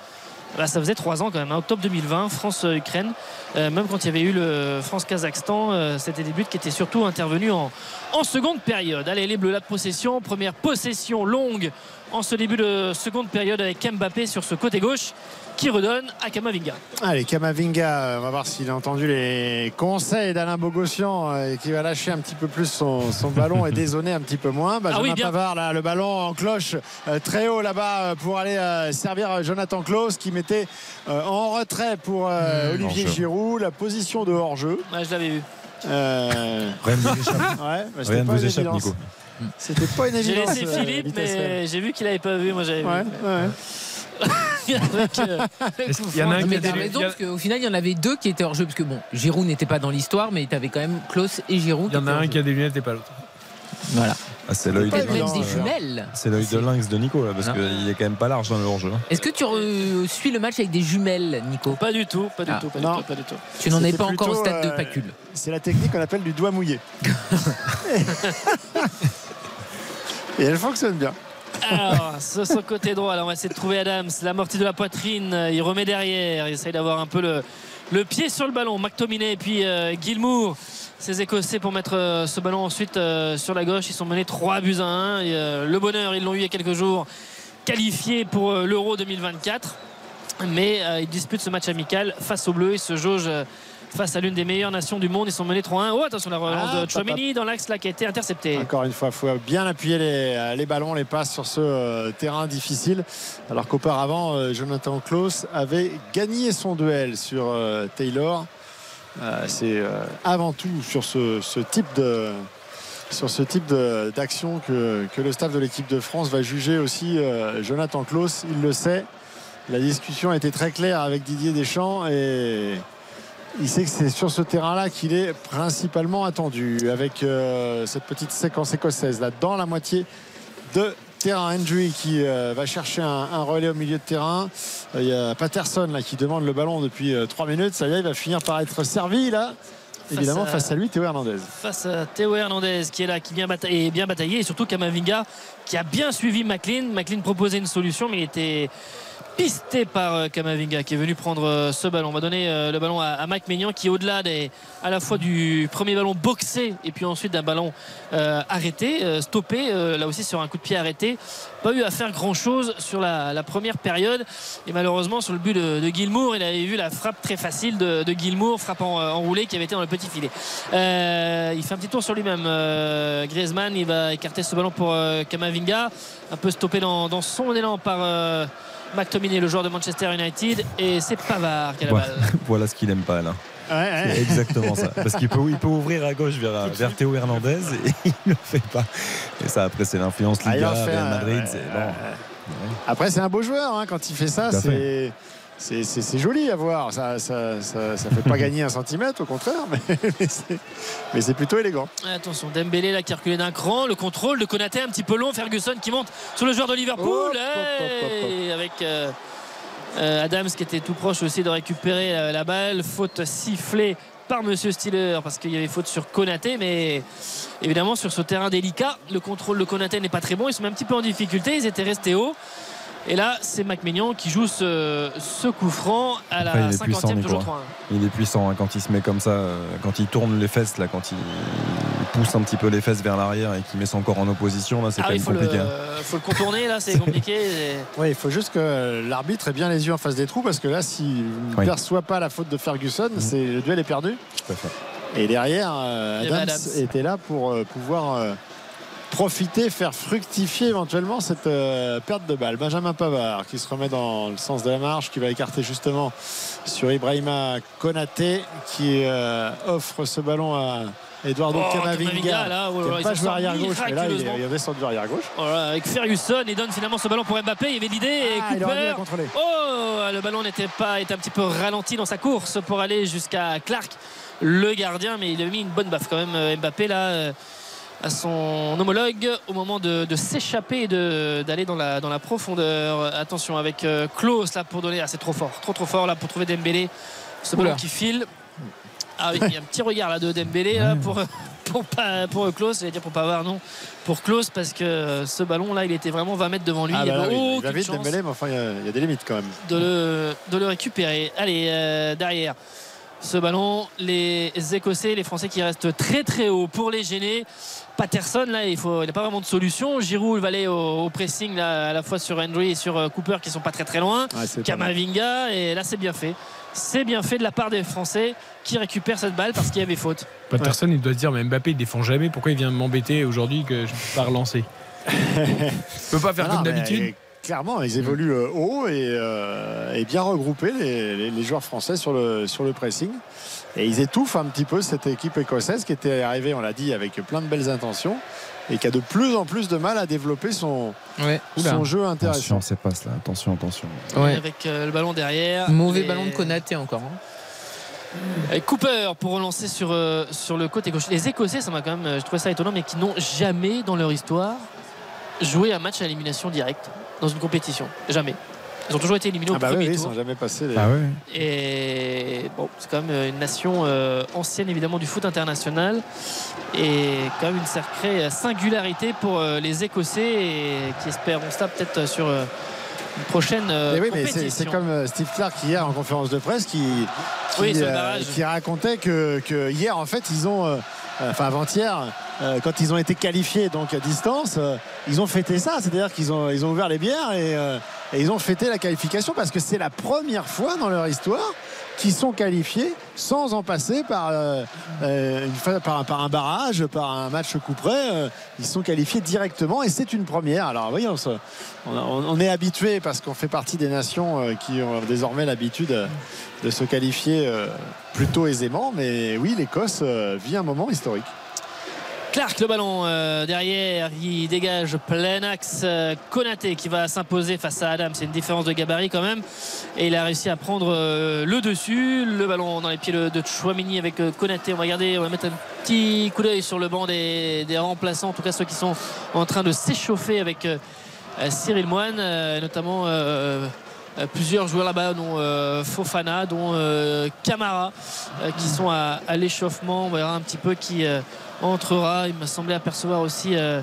bah, ça faisait 3 ans quand même, hein. octobre 2020, France-Ukraine. Euh, même quand il y avait eu le France-Kazakhstan, euh, c'était des buts qui étaient surtout intervenus en, en seconde période. Allez, les Bleus, la possession, première possession longue en ce début de seconde période avec Mbappé sur ce côté gauche qui redonne à Kamavinga. Allez, Kamavinga, euh, on va voir s'il a entendu les conseils d'Alain Bogossian euh, et qui va lâcher un petit peu plus son, son ballon et dézonner un petit peu moins. Benjamin Ah oui, bien. Pavard, là, le ballon en cloche euh, très haut là-bas euh, pour aller euh, servir Jonathan Klaus qui mettait euh, en retrait pour euh, Olivier. Giroud la position de hors-jeu. Ouais, je l'avais vu. Euh, Rien ne vous échappe. ouais, bah, Rien ne vous échappe. Nico. C'était pas une J'ai évidence. laissé euh, Philippe, mais j'ai vu qu'il avait pas vu. Moi, j'avais réelle. vu. Ouais, ouais. Avec, euh, qu'il y en a un mais a t'as des- raison, il y a- parce qu'au final, il y en avait deux qui étaient hors jeu. Parce que bon, Giroud n'était pas dans l'histoire, mais t'avais quand même Klaus et Giroud. il y en a un qui a des lunettes et pas l'autre. Voilà. Ah, c'est l'œil de Peut-être même évident, des jumelles. c'est l'œil de lynx de Nico là, parce qu'il est quand même pas large dans le hors-jeu. hein. Est-ce que tu re- suis le match avec des jumelles, Nico? Pas du tout, pas du Ah. tout, pas Non. du tout, pas du tout. Tu n'en es pas encore au stade de euh, Pacule. C'est la technique qu'on appelle du doigt mouillé. Et elle fonctionne bien. Alors, sur son côté droit, là, on va essayer de trouver Adams. L'amorti de la poitrine, il remet derrière. Il essaye d'avoir un peu le, pied sur le ballon. McTominay et puis euh, Gilmour, ces Écossais pour mettre euh, ce ballon ensuite euh, sur la gauche. Ils sont menés 3 buts à 1. Et, euh, le bonheur, ils l'ont eu il y a quelques jours, qualifié pour l'Euro 2024. Mais ils disputent ce match amical face aux Bleus. Ils se jaugent. Face à l'une des meilleures nations du monde, ils sont menés 3-1. Oh, attention, la relance Ah, de Chouameni dans l'axe là qui a été intercepté. Encore une fois, il faut bien appuyer les, les ballons, les passes sur ce euh, terrain difficile. Alors qu'auparavant, euh, Jonathan Klaus avait gagné son duel sur euh, Taylor. C'est avant tout sur ce, ce type de sur ce type d'action que, que le staff de l'équipe de France va juger aussi euh, Jonathan Klaus. Il le sait. La discussion a été très claire avec Didier Deschamps et il sait que c'est sur ce terrain-là qu'il est principalement attendu avec euh, cette petite séquence écossaise là dans la moitié de terrain. Hendry qui euh, va chercher un, un relais au milieu de terrain. Euh, Il y a Patterson là qui demande le ballon depuis 3 minutes. Ça y est, il va finir par être servi là. Évidemment, à- face à lui, Théo Hernandez. face à Théo Hernandez qui est là, qui vient batailler, bien bataillé et surtout Kamavinga qui a bien suivi McLean. McLean proposait une solution mais il était pisté par euh, Kamavinga qui est venu prendre euh, ce ballon. On va donner euh, le ballon à, Mike Maignan qui au-delà des, à la fois du premier ballon boxé et puis ensuite d'un ballon euh, arrêté, stoppé, euh, là aussi sur un coup de pied arrêté. Pas eu à faire grand chose sur la, la première période et malheureusement sur le but de, de Gilmour, il avait vu la frappe très facile de, de Gilmour, frappe en, enroulée qui avait été dans le petit filet. Il fait un petit tour sur lui-même. Griezmann, il va écarter ce ballon pour Kamavinga, un peu stoppé dans, dans son élan par McTominay, le joueur de Manchester United, et c'est Pavard qui a la Voilà, balle. voilà ce qu'il aime pas là. Ouais, ouais. C'est exactement ça. Parce qu'il peut, il peut ouvrir à gauche vers, vers Théo Hernandez et il ne le fait pas. Et ça, après, c'est l'influence Ah, Liga, Madrid. ouais, c'est ouais, bon. ouais. Après, c'est un beau joueur hein, quand il fait ça. C'est. C'est, joli à voir, ça ça, ça, ça fait pas gagner un centimètre, au contraire, mais, mais c'est, plutôt élégant. Attention, Dembélé là qui a reculé d'un cran, le contrôle de Konaté un petit peu long, Ferguson qui monte sur le joueur de Liverpool, Hey avec euh, euh, Adams qui était tout proche aussi de récupérer euh, la balle, faute sifflée par Monsieur Stiller parce qu'il y avait faute sur Konaté, mais évidemment sur ce terrain délicat, le contrôle de Konaté n'est pas très bon, ils sont un petit peu en difficulté, ils étaient restés hauts. Et là, c'est Macmignon qui joue ce, ce coup franc à Après, la il puissant, 50e, Nico, toujours hein. 3-1. Il est puissant hein, quand il se met comme ça, euh, quand il tourne les fesses, là, quand il pousse un petit peu les fesses vers l'arrière et qu'il met son corps en opposition, là, c'est Ah quand oui, même faut le, compliqué. hein. faut le contourner, là, c'est compliqué. Et- Oui, il faut juste que l'arbitre ait bien les yeux en face des trous parce que là, s'il ne Oui. perçoit pas la faute de Ferguson, c'est, le duel est perdu. Tout à fait. Et derrière, euh, Il Adams, Adams. était là pour euh, pouvoir euh, profiter, faire fructifier éventuellement cette euh, perte de balle. Benjamin Pavard qui se remet dans le sens de la marche, qui va écarter justement sur Ibrahima Konaté qui euh, offre ce ballon à Eduardo Oh, Camavinga. Là, oh aime il pas sort arrière gauche, mais là il est, descendu arrière gauche. Voilà, avec Ferguson, il donne finalement ce ballon pour Mbappé. Il y avait l'idée et Ah, la Cooper. Oh, le ballon n'était pas, était un petit peu ralenti dans sa course pour aller jusqu'à Clark, le gardien, mais il a mis une bonne baffe quand même. euh, Mbappé là. À son homologue au moment de, de s'échapper et de- d'aller dans la, dans la profondeur. Attention avec euh, Klaus là pour donner. Ah, c'est trop fort, trop trop fort là pour trouver Dembélé. Ce ballon qui file. Ah oui, il y a un petit regard là de Dembélé là, pour pour pas pour Klaus, j'allais dire pour pas avoir non, pour Klaus parce que euh, ce ballon là, il était vraiment 20 mètres devant lui. Ah il y bah avait oui, il va aucune vite chance Dembélé, mais enfin il y a- il y, a des limites quand même. de le, de le récupérer. Allez, euh, derrière ce ballon, les Écossais, les Français qui restent très très haut pour les gêner. Patterson, là, il faut- il n'a pas vraiment de solution. Giroud va aller au, au pressing là, à la fois sur Henry et sur euh, Cooper qui sont pas très très loin. Ouais. Kamavinga, et là c'est bien fait. C'est bien fait de la part des Français qui récupèrent cette balle parce qu'il y avait faute. Patterson, il doit se dire, mais Mbappé, il défend jamais. Pourquoi il vient m'embêter aujourd'hui que je peux pas relancer Je peux pas faire Ah non, comme mais d'habitude. Clairement, ils évoluent euh, haut et, euh, et bien regroupés, les, les- les joueurs français sur le, sur le pressing. Et ils étouffent un petit peu cette équipe écossaise qui était arrivée, on l'a dit, avec plein de belles intentions et qui a de plus en plus de mal à développer son, Ouais. son jeu Attention, intéressant. c'est passe là. Attention, attention. Ouais. Avec euh, le ballon derrière. Mauvais ballon de Konaté encore. hein. Avec Cooper pour relancer sur, euh, sur le côté gauche. Les Écossais, ça m'a quand même, je trouvais ça étonnant, mais qui n'ont jamais dans leur histoire joué un match à élimination directe dans une compétition. Jamais. Ils ont toujours été éliminés Ah au bah oui, premier oui, ils tour. sont jamais passés. les- Ah ouais. Et bon, c'est quand même une nation euh, ancienne évidemment du foot international et quand même une sacrée singularité pour euh, les Écossais et qui espéreront ça peut-être sur euh, une prochaine euh, Mais oui, mais c'est- comme euh, Steve Clark hier en conférence de presse qui, qui, Oui, sur le euh, barrage. qui racontait que, que hier, en fait, ils ont, euh, euh, enfin avant-hier, euh, quand ils ont été qualifiés donc à distance, euh, ils ont fêté ça, c'est-à-dire qu'ils ont, ouvert les bières et, euh, et ils ont fêté la qualification parce que c'est la première fois dans leur histoire qu'ils sont qualifiés sans en passer par, une par, un- barrage, par un match coup près. ils sont qualifiés directement et c'est une première. Alors oui, on, on, est habitué parce qu'on fait partie des nations qui ont désormais l'habitude de se qualifier plutôt aisément. Mais oui, l'Écosse vit un moment historique. Clark le ballon euh, derrière il dégage plein axe euh, Konaté qui va s'imposer face à Adam c'est une différence de gabarit quand même. Et il a réussi à prendre euh, le dessus. Le ballon dans les pieds de, Chouamini avec Konaté. On va regarder on va mettre un petit coup d'œil sur le banc des, des remplaçants. En tout cas ceux qui sont en train de s'échauffer avec Cyril Moine notamment plusieurs joueurs là-bas, dont Fofana, dont euh, Camara, qui sont à, à l'échauffement. On verra un petit peu qui entrera. Il m'a semblé apercevoir aussi euh,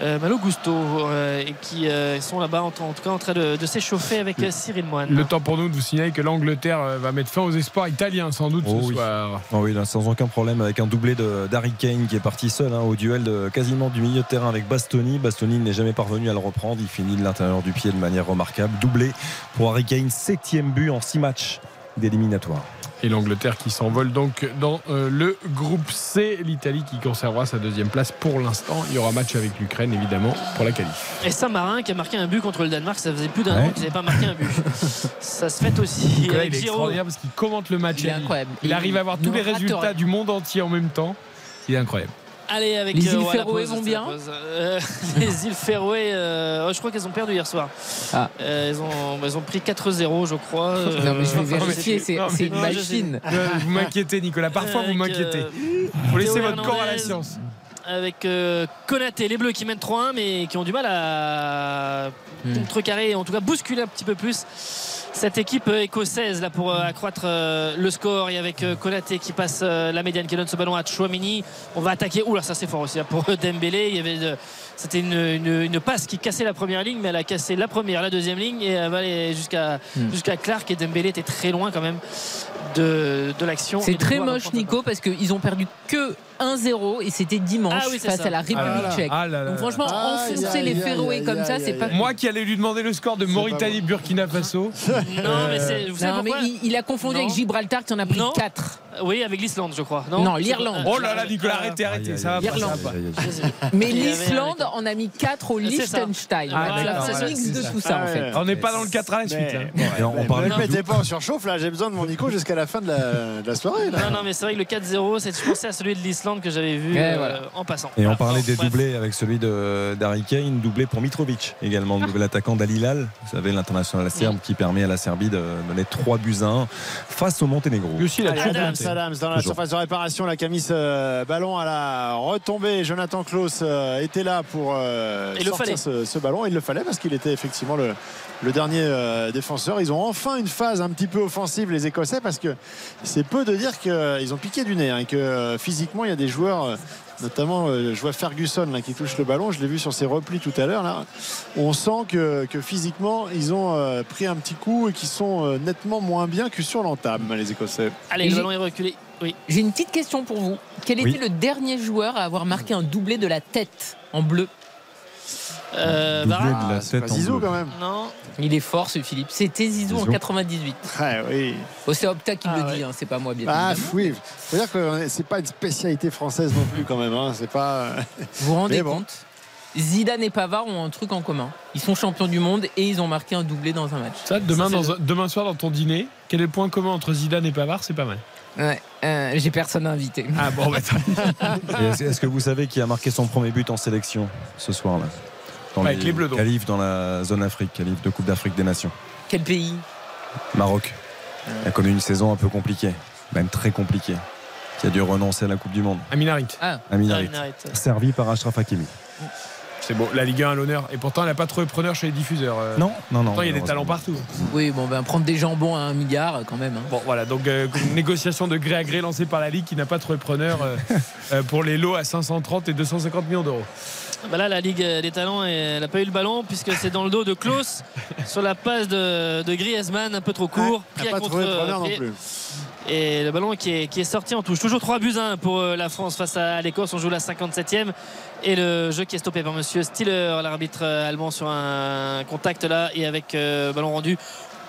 euh, Malo Gusto, euh, et qui euh, sont là-bas en, en tout cas en train de, de s'échauffer avec Cyril Moine. Le temps pour nous de vous signaler que l'Angleterre va mettre fin aux espoirs italiens sans doute Oh ce oui. soir. Oh oui, là, sans aucun problème avec un doublé de d'Harry Kane qui est parti seul hein, au duel de, quasiment du milieu de terrain avec Bastoni. Bastoni n'est jamais parvenu à le reprendre. Il finit de l'intérieur du pied de manière remarquable. Doublé pour Harry Kane, septième but en six matchs d'éliminatoire. Et l'Angleterre qui s'envole donc dans euh, le groupe C. L'Italie qui conservera sa deuxième place pour l'instant. Il y aura match avec l'Ukraine évidemment pour la qualif. Et Saint-Marin qui a marqué un but contre le Danemark, ça faisait plus d'un Ouais. an qu'ils n'avaient pas marqué un but. ça se fait aussi. Nicolas, il est extraordinaire parce qu'il commente le match. Il est à vie. incroyable. Il arrive à avoir tous les résultats rien. du monde entier en même temps. Il est incroyable. Allez, avec Les euh, îles ouais, Féroé vont bien. Euh, Les îles Féroé, euh, oh, je crois qu'elles ont perdu hier soir. Ah. Euh, elles, ont, elles ont pris 4-0, je crois. euh, Non, mais je vais vérifier, c'est une machine. Vous m'inquiétez, Nicolas. Parfois, vous m'inquiétez. euh, Faut laisser Théo votre corps à la science. avec euh, Konaté, les Bleus qui mènent 3-1 mais qui ont du mal à Hmm. contrecarrer, en tout cas bousculer un petit peu plus cette équipe euh, écossaise là pour euh, accroître euh, le score et avec Konaté qui passe la médiane qui donne ce ballon à Chouamini on va attaquer. Oula ça c'est fort aussi là, pour Dembélé. Il y avait c'était une, une- une passe qui cassait la première ligne mais elle a cassé la première la deuxième ligne et elle va aller jusqu'à Hmm. jusqu'à Clark et Dembélé était très loin quand même de, de l'action C'est très moche, Nico, parce qu'ils ont perdu que 1-0 et c'était dimanche Ah oui, face ça. à la République Ah là là. tchèque. Ah là là. Donc franchement, enfoncer les Féroé comme ça, c'est pas. Moi qui allais lui demander le score de Mauritanie-Burkina Faso. non mais c'est vous savez Non, mais pourquoi il, il a confondu Non. avec Gibraltar qui en a pris Non. 4. Oui, avec l'Islande, je crois. Non, Non, l'Irlande. Oh là là, Nicolas, Ah, arrêtez, arrêtez. Ça va pas, ça. Mais l'Islande en a mis 4 au ça. Liechtenstein. Ah, mix c'est de ça. tout ça en fait. On n'est pas dans le 4 à la suite. Hein. On, parlait mettez pas en surchauffe là, j'ai besoin de mon Nico jusqu'à la fin de la, la soirée. Non, non, mais c'est vrai que le 4-0, c'est- pensais à celui de l'Islande que j'avais vu Ouais, euh, en passant. Et on parlait des doublés avec celui de d'Harry Kane, doublé pour Mitrovic également, le nouvel attaquant d'Al Hilal. Vous savez, l'international serbe qui permet à la Serbie de mener 3 buts à 1 face au Monténégro. Aussi, il Adams, dans la Toujours. surface de réparation, la Camis euh, ballon à la retombée. Jonathan Klaus euh, était là pour euh, Il le sortir ce, ce ballon. Il le fallait parce qu'il était effectivement le, le dernier défenseur. Ils ont enfin une phase un petit peu offensive, les Écossais, parce que c'est peu de dire qu'ils ont piqué du nez hein, et que physiquement, il y a des joueurs. Notamment, euh, je vois Ferguson là, qui touche le ballon. Je l'ai vu sur ses replis tout à l'heure. Là, on sent que, que physiquement, ils ont euh, pris un petit coup et qu'ils sont euh, nettement moins bien que sur l'entame, les Écossais. Allez, le ballon est reculé. Oui. J'ai une petite question pour vous. Quel Oui. était le dernier joueur à avoir marqué un doublé de la tête en bleu? Euh, Doublé Varane de la Ah, en Zizou bleu. quand même. Non. Il est fort ce Philippe. C'était Zizou, en Zizou. 98. Ouais, oui. Oh, c'est Opta qui Ah, le ouais. dit, hein, c'est pas moi bien Ah évidemment. oui. Faut dire que c'est pas une spécialité française non plus quand même. hein. C'est pas. Vous vous rendez bon. compte Zidane et Pavard ont un truc en commun. Ils sont champions du monde et ils ont marqué un doublé dans un match. Ça, demain, Ça, c'est dans un- demain soir, dans ton dîner, quel est le point commun entre Zidane et Pavard? C'est pas mal. Ouais, euh, j'ai personne à inviter. Ah bon, bah, est-ce que vous savez qui a marqué son premier but en sélection ce soir-là? Dans Avec les Bleus, donc. Qualif dans la zone Afrique, qualif de Coupe d'Afrique des Nations. Quel pays? Maroc a connu une saison un peu compliquée, même très compliquée, qui a dû renoncer à la Coupe du Monde. Amin Harit. Ah, Amin Harit, il arrête. servi par Ashraf Hakimi. C'est beau. La Ligue 1 à l'honneur. Et pourtant, elle n'a pas trop de preneurs chez les diffuseurs. euh. Non, non, non. Pourtant, il y a des talents partout. oui, bon, ben prendre des jambons à un milliard quand même. hein. Bon, voilà. Donc, euh, une négociation de gré à gré lancée par la Ligue qui n'a pas trouvé preneur euh, euh, pour les lots à 530 et 250 millions d'euros. Bah là, la Ligue des Talents, elle n'a pas eu le ballon puisque c'est dans le dos de Klaus sur la passe de, de Griezmann, un peu trop court. Pas non plus. Et le ballon qui est, qui est sorti en touche. Toujours 3 buts 1 pour euh, la France face à l'Écosse. On joue la 57e. Et le jeu qui est stoppé par Monsieur Stiller, l'arbitre euh, allemand, sur un contact là et avec euh, ballon rendu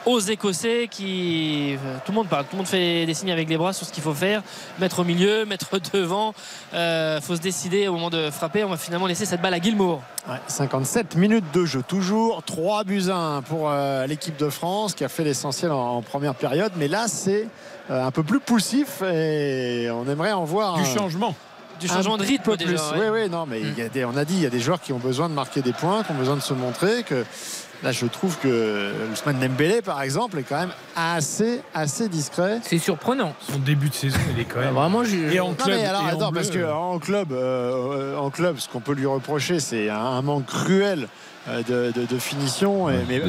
aux Écossais qui. euh, Tout le monde parle, tout le monde fait des signes avec les bras sur ce qu'il faut faire. Mettre au milieu, mettre devant. Il faut se décider au moment de frapper. On va finalement laisser cette balle à Gilmour. Ouais, 57 minutes de jeu, toujours 3 buts à 1 pour euh, l'équipe de France qui a fait l'essentiel en, en première période. Mais là, c'est euh, un peu plus poussif et on aimerait en voir Du changement. Du un changement de rythme peu déjà. plus. ouais. Oui, oui, non, mais il y a des- on a dit, il y a des joueurs qui ont besoin de marquer des points, qui ont besoin de se montrer. Que là, je trouve que Ousmane Dembélé, par exemple, est quand même assez, assez discret. C'est surprenant. Son début de saison, il est quand même. Vraiment, j'ai. Et en Non club. mais alors et en attends bleu, parce que euh, en club euh, en club ce qu'on peut lui reprocher c'est un, manque cruel de, de- de finition et- mais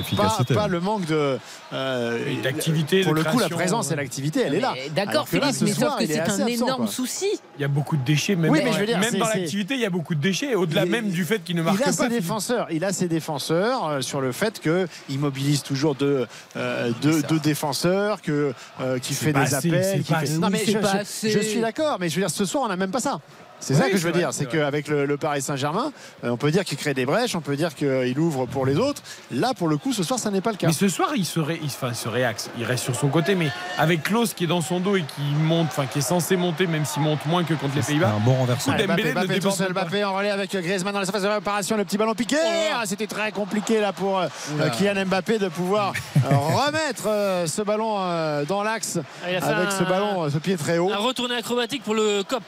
pas, le manque de euh, d'activité, pour de le coup la présence et l'activité elle est là D'accord, Philippe, ce mais soir, sauf que c'est un absent, énorme quoi. souci. Il y a beaucoup de déchets, même, Oui, dans- mais je veux dire, même dans l'activité, il y a beaucoup de déchets. Au-delà même du fait qu'il ne marque il a pas. ses défenseurs, il a ses défenseurs euh, sur le fait qu'il mobilise toujours deux, euh, deux, deux défenseurs, que euh, qui C'est fait des assez, appels. fait-. Non mais je, je suis d'accord, mais je veux dire, ce soir on n'a même pas ça. C'est ça que je veux dire, c'est qu'avec le, le Paris Saint-Germain, euh, on peut dire qu'il crée des brèches, on peut dire qu'il ouvre pour les autres. Là, pour le coup, ce soir, ça n'est pas le cas. Mais ce soir, il se, ré- il, enfin, il se réaxe. Il reste sur son côté, mais avec Klaus qui est dans son dos et qui monte, enfin qui est censé monter, même s'il monte moins que contre les C'est Pays-Bas. un bon renversement. Allez, Mbappé, tout seul, en relais avec Griezmann dans la surface de réparation, le petit ballon piqué. Ah, C'était très compliqué là pour euh, Oula. Kylian Mbappé de pouvoir euh, remettre euh, ce ballon euh, dans l'axe Ah, avec un- ce ballon, euh, ce pied très haut. Un retourné acrobatique pour le COP.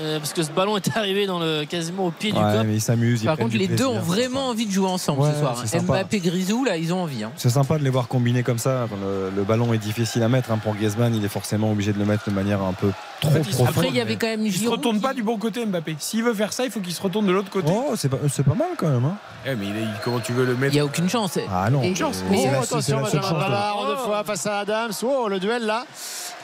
Euh, parce que ce ballon est arrivé dans le, quasiment au pied du COP. mais ils s'amusent. Par contre, les deux ont vraiment envie de jouer ensemble Ouais, ce soir. Mbappé, Grisou, là, ils ont envie. hein. C'est sympa de les voir combiner comme ça. Le, le ballon est difficile à mettre hein. pour Griezmann. Il est forcément obligé de le mettre de manière un peu trop fait, il se- profonde. Après, il y avait quand même Il se Giroud. retourne qui- pas du bon côté, Mbappé. S'il veut faire ça, il faut qu'il se retourne de l'autre côté. Oh, c'est pas, c'est pas mal quand même. hein. Eh, mais il est- comment tu veux le Il mettre n'y a aucune chance. Ah non. Et- mais- chance. mais Oh, c'est la- attention, Benjamin chance Pavard en deux fois face à Adams. Oh, le duel là.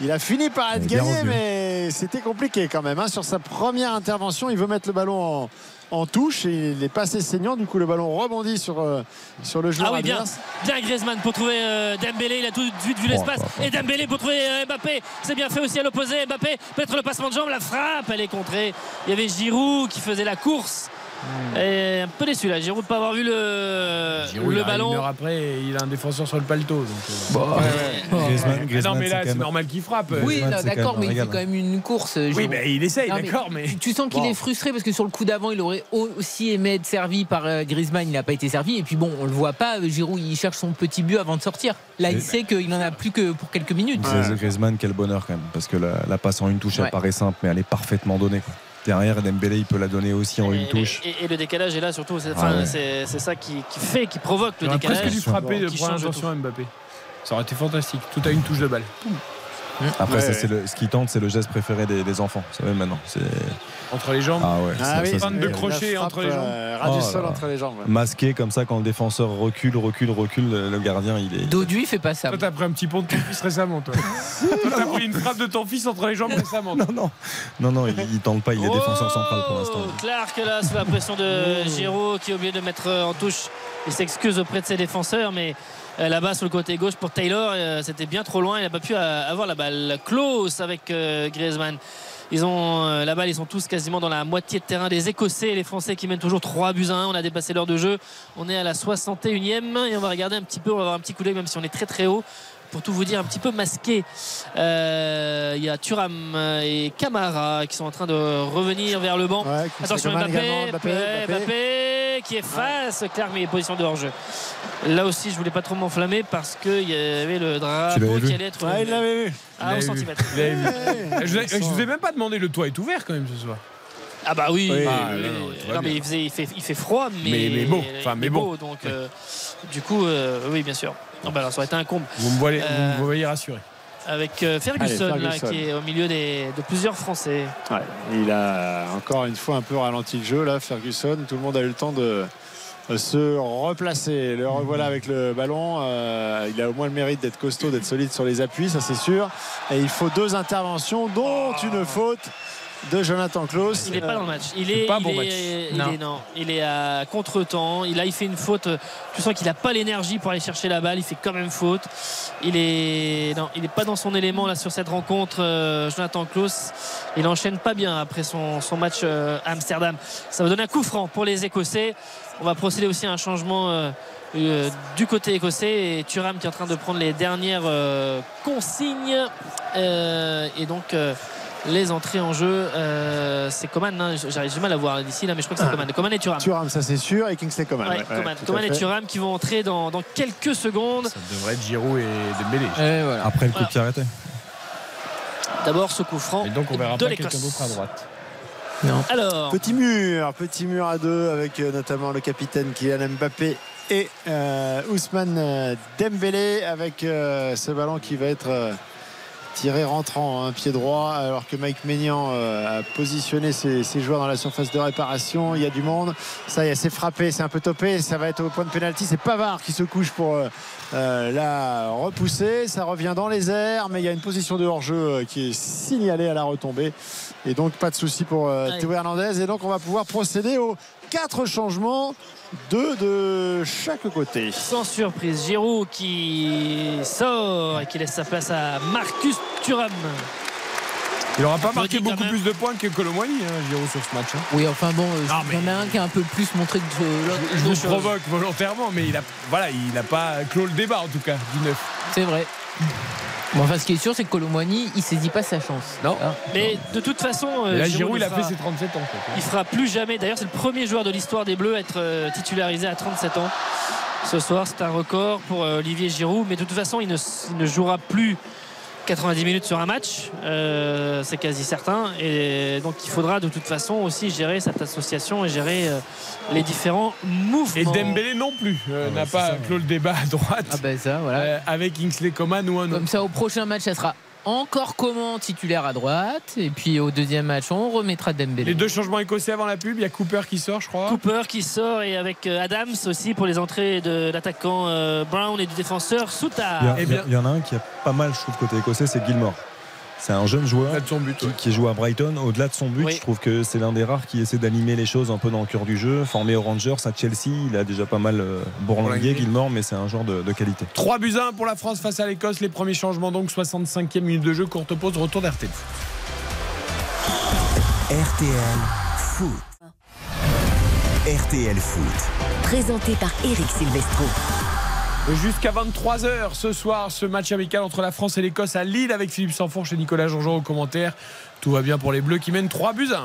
Il a fini par être gagné, mais c'était compliqué quand même. hein. Sur sa première intervention, il veut mettre le ballon en, en touche et il est pas assez saignant. Du coup, le ballon rebondit sur, euh, sur le joueur Ah oui, bien, bien Griezmann pour trouver euh, Dembélé. Il a tout de suite vu l'espace. Et Dembélé pour trouver euh, Mbappé. C'est bien fait aussi à l'opposé. Mbappé, peut-être le passement de jambe, la frappe, elle est contrée. Il y avait Giroud qui faisait la course. Et un peu déçu là, Giroud de pas avoir vu le, Giroud, il le arrive Une ballon. heure après, il a un défenseur sur le paletot. donc, euh. Griezmann, Ah Griezmann, non, mais là, c'est même- normal qu'il frappe. Oui, d'accord, mais il fait quand même une course. Oui, mais il essaye, mais d'accord, mais. tu- sens qu'il Bon. est frustré parce que sur le coup d'avant, il aurait aussi aimé être servi par euh, Griezmann. Il n'a pas été servi. Et puis bon, on le voit pas. euh, Giroud, il cherche son petit but avant de sortir. Là, il sait qu'il en a plus que pour quelques minutes. Griezmann, quel bonheur quand même. Parce que la, la passe en une touche, Ouais. elle paraît simple, mais elle est parfaitement donnée. quoi. Derrière, Dembélé, il peut la donner aussi en Et, une touche. et- et le décalage est là surtout. C'est Ah ouais. ça qui, qui fait, qui provoque le décalage. presque dû frapper de qui première change intention à Mbappé. Ça aurait été fantastique. Tout à une touche de balle. Après, Ouais, ça, ouais. c'est le, ce qui tente, c'est le geste préféré des, des enfants. Vous savez maintenant. C'est Entre les jambes. ah ouais. Ah ça- oui, ça, de la crochet entre les jambes. euh, ras du Oh sol là entre les jambes. ouais. masqué comme ça quand le défenseur recule, recule, recule, le, gardien il est. Dodu, il fait pas ça. Toi, t'as pris un petit pont de ton fils récemment, toi. toi, t'as pris une frappe de ton fils entre les jambes récemment. Non non non non, il, il tente pas. Il est défenseur central pour l'instant. Oh, Clark là sous la pression de Giraud qui est obligé de mettre euh, en touche. Il s'excuse auprès de ses défenseurs, mais euh, là-bas sur le côté gauche pour Taylor, euh, c'était bien trop loin. Il n'a pas pu avoir la balle. Close avec Griezmann. Ils ont euh, la balle, ils sont tous quasiment dans la moitié de terrain des Écossais et les Français qui mènent toujours 3 buts à 1. On a dépassé l'heure de jeu. On est à la 61e et on va regarder un petit peu, on va avoir un petit coup d'œil même si on est très très haut. Pour tout vous dire, un petit peu masqué. Euh, Il y a Thuram et Camara qui sont en train de revenir vers le banc. Ouais, Attention Mbappé, Mbappé, Mbappé, Mbappé qui efface Clark mais il est position de hors-jeu. Là aussi je voulais pas trop m'enflammer parce qu'il y avait le drapeau qui allait être Ah, il l'avait vu. à 11 Il l'avait vu. cm. Je, vous ai- je vous ai même pas demandé, le toit est ouvert quand même ce soir. Ah bah oui, mais- non, non, mais il, faisait- il fait, il fait froid mais, Mais- mais beau. Enfin, mais bon. donc euh, du coup euh, oui bien sûr. Non, bah alors, ça aurait été un comble Vous me voyez, Euh, vous me voyez rassuré. avec euh, Ferguson, Allez, là, qui est au milieu des- de plusieurs Français. Ouais, il a encore une fois un peu ralenti le jeu là, Ferguson. Tout le monde a eu le temps de euh, se replacer. Le revoilà avec le ballon. Euh, il a au moins le mérite d'être costaud, d'être solide sur les appuis, ça c'est sûr. Et il faut deux interventions, dont une faute de Jonathan Klaus. Il n'est pas dans le match. Il est, pas il bon est- match. il Non. est- non. Il est à contre-temps. Il a, il fait une faute. Tu sens qu'il n'a pas l'énergie pour aller chercher la balle. Il fait quand même faute. Il est, non, il n'est pas dans son élément là sur cette rencontre. euh, Jonathan Klaus. Il enchaîne pas bien après son, son match euh, à Amsterdam. Ça va donner un coup franc pour les Écossais. On va procéder aussi à un changement. euh, euh, du côté écossais et Thuram qui est en train de prendre les dernières euh, consignes Euh, et donc euh, les entrées en jeu euh, c'est Coman hein, j'arrive du mal à voir d'ici là mais je crois que c'est Ah. Coman Coman et Thuram Thuram, ça c'est sûr, et Kingsley Coman. Ouais, ouais, ouais, Coman, Coman et fait. Thuram qui vont entrer dans, dans quelques secondes Ça devrait être Giroud et Dembélé. Voilà. Après le coup de pied arrêté. d'abord ce coup franc Et donc on verra de pas quelqu'un l'Écosse d'autre à droite. Non. alors Petit mur, petit mur à deux avec euh, notamment le capitaine Kylian Mbappé et euh, Ousmane Dembélé avec euh, ce ballon qui va être euh, tiré rentrant un pied droit alors que Mike Maignan euh, a positionné ses, ses joueurs dans la surface de réparation. Il y a du monde. Ça y est c'est frappé c'est un peu topé. Ça va être au point de pénalty. C'est Pavard qui se couche pour euh, euh, la repousser. Ça revient dans les airs mais il y a une position de hors-jeu qui est signalée à la retombée. Et donc pas de souci pour euh. Théo Hernandez. Et donc on va pouvoir procéder aux quatre changements deux de chaque côté sans surprise Giroud qui sort et qui laisse sa place à Marcus Thuram Il aura pas Je marqué beaucoup plus de points que Colomboigny, hein, Giroud, sur ce match. hein. Oui, enfin bon, euh, Non, il y en a un qui a un peu plus montré que l'autre. Je vous choses. provoque volontairement, mais il a, voilà, il n'a pas clos le débat en tout cas du neuf. C'est vrai. Bon, enfin, ce qui est sûr, c'est que Colomboigny, il saisit pas sa chance. Non. Hein mais de toute façon euh, là, Giroud il a fera- fait ses 37 ans. quoi. Il fera plus jamais. D'ailleurs, c'est le premier joueur de l'histoire des Bleus à être euh, titularisé à 37 ans. Ce soir, c'est un record pour euh, Olivier Giroud. Mais de toute façon, il ne, il ne jouera plus 90 minutes sur un match. Euh, c'est quasi certain. Et donc, il faudra de toute façon aussi gérer cette association et gérer euh, les différents mouvements. Et Dembélé non plus euh, Ah n'a pas ça, clos le débat à droite Ah ben ça, voilà. euh, avec Kingsley Coman ou un autre. Comme ça, au prochain match, ça sera encore comment titulaire à droite. Et puis au deuxième match, on remettra Dembélé. Les deux changements écossais avant la pub, il y a Cooper qui sort, je crois. Cooper qui sort et avec euh, Adams aussi pour les entrées de l'attaquant euh, Brown et du défenseur Il y, Soutard. a- Eh il y a- bien- il y en a un qui a pas mal, je trouve, côté écossais, c'est Gilmore. C'est un jeune joueur but. qui, ouais. qui joue à Brighton. Au-delà de son but, Oui. je trouve que c'est l'un des rares qui essaie d'animer les choses un peu dans le cœur du jeu. Formé aux Rangers, à Chelsea, il a déjà pas mal euh, bourlingué. Gilmore, mais c'est un joueur de, de qualité. 3 buts à 1 pour la France face à l'Écosse. Les premiers changements donc 65e minute de jeu, courte pause, retour d'RTL. RTL Foot. RTL Foot. Présenté par Eric Silvestro. Jusqu'à 23h ce soir, ce match amical entre la France et l'Écosse à Lille avec Philippe Sanfourche et Nicolas Jean-Jean au commentaire. Tout va bien pour les Bleus qui mènent 3 buts à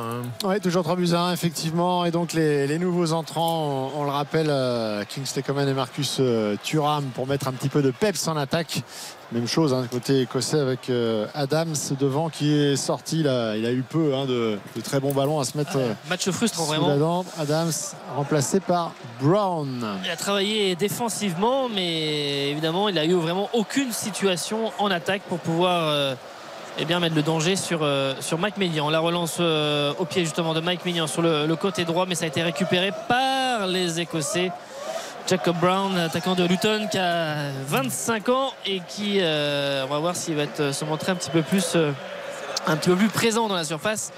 1. Oui, toujours 3 buts à 1, effectivement. Et donc, les, nouveaux entrants, on, le rappelle, euh, Kingsley et Marcus euh, Thuram pour mettre un petit peu de peps en attaque. Même chose, hein, côté écossais avec euh, Adams devant qui est sorti. Là, il a eu peu hein, de, de très bons ballons à se mettre euh, Match frustrant sous vraiment. la dent. Adams remplacé par Brown. Il a travaillé défensivement, mais évidemment, il a eu vraiment aucune situation en attaque pour pouvoir euh, eh bien, mettre le danger sur, euh, sur Mike Maignan. La relance euh, au pied justement de Mike Maignan sur le, le côté droit, mais ça a été récupéré par les Écossais. Jacob Brown, attaquant de Luton, qui a 25 ans et qui, euh, on va voir s'il va être, se montrer un petit peu plus, euh, un petit peu plus présent dans la surface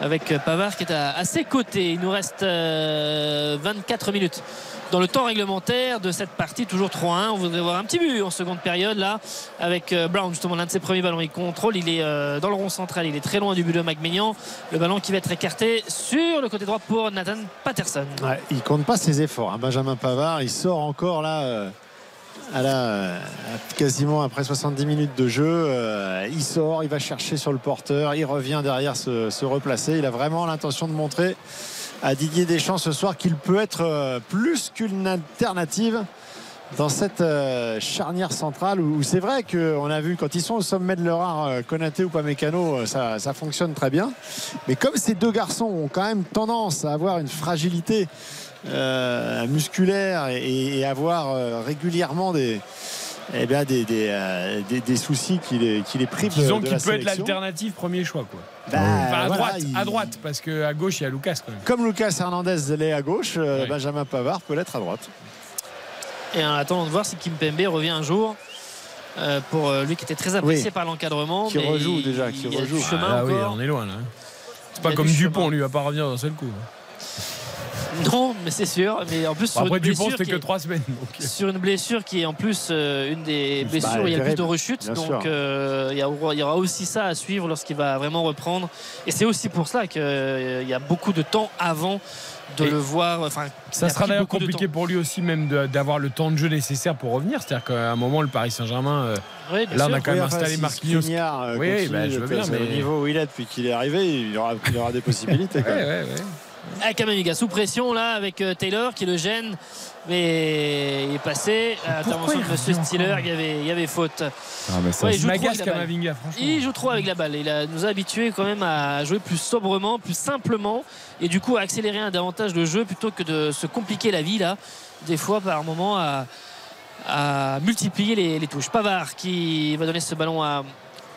avec euh, Pavard qui est à, à ses côtés. Il nous reste euh, 24 minutes dans le temps réglementaire de cette partie, toujours 3-1. On voudrait voir un petit but en seconde période là, avec euh, Brown, justement l'un de ses premiers ballons. Il contrôle, il est euh, dans le rond central, il est très loin du but de McMillan. Le ballon qui va être écarté sur le côté droit pour Nathan Patterson. Ouais, il compte pas ses efforts. hein. Benjamin Pavard, il sort encore là. euh, à la, quasiment après 70 minutes de jeu, il sort, il va chercher sur le porteur, il revient derrière se replacer. Il a vraiment l'intention de montrer à Didier Deschamps ce soir qu'il peut être euh, plus qu'une alternative dans cette euh, charnière centrale où, c'est vrai qu'on a vu quand ils sont au sommet de leur art, euh, Konaté ou Pamecano, ça, ça fonctionne très bien. Mais comme ces deux garçons ont quand même tendance à avoir une fragilité euh, musculaire et, et avoir régulièrement des, eh bien des, des, euh, des- des soucis qui les, qui les privent Disons qu'il peut être l'alternative premier choix. Quoi. Bah, Enfin, à voilà, droite, il- à droite, parce qu'à gauche, il y a Lucas quand même. Comme Lucas Hernandez l'est à gauche, euh, Ouais. Benjamin Pavard peut l'être à droite. Et en attendant de voir si Kim Pembe revient un jour. euh, pour lui qui était très apprécié Oui. par l'encadrement. Qui mais rejoue il- déjà, qui il y a rejoue. du chemin Ah oui, on est loin là. C'est pas comme du Dupont, chemin. lui va pas revenir d'un seul coup. Non, mais c'est sûr. Mais en plus, sur Après une Dupont, blessure c'était qui que est- trois semaines. donc. sur une blessure qui est en plus euh, une des Bah, blessures où il y a le plus de rechutes. Donc euh, il y, aura- il y aura aussi ça à suivre lorsqu'il va vraiment reprendre. Et c'est aussi pour ça qu'il y a beaucoup de temps avant de Et le voir. Enfin, Ça sera d'ailleurs compliqué pour lui aussi même d'avoir le temps de jeu nécessaire pour revenir. C'est-à-dire qu'à un moment, le Paris Saint-Germain, euh, Oui, là, on a quand même enfin, installé si Marquinhos. Euh, Oui, continue bah, je veux bien, passer au mais- niveau où il est depuis qu'il est arrivé, il y aura, il y aura des possibilités. quand Ouais, même. ouais, ouais. Ah, Kamavinga sous pression là avec euh, Taylor qui le gêne. Mais il est passé à l'intervention de Monsieur Stiller. Il y avait, il y avait faute. Ah, mais ça, Ouais, il joue trop Magas avec la balle. Kamavinga, franchement. Il joue trop avec la balle. Il a- nous a habitués quand même à jouer plus sobrement, plus simplement, et du coup à accélérer un davantage le jeu plutôt que de se compliquer la vie là, des fois par moment à, à multiplier les, les touches. Pavard qui va donner ce ballon à,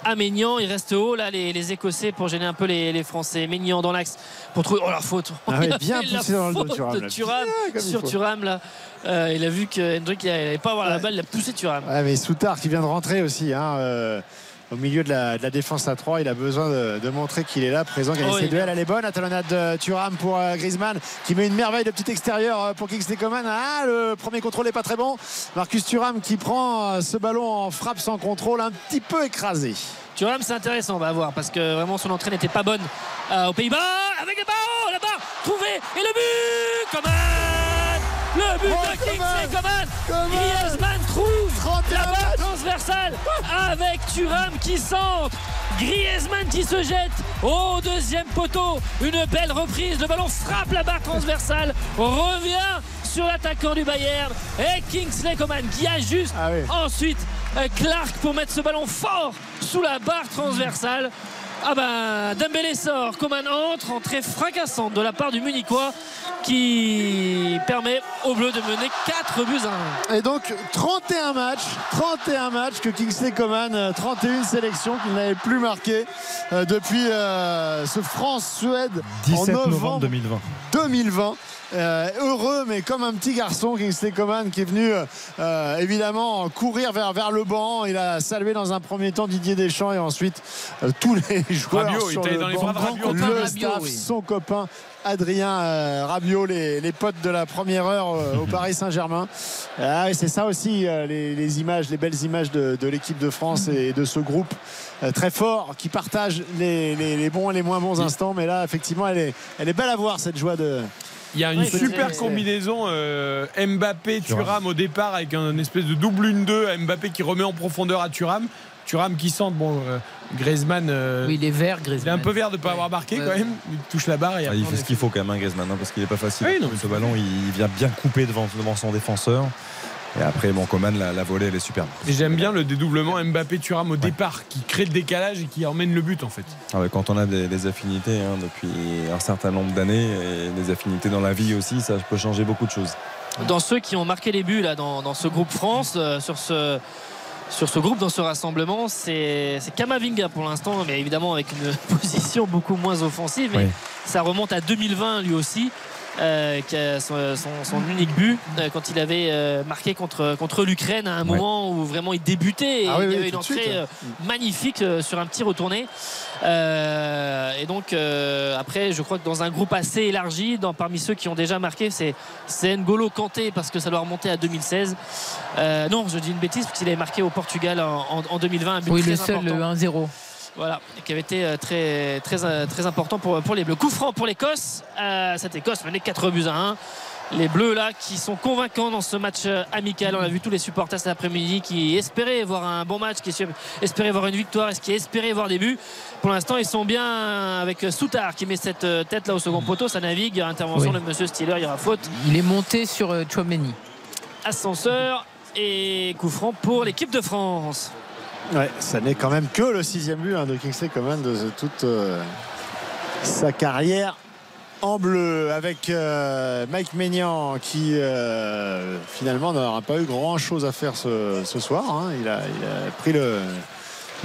à Maignan. Il reste haut là les, les Écossais pour gêner un peu les, les Français. Maignan dans l'axe pour trouver. Oh la faute. Ah ouais, bien poussé dans le dos, Thuram, de. Thuram Bien sur. Thuram là. Euh, il a vu que Hendrick n'allait pas avoir la balle, il a poussé Thuram. Ouais, mais Soutard qui vient de rentrer aussi. hein, euh, au milieu de la, de la défense à 3, il a besoin de, de montrer qu'il est là, présent, gagner Oh, ses duels. Elle est bonne. La talonnade de Thuram pour euh, Griezmann qui met une merveille de petit extérieur euh, pour Kingsley Coman. Ah, le premier contrôle n'est pas très bon. Marcus Thuram qui prend euh, ce ballon en frappe sans contrôle, un petit peu écrasé. Thuram, c'est intéressant, on va voir, parce que vraiment son entrée n'était pas bonne euh, aux Pays-Bas. Avec le ballon là-bas, trouvé, et le but Coman Le but Oh, de Kingsley Coman Griezmann trouve 31 la barre transversale avec Thuram qui centre. Griezmann qui se jette au deuxième poteau. Une belle reprise. Le ballon frappe la barre transversale. Revient sur l'attaquant du Bayern. Et Kingsley Coman qui ajuste Ah oui. ensuite euh, Clark pour mettre ce ballon fort sous la barre transversale. Ah ben Dembélé sort, Coman entre, entrée fracassante de la part du Munichois qui permet aux Bleus de mener 4 buts à 1. Et donc 31 matchs, 31 matchs que Kingsley Coman, euh, 31 sélections qu'il n'avait plus marqué euh, depuis euh, ce France-Suède en 17 novembre, novembre 2020. 2020. Euh, heureux, mais comme un petit garçon, Kingsley Coman qui est venu euh, euh, évidemment courir vers, vers le banc. Il a salué dans un premier temps Didier Deschamps et ensuite euh, tous les joueurs Rabiot, il sur était le dans les banc, bras de Rabiot. le Rabiot, staff, oui. son copain Adrien euh, Rabiot, les, les potes de la première heure euh, au Paris Saint-Germain. Ah, et c'est ça aussi euh, les, les images, les belles images de, de l'équipe de France et de ce groupe euh, très fort qui partage les, les- les bons et les moins bons instants. Mais là, effectivement, elle est, elle est belle à voir cette joie de. Il y a une Ouais, super c'est- combinaison euh, Mbappé Thuram au départ avec un espèce de double 1-2 Mbappé qui remet en profondeur à Thuram Thuram qui sent bon euh, Griezmann euh, Oui, il est vert, il est Griezmann. un peu vert de ne pas Ouais. avoir marqué Ouais. quand même il touche la barre et Ah, après, il fait ce qu'il faut quand même, hein, Griezmann, hein, parce qu'il n'est pas facile. Oui, non, ce ballon, il vient bien couper devant, devant son défenseur. Et après, bon, Coman, la, la volée, elle est superbe. Et j'aime bien le dédoublement Mbappé Thuram au départ qui crée le décalage et qui emmène le but en fait Ah ouais, quand on a des, des affinités hein, depuis un certain nombre d'années et des affinités dans la vie aussi, ça peut changer beaucoup de choses. Dans ceux qui ont marqué les buts là, dans, dans ce groupe France, euh, sur ce, sur ce groupe dans ce rassemblement, c'est c'est Kamavinga pour l'instant, mais évidemment avec une position beaucoup moins offensive. Mais Oui. ça remonte à 2020 lui aussi. Euh, qui a son, son- son unique but euh, quand il avait euh, marqué contre, contre l'Ukraine à un Ouais. moment où vraiment il débutait et Ah oui, il y oui, avait une entrée suite. magnifique euh, sur un petit retourné Euh, et donc euh, après je crois que dans un groupe assez élargi dans, parmi ceux qui ont déjà marqué c'est c'est N'Golo Kanté parce que ça doit remonter à 2016 Euh, non je dis une bêtise parce qu'il avait marqué au Portugal en, en- en 2020 un but Oui, très le seul, important. le 1-0. Voilà, qui avait été euh, très, très, euh, très important pour, pour les Bleus. Coup franc pour l'Écosse. Euh, cette Écosse menait 4 buts à 1. Les Bleus là qui sont convaincants dans ce match amical. On a vu tous les supporters cet après-midi qui espéraient voir un bon match, qui espéraient voir une victoire et qui espéraient voir des buts. Pour l'instant, ils sont bien avec Soutard qui met cette tête là au second poteau. Ça navigue. Intervention Oui. de Monsieur Stiller. Il y aura faute. Il est monté sur Chouameni. Ascenseur et coup franc pour l'équipe de France. Ouais, ça n'est quand même que le sixième but hein, de Kingsley Coman de toute euh, sa carrière en bleu avec euh, Mike Maignan qui euh, finalement n'aura pas eu grand chose à faire ce, ce soir. hein. Il, a, il a pris le,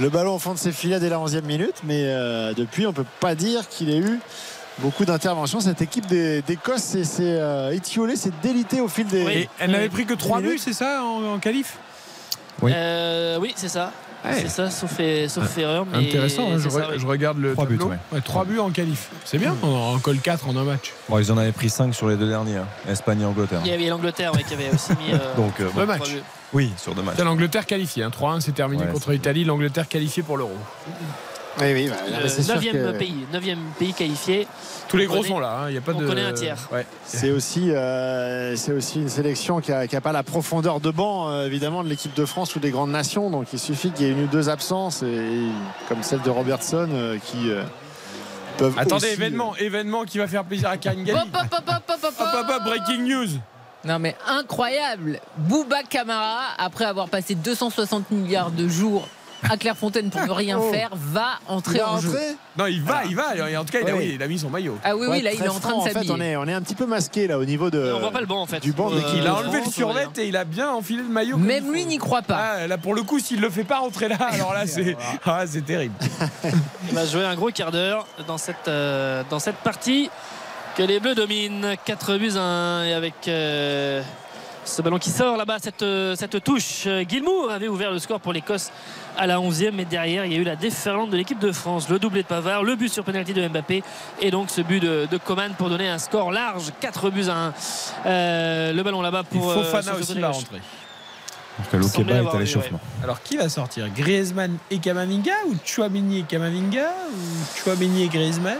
le ballon au fond de ses filets dès la 11e minute, mais euh, depuis on peut pas dire qu'il ait eu beaucoup d'interventions. Cette équipe des- d'Écosse s'est euh, étiolée, s'est délitée au fil des. Oui. Elle n'avait pris que 3 minutes. buts, c'est ça, en, en qualif? Oui. Euh, oui, c'est ça. Ouais. C'est ça, sauf, sauf erreur. Mais Intéressant, hein, je, ça, re- oui. je regarde le Trois buts, tableau. ouais. Ouais, trois buts en qualif. C'est bien, on en colle 4 en un match. Bon, ils en avaient pris 5 sur les deux derniers, hein. Espagne et Angleterre. Il y avait l'Angleterre ouais, qui avait aussi mis. euh, Donc, euh, bon, match. trois buts. oui, sur deux matchs. C'est l'Angleterre qualifiée. hein. 3-1, c'est terminé Ouais, contre l'Italie. L'Angleterre qualifiée pour l'Euro. Oui, oui, bah, sûr neuvième que- pays, neuvième pays qualifié. Tous les On gros connaît- sont là. hein. Il y a pas on de. connaît un tiers. Ouais. C'est aussi, euh, c'est aussi une sélection qui n'a pas la profondeur de banc, euh, évidemment, de l'équipe de France ou des grandes nations. Donc il suffit qu'il y ait une ou deux absences, et, comme celle de Robertson, euh, qui euh, peuvent. Attendez, aussi, événement, événement qui va faire plaisir à Karine Galli. Hop, hop, hop, hop, hop, hop, Hop, hop, hop, breaking news. Non mais incroyable Bouba Camara, après avoir passé 260 milliards de jours à Clairefontaine pour ne rien Oh. faire, va entrer en jeu. Non, il va, il va. En tout cas, il a, Oui. oui, il a mis son maillot. Ah oui, oui, là il est en train franc, de En fait, s'habiller. on est, on est un petit peu masqué là au niveau de. on voit pas le banc en fait. du banc Euh. Il a enlevé le survêt et il a bien enfilé le maillot. Même lui n'y croit pas. Ah, là, pour le coup, s'il le fait pas rentrer là, alors là, c'est ah, c'est terrible. Il va jouer un gros quart d'heure dans cette, euh, dans cette partie que les Bleus dominent. 4 buts à 1 et avec euh, ce ballon qui sort là-bas, cette, euh, cette touche. Euh, Guilmour avait ouvert le score pour l'Écosse à la 11e, mais derrière il y a eu la déferlante de l'équipe de France. Le doublé de Pavard, le but sur penalty de Mbappé et donc ce but de, de Coman pour donner un score large. 4 buts à 1. Euh, le ballon là-bas Il pour. faut euh, aussi rentrer. Donc, le semblait Lokeba est à l'échauffement. Alors, qui va sortir? Griezmann et Kamavinga ou Chouamini et Kamavinga ou Chouamini et Griezmann?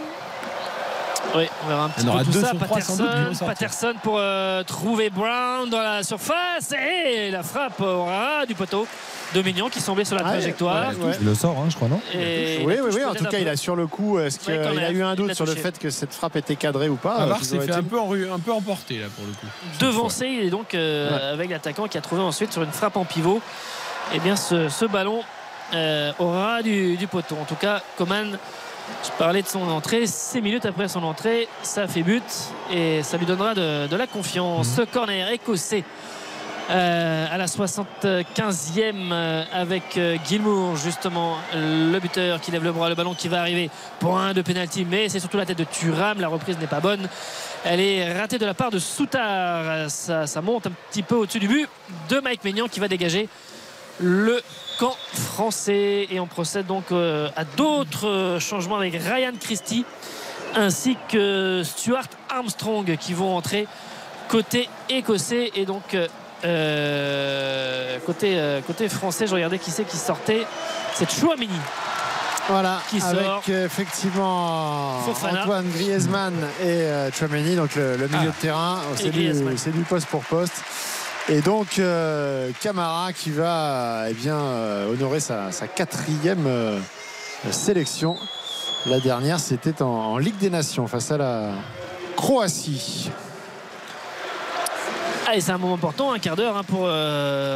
Oui, on verra un petit Il peu aura tout deux ça. sur Patterson. Patterson pour euh, trouver Brown dans la surface et la frappe au ras du poteau de Mignon qui semblait sur la Ouais, trajectoire. ouais, ouais. Il le sort, hein, je crois, non Et Oui, oui, oui. En tout cas, il a sur le coup. Est-ce qu'il Ouais, a eu un il doute sur le fait que cette frappe était cadrée ou pas Avar toujours s'est fait un peu, en rue- un peu emporté là pour le coup. devancé et donc euh, avec l'attaquant qui a trouvé ensuite sur une frappe en pivot et bien ce, ce ballon euh, au ras du, du poteau en tout cas Coman je parlais de son entrée. 6 minutes après son entrée ça fait but et ça lui donnera de, de la confiance. Ce corner écossais euh, à la 75e euh, avec euh, Gilmour justement le buteur qui lève le bras le ballon qui va arriver point de pénalty mais c'est surtout la tête de Thuram. La reprise n'est pas bonne. Elle est ratée de la part de Soutard. Ça, ça monte un petit peu au-dessus du but de Mike Maignan qui va dégager le camp français et on procède donc euh, à d'autres euh, changements avec Ryan Christie ainsi que Stuart Armstrong qui vont entrer côté écossais et donc euh, côté, euh, côté français je regardais qui c'est qui sortait c'est Chouamini Voilà, Qui avec sort. effectivement Fofana. Antoine Griezmann et euh, Chouameni, donc le, le milieu Ah. de terrain. Oh, Et C'est du, du poste pour poste. Et donc euh, Camara qui va eh bien, euh, honorer sa, sa quatrième euh, sélection. La dernière, c'était en, Ligue des Nations face à la Croatie. Et c'est un moment important, un quart d'heure hein, pour,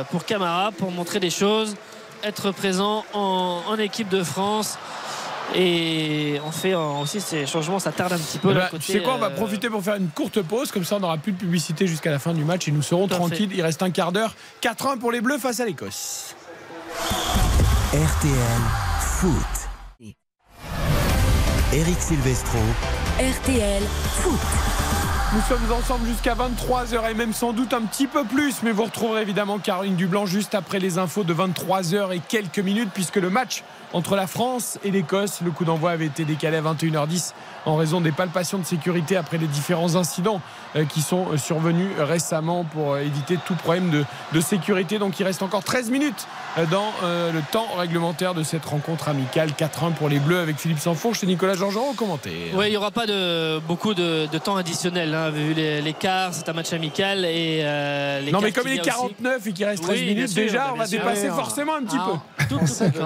pour Camara, pour montrer des choses, être présent en, en équipe de France. Et on fait aussi ces changements, ça tarde un petit peu. Ben, côté, tu sais quoi, on va euh, profiter pour faire une courte pause, comme ça on n'aura plus de publicité jusqu'à la fin du match et nous serons tranquilles. Il reste un quart d'heure. 4-1 pour les Bleus face à l'Écosse. RTL Foot. Eric Silvestro. RTL Foot. Nous sommes ensemble jusqu'à 23h et même sans doute un petit peu plus, mais vous retrouverez évidemment Caroline Dublanc juste après les infos de 23h et quelques minutes, puisque le match entre la France et l'Écosse, le coup d'envoi avait été décalé à 21h10 en raison des palpations de sécurité après les différents incidents euh, qui sont euh, survenus récemment pour euh, éviter tout problème de, de sécurité. Donc il reste encore 13 minutes dans le temps réglementaire de cette rencontre amicale. 4-1 pour les Bleus avec Philippe Sanfourche et Nicolas Jean-Jean au commentaire. Oui, il n'y aura pas de, beaucoup de, de temps additionnel. Hein, vu l'écart, c'est un match amical. Et, euh, non, mais comme il est 49 aussi. et qu'il reste 13 Oui, minutes, sûr, déjà, on va dépasser forcément un petit ah, peu. Tout, tout, tout,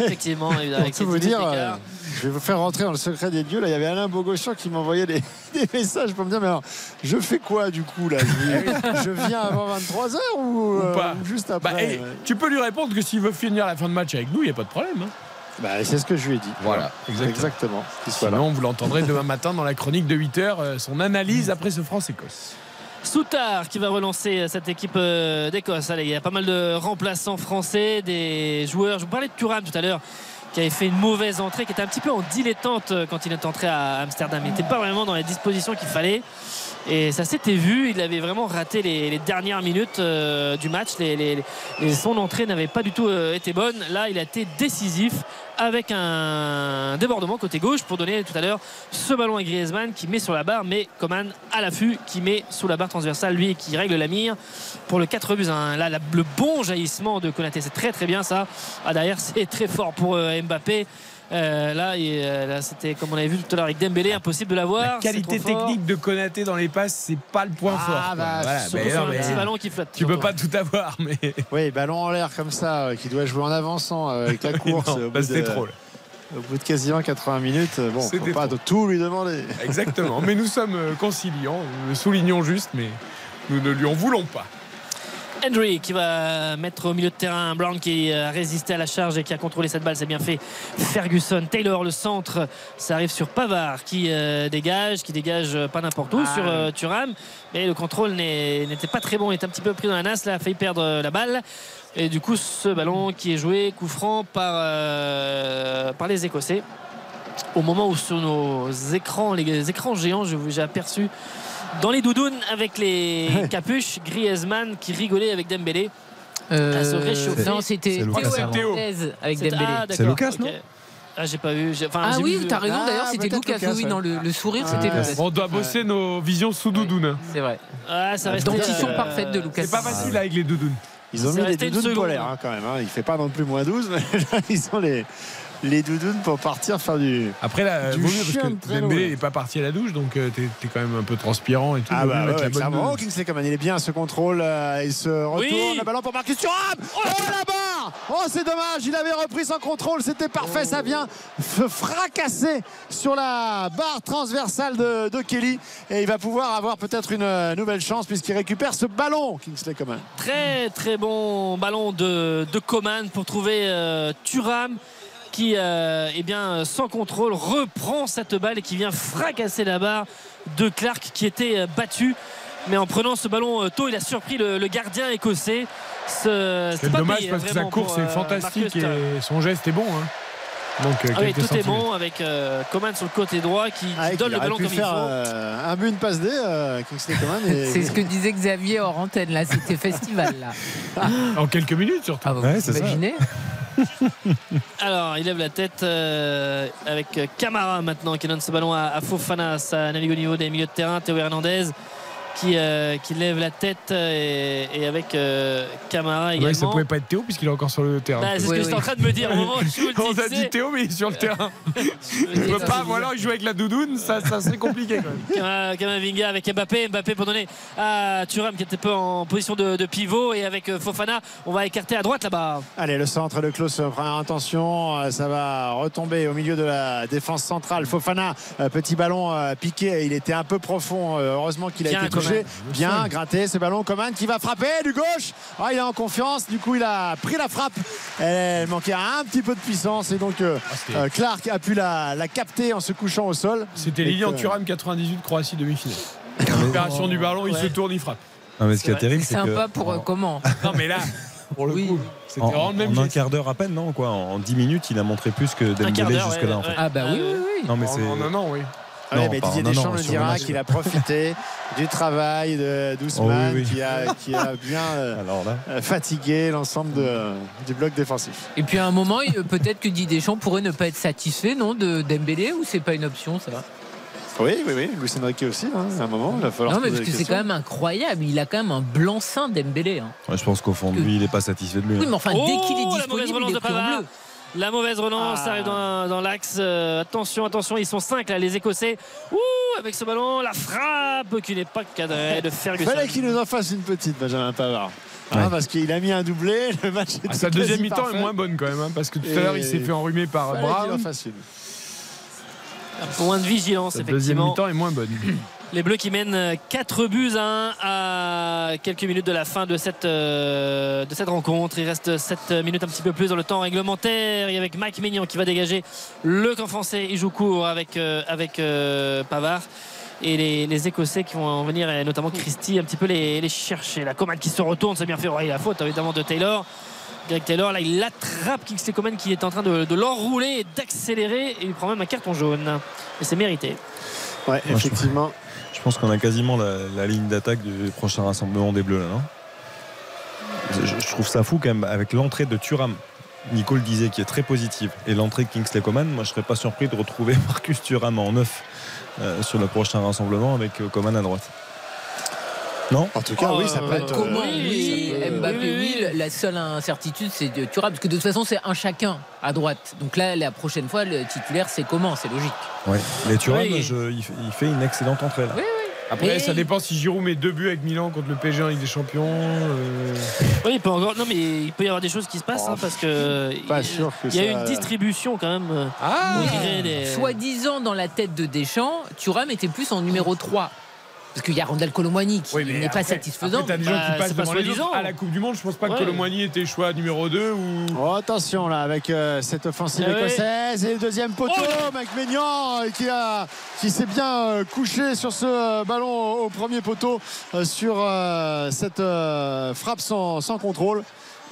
Effectivement, avec tout vous dire, euh, je vais vous faire rentrer dans le secret des dieux. Là, il y avait Alain Bogossian qui m'envoyait des, des messages pour me dire Mais alors, je fais quoi du coup là? Je, je viens avant 23h ou, euh, pas. ou juste Bah, après hey, ouais. Tu peux lui répondre que s'il veut finir la fin de match avec nous, il n'y a pas de problème. hein. Bah, C'est ce que je lui ai dit. Voilà, exactement. exactement. Sinon, vous l'entendrez demain matin dans la chronique de 8h, son analyse après ce France-Écosse. Soutard qui va relancer cette équipe euh, d'Écosse. Allez, il y a pas mal de remplaçants français, des joueurs. Je vous parlais de Thuram tout à l'heure qui avait fait une mauvaise entrée, qui était un petit peu en dilettante euh, quand il est entré à Amsterdam. Il n'était pas vraiment dans les dispositions qu'il fallait. Et ça s'était vu, il avait vraiment raté les, dernières minutes euh, du match. Son entrée n'avait pas du tout euh, été bonne. Là, il a été décisif avec un débordement côté gauche pour donner tout à l'heure ce ballon à Griezmann qui met sur la barre, mais Coman à l'affût qui met sous la barre transversale, lui qui règle la mire pour le 4 buts. Là, le bon jaillissement de Konaté, c'est très très bien ça. Ah, derrière, c'est très fort pour euh, Mbappé. Euh, là, et, euh, là, c'était comme on avait vu tout à l'heure avec Dembélé, impossible de l'avoir. La qualité technique de Konaté dans les passes, c'est pas le point Ah, fort. bah, Voilà, mais non, mais ballon qui flotte. Tu peux pas tout avoir, mais. Oui, ballon en l'air comme ça, euh, qui doit jouer en avançant euh, avec la course. Non, au, là, bout c'était de, trop. là. au bout de quasiment 80 minutes. Bon, faut C'était pas de tout lui demander. Exactement. mais nous sommes conciliants, nous le soulignons juste, mais nous ne lui en voulons pas. Henry qui va mettre au milieu de terrain Brown qui a résisté à la charge et qui a contrôlé cette balle, c'est bien fait. Ferguson, Taylor, le centre, ça arrive sur Pavard qui euh, dégage, qui dégage euh, pas n'importe où Ah, sur euh, oui. Thuram, mais le contrôle n'était pas très bon, il est un petit peu pris dans la nasse, là, a failli perdre euh, la balle. Et du coup, ce ballon qui est joué, coup franc par, euh, par les Écossais. Au moment où sur nos écrans, les écrans géants, j'ai aperçu dans les doudounes avec les capuches, Griezmann qui rigolait avec Dembélé. à se réchauffer. non, c'était Théo avec Dembélé. ah, C'est Lucas, non Ah, j'ai pas vu. enfin, Ah oui, vu- t'as raison. Ah, D'ailleurs, c'était Lucas. Lucas, oui, non, le, le sourire, Ah, c'était. Lucas. On doit bosser nos visions sous doudoune. C'est vrai. Ah, ça reste Dentition parfaite de Lucas. C'est pas facile avec les doudounes. Ils ont mis une doudounes polaires hein, quand même. hein. Il fait pas non plus moins 12, mais là, ils ont les, les doudounes pour partir faire du. Après, là, Du vaut mieux parce que Dembélé n'est pas parti à la douche, donc euh, t'es quand même un peu transpirant et tout. Ah bah ouais, la clairement. Oh, Kingsley Coman, il est bien ce contrôle. euh, il se retourne. Oui. Le ballon pour Marcus Thuram. Oh, la barre Oh, c'est dommage. Il avait repris son contrôle. C'était parfait. Ça vient f- fracasser sur la barre transversale de, de Kelly. Et il va pouvoir avoir peut-être une euh, nouvelle chance puisqu'il récupère ce ballon, Kingsley Coman. Très très bon ballon de, de Coman pour trouver euh, Thuram qui euh, eh bien, sans contrôle reprend cette balle et qui vient fracasser la barre de Clark qui était euh, battu. Mais en prenant ce ballon euh, tôt, il a surpris le, le gardien écossais. Ce- C'est dommage payé, parce que sa course est fantastique Marcus et son geste est bon. hein. Donc, Ah oui, tout est bon avec euh, Coman sur le côté droit qui, qui Ah, donne il le ballon pu comme il faire faut. euh, un but, une passe D, euh, Kingsley Coman. et- C'est ce que disait Xavier hors antenne, là. C'était festival, là. En quelques minutes surtout. Ah, vous Ouais, imaginez Alors, il lève la tête euh, avec Camara maintenant qui donne ce ballon à, à Fofana. Ça navigue au niveau des milieux de terrain. Théo Hernandez qui, euh, qui lève la tête euh, et, et avec euh, Camara Ouais, ça également. pouvait pas être Théo puisqu'il est encore sur le terrain. Bah, c'est ce Oui, que j'étais oui. en train de me dire au moment où je vous le On a dit Théo, mais il est sur le terrain. Je Il peut pas, ou alors il joue avec la doudoune, ça, ça serait compliqué quand même. Kama- Kamavinga avec Mbappé. Mbappé pour donner à Thuram qui était un peu en position de, de pivot. Et avec euh, Fofana, on va écarter à droite là-bas. Allez, le centre de Klaus, euh, première intention, euh, ça va retomber au milieu de la défense centrale. Fofana, euh, petit ballon euh, piqué, il était un peu profond. euh, Heureusement qu'il a Bien, été. Coman. Bien gratté, ce ballon. Coman qui va frapper du gauche. Ah, il est en confiance, du coup il a pris la frappe. Elle manquait un petit peu de puissance et donc euh, c'était- euh, Clark a pu la, la capter en se couchant au sol. C'était Lilian que- Thuram 98 Croatie demi-finale. Récupération du ballon, il se tourne, il frappe. Non, mais ce qui est terrible, c'est que. Sympa pour euh, comment Non mais là, pour le Oui. coup. C'était En, vraiment le même en un quart d'heure à peine, non quoi. En 10 minutes, il a montré plus que Dembélé jusque-là. ouais, en fait. ouais. Ah bah oui, oui, oui. Non mais En- c'est. en un an, oui. Ouais, Non, mais pas Didier Deschamps le dira qu'il a profité du travail de Doucement Oh oui, oui. Qui, a, qui a bien euh, Alors là. euh, fatigué l'ensemble de- du bloc défensif. Et puis à un moment, peut-être que Didier Deschamps pourrait ne pas être satisfait, non, de Dembélé ou c'est pas une option ça Oui, oui, oui. Luis Enrique aussi, hein, à un moment, il va falloir Non, mais parce que c'est quand même incroyable. Il a quand même un blanc-seing Dembélé. hein. Ouais, je pense qu'au fond de lui, il n'est pas satisfait de lui. Oui, hein. mais enfin, Oh, dès qu'il est la mauvaise disponible, relance il de est Pavard. La mauvaise relance Ah. arrive dans, dans l'axe. Euh, attention, attention, ils sont 5 là, les Écossais. Ouh, avec ce ballon, la frappe qui n'est pas cadrée de Ferguson. Fallait qu'il nous en fasse une petite, Benjamin Pavard. Ouais. parce qu'il a mis un doublé, le match est Ah, sa deuxième mi-temps est moins bonne quand même, hein, parce que tout à l'heure il s'est fait enrhumer par Brown. une. Point de vigilance, Sa deuxième effectivement. mi-temps est moins bonne. Les Bleus qui mènent 4 buts à 1 à quelques minutes de la fin de cette, euh, de cette rencontre. Il reste 7 minutes un petit peu plus dans le temps réglementaire. Et avec Mike Maignan qui va dégager le camp français. Il joue court avec, euh, avec euh, Pavard. Et les, les Écossais qui vont en venir, et notamment Christie, un petit peu les, les chercher. La Coman qui se retourne, c'est bien fait. Ouais, la faute évidemment de Taylor. Greg Taylor, là, il attrape Kingsley Coman qui est en train de, de l'enrouler et d'accélérer. Et il prend même un carton jaune. Et c'est mérité. Ouais, effectivement. Je pense qu'on a quasiment la, ligne d'attaque du prochain rassemblement des Bleus là, je, trouve ça fou quand même avec l'entrée de Thuram. Nico le disait qui est très positive et l'entrée de Kingsley Coman, moi je serais pas surpris de retrouver Marcus Thuram en neuf euh, sur le prochain rassemblement avec euh, Coman à droite. Non En tout cas, Oh, oui, ça peut euh, être. Comment oui, oui, peut- Mbappé, oui, oui, oui, oui. La seule incertitude, c'est de Thuram. Parce que de toute façon, c'est un chacun à droite. Donc là, la prochaine fois, le titulaire, c'est comment? C'est logique. Ouais. Mais Thuram, Oui. je- il, fait- une excellente entrée là. Oui, Après, ça dépend si Giroud met deux buts avec Milan contre le PSG en Ligue des Champions. euh, Oui, il peut encore. Non, mais il peut y avoir des choses qui se passent hein, parce que Pas il- sûr que il y a ça- une distribution quand même. euh, Ah Soi-disant, dans la tête de Deschamps, Thuram était plus en numéro 3. Parce qu'il y a Randall Colomwani qui Oui, n'est pas satisfaisant. Après, t'as des gens Bah, qui passent pas devant les autres. À la Coupe du Monde, je pense pas que. Colomboigny était choix numéro 2 ou. Oh, attention là avec euh, cette offensive Ah oui. écossaise et le deuxième poteau Oh Mike Maignan euh, qui a qui s'est bien euh, couché sur ce euh, ballon au, au premier poteau euh, sur euh, cette euh, frappe sans, sans contrôle